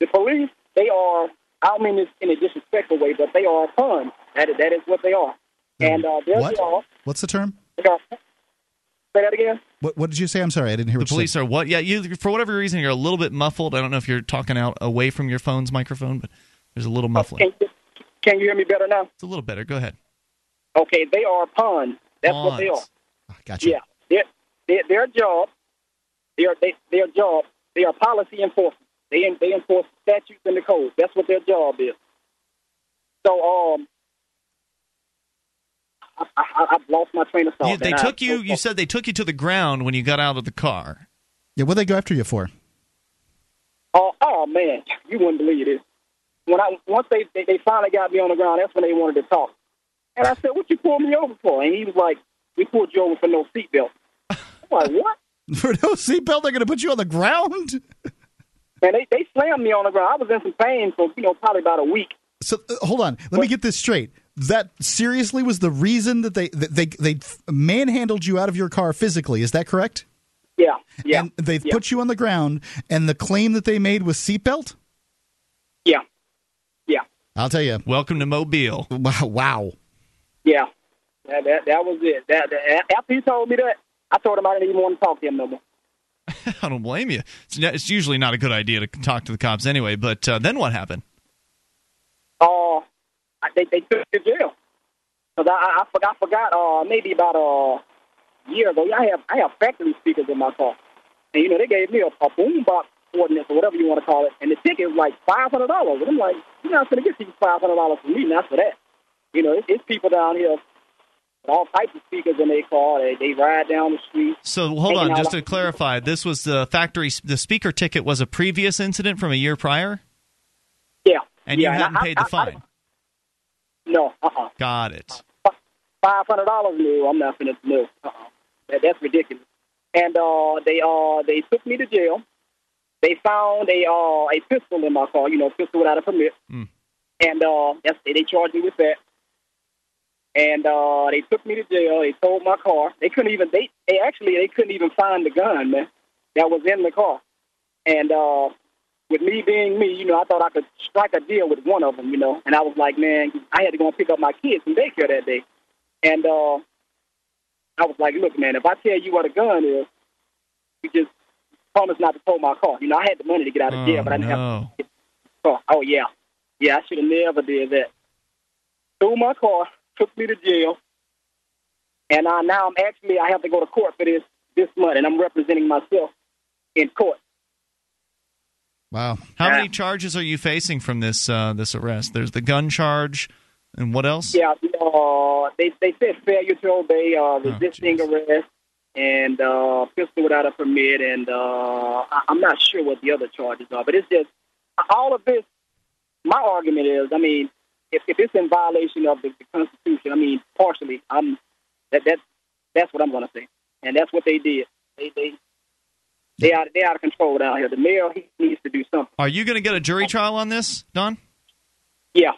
the police they are. I don't mean this in a disrespectful way, but they are fun. That is, that is what they are. And uh, their What? job. What's the term? They are, say that again. What, what did you say? I'm sorry, I didn't hear The what you police said. are what? Yeah, you for whatever reason you're a little bit muffled. I don't know if you're talking out away from your phone's microphone, but there's a little muffling. Can, can you hear me better now? It's a little better. Go ahead. Okay, they are pawns. That's what they are. Pawns. Gotcha. Yeah, their their, their job, their they, their job, they are policy enforcement. They en- they enforce statutes and the codes. That's what their job is. So um, I, I, I've lost my train of thought. You- they and I- took you. You said they took you to the ground when you got out of the car. Yeah, what they go after you for? Oh, oh man, you wouldn't believe this. When I once they, they they finally got me on the ground, that's when they wanted to talk. And I said, "What you pulled me over for?" And he was like, "We pulled you over for no seatbelt." I'm like, "What?" For no seatbelt, they're going to put you on the ground. Man, they they slammed me on the ground. I was in some pain for you know probably about a week. So uh, hold on, let me get this straight. That seriously was the reason that they that they they manhandled you out of your car physically. Is that correct? Yeah, yeah. And they've yeah. put you on the ground, and the claim that they made was seatbelt. Yeah, I'll tell you. Welcome to Mobile. Wow, wow. yeah. That, that that was it. That, that after he told me that, I told him I didn't even want to talk to him no more. I don't blame you. It's, it's usually not a good idea to talk to the cops anyway. But uh, then what happened? Uh, I- they they took me to jail. Cause I I, I forgot forgot uh maybe about a year ago. I have I have factory speakers in my car, and you know they gave me a, a boom box ordinance or whatever you want to call it, and the ticket was like five hundred dollars. And I'm like, you're not gonna get these five hundred dollars from me, not for that. You know, it, it's people down here all types of speakers in their car. They they ride down the street. So hold on, just to clarify, this was the factory. The speaker ticket was a previous incident from a year prior, Yeah, and yeah, you and hadn't I- paid I- the I- fine. No, uh uh Got it. five hundred dollars. new. I'm not gonna no. Uh-uh. That, that's ridiculous. And uh, they uh they took me to jail. They found a uh a pistol in my car. You know, pistol without a permit. Mm. And uh, that's, they charged me with that. And uh, they took me to jail. They towed my car. They couldn't even they they actually they couldn't even find the gun man that was in the car. And uh, with me being me, you know, I thought I could strike a deal with one of them, you know. And I was like, man, I had to go and pick up my kids from daycare that day. And uh, I was like, look, man, if I tell you what a gun is, you just promise not to tow my car. You know, I had the money to get out of jail, Oh, but I didn't have no. the car. Oh, yeah. Yeah, I should have never did that. Stole my car, took me to jail, and uh, now I'm actually, I have to go to court for this this month, and I'm representing myself in court. Wow. How many charges are you facing from this uh, this arrest? There's the gun charge, and what else? Yeah, uh, they they said failure to obey, uh, resisting arrest, and uh, pistol without a permit, and uh, I, I'm not sure what the other charges are, but it's just all of this. My argument is, I mean, if, if it's in violation of the, the Constitution, I mean, partially, I'm that that that's what I'm going to say, and that's what they did. They they they out they out of control down here. The mayor he needs to do something. Are you going to get a jury trial on this, Don? Yeah.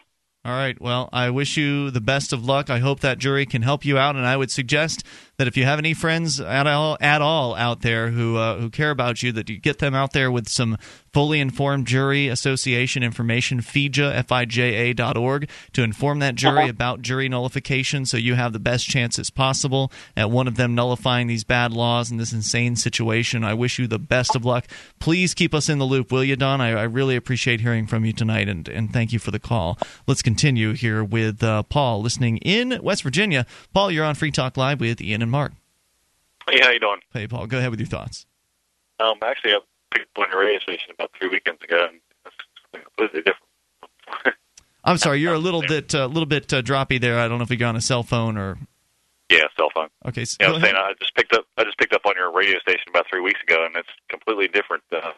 All right. Well, I wish you the best of luck. I hope that jury can help you out, and I would suggest that if you have any friends at all, at all out there who uh, who care about you, that you get them out there with some fully informed jury association information. FIJA, F-I-J-A dot org to inform that jury about jury nullification, so you have the best chances possible at one of them nullifying these bad laws in this insane situation. I wish you the best of luck. Please keep us in the loop, will you, Don? I, I really appreciate hearing from you tonight, and, and thank you for the call. Let's continue here with uh, Paul, listening in West Virginia. Paul, you're on Free Talk Live with Ian and Mark. Hey, how you doing? Hey, Paul, go ahead with your thoughts. Um, actually, I picked up on your radio station about three weekends ago, and it's completely different. I'm sorry, you're a little bit, a little bit uh, droppy there. I don't know if you got on a cell phone or. Yeah, cell phone. Okay, so Yeah, I go was ahead. saying I just picked up. I just picked up on your radio station about three weeks ago, and it's completely different. Uh,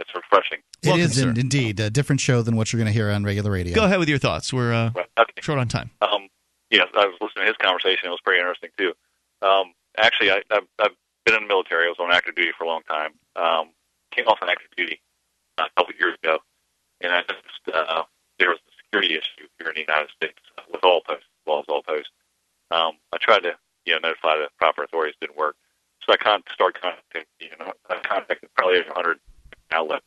it's refreshing. It is in, indeed a different show than what you're going to hear on regular radio. Go ahead with your thoughts. We're uh, short on time. Um, yes, I was listening to his conversation. It was pretty interesting too. Um, actually, I, I've, I've been in the military. I was on active duty for a long time. Um, came off on active duty uh, a couple of years ago, and I noticed uh, there was a security issue here in the United States with all posts, as well as all posts. Um, I tried to, you know, notify the proper authorities. Didn't work. So I con- started contacting, you know, I contacted probably a hundred outlets.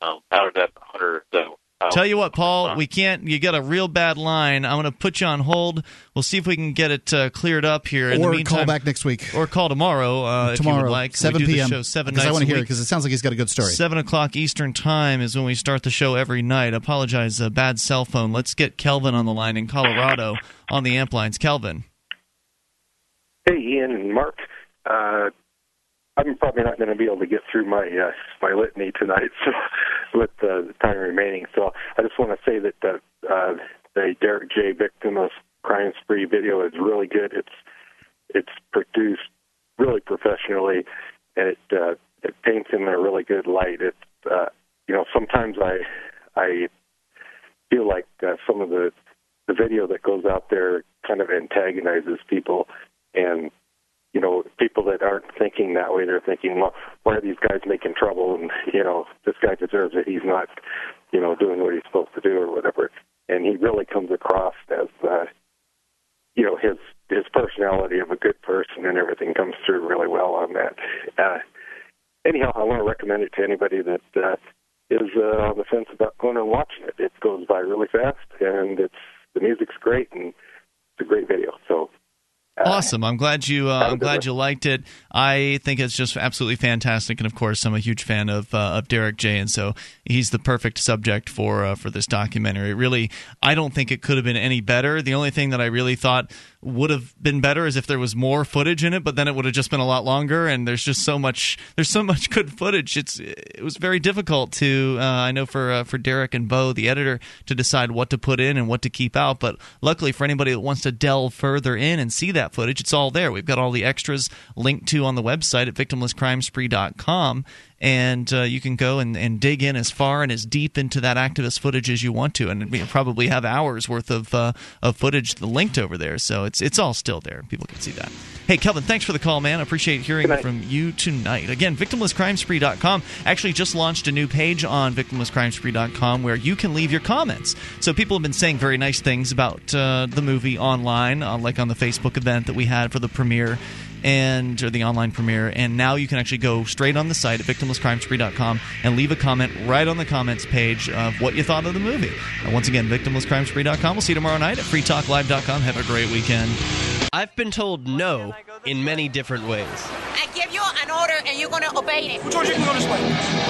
Um, out of that hundred, though, uh, Tell you what, Paul, we can't. You got a real bad line. I'm going to put you on hold. We'll see if we can get it uh, cleared up here. In or the meantime, call back next week. or call tomorrow. Uh, if you tomorrow, would like. 7 p.m. show seven because I want to a hear it because it sounds like he's got a good story. Seven o'clock Eastern time is when we start the show every night. Apologize, uh, bad cell phone. Let's get Kelvin on the line in Colorado on the amp lines. Kelvin. Hey, Ian and Mark. Uh, I'm probably not going to be able to get through my uh, my litany tonight, so with uh, the time remaining. So I just want to say that the uh, the Derrick J. Victimless crime spree video is really good. It's it's produced really professionally, and it uh, it paints him in a really good light. It uh, you know sometimes I I feel like uh, some of the the video that goes out there kind of antagonizes people, and you know, people that aren't thinking that way, they're thinking, well, why are these guys making trouble? And you know, this guy deserves it. He's not, you know, doing what he's supposed to do or whatever. And he really comes across as, uh, you know, his his personality of a good person and everything comes through really well on that. Uh, anyhow, I want to recommend it to anybody that uh, is uh, on the fence about going and watching it. It goes by really fast, and it's the music's great, and it's a great video. So Awesome! I'm glad you. Uh, I'm glad you liked it. I think it's just absolutely fantastic, and of course, I'm a huge fan of uh, of Derrick J. And so he's the perfect subject for uh, for this documentary. Really, I don't think it could have been any better. The only thing that I really thought would have been better is if there was more footage in it, but then it would have just been a lot longer. And there's just so much. There's so much good footage. It's it was very difficult to. Uh, I know for uh, for Derrick and Bo, the editor, to decide what to put in and what to keep out. But luckily for anybody that wants to delve further in and see that footage, it's all there. We've got all the extras linked to on the website at victimlesscrimespree.com and uh, you can go and, and dig in as far and as deep into that activist footage as you want to, and we probably have hours worth of uh, of footage linked over there. So it's it's all still there. People can see that. Hey, Kelvin, thanks for the call, man. I appreciate hearing from you tonight. Again, victimlesscrimespree.com actually just launched a new page on victimlesscrimespree.com where you can leave your comments. So people have been saying very nice things about uh, the movie online, uh, like on the Facebook event that we had for the premiere and or the online premiere and now you can actually go straight on the site at victimlesscrimespree.com and leave a comment right on the comments page of what you thought of the movie and once again victimlesscrimespree.com we'll see you tomorrow night at freetalklive.com have a great weekend I've been told no in many different ways. I give you an order and you're going to obey it. Who told you to go this way?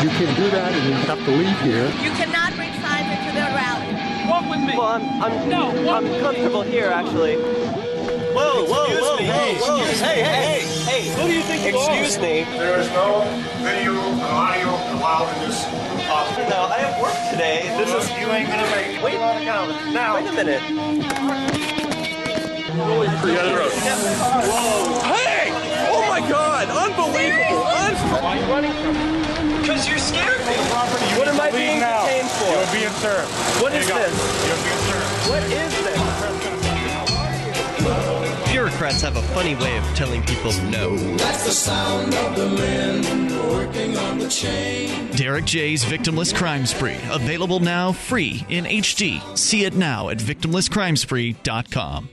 You can do that and you have to leave here. You cannot bring signs into the rally. Walk with me. Well, I'm, I'm, no, I'm comfortable here, actually. Whoa, whoa, Excuse whoa, me. whoa, whoa. Excuse Hey, me. hey, hey, hey. Who do you think you Excuse are? me. There is no video or audio allowed in this office. No, I have work today. This is. You ain't gonna make it. Wait, now. wait a minute. Whoa! Hey! Oh my God! Unbelievable! Un- Why are you running from me? Because you're scared me. Property. You What am I being now. detained for? You're being served. What There is you go. this? You're being served. What is this? Bureaucrats have a funny way of telling people no. That's the sound of the men working on the chain. Derrick J's Victimless Crime Spree. Available now free in HD. See it now at victimlesscrimespree.com.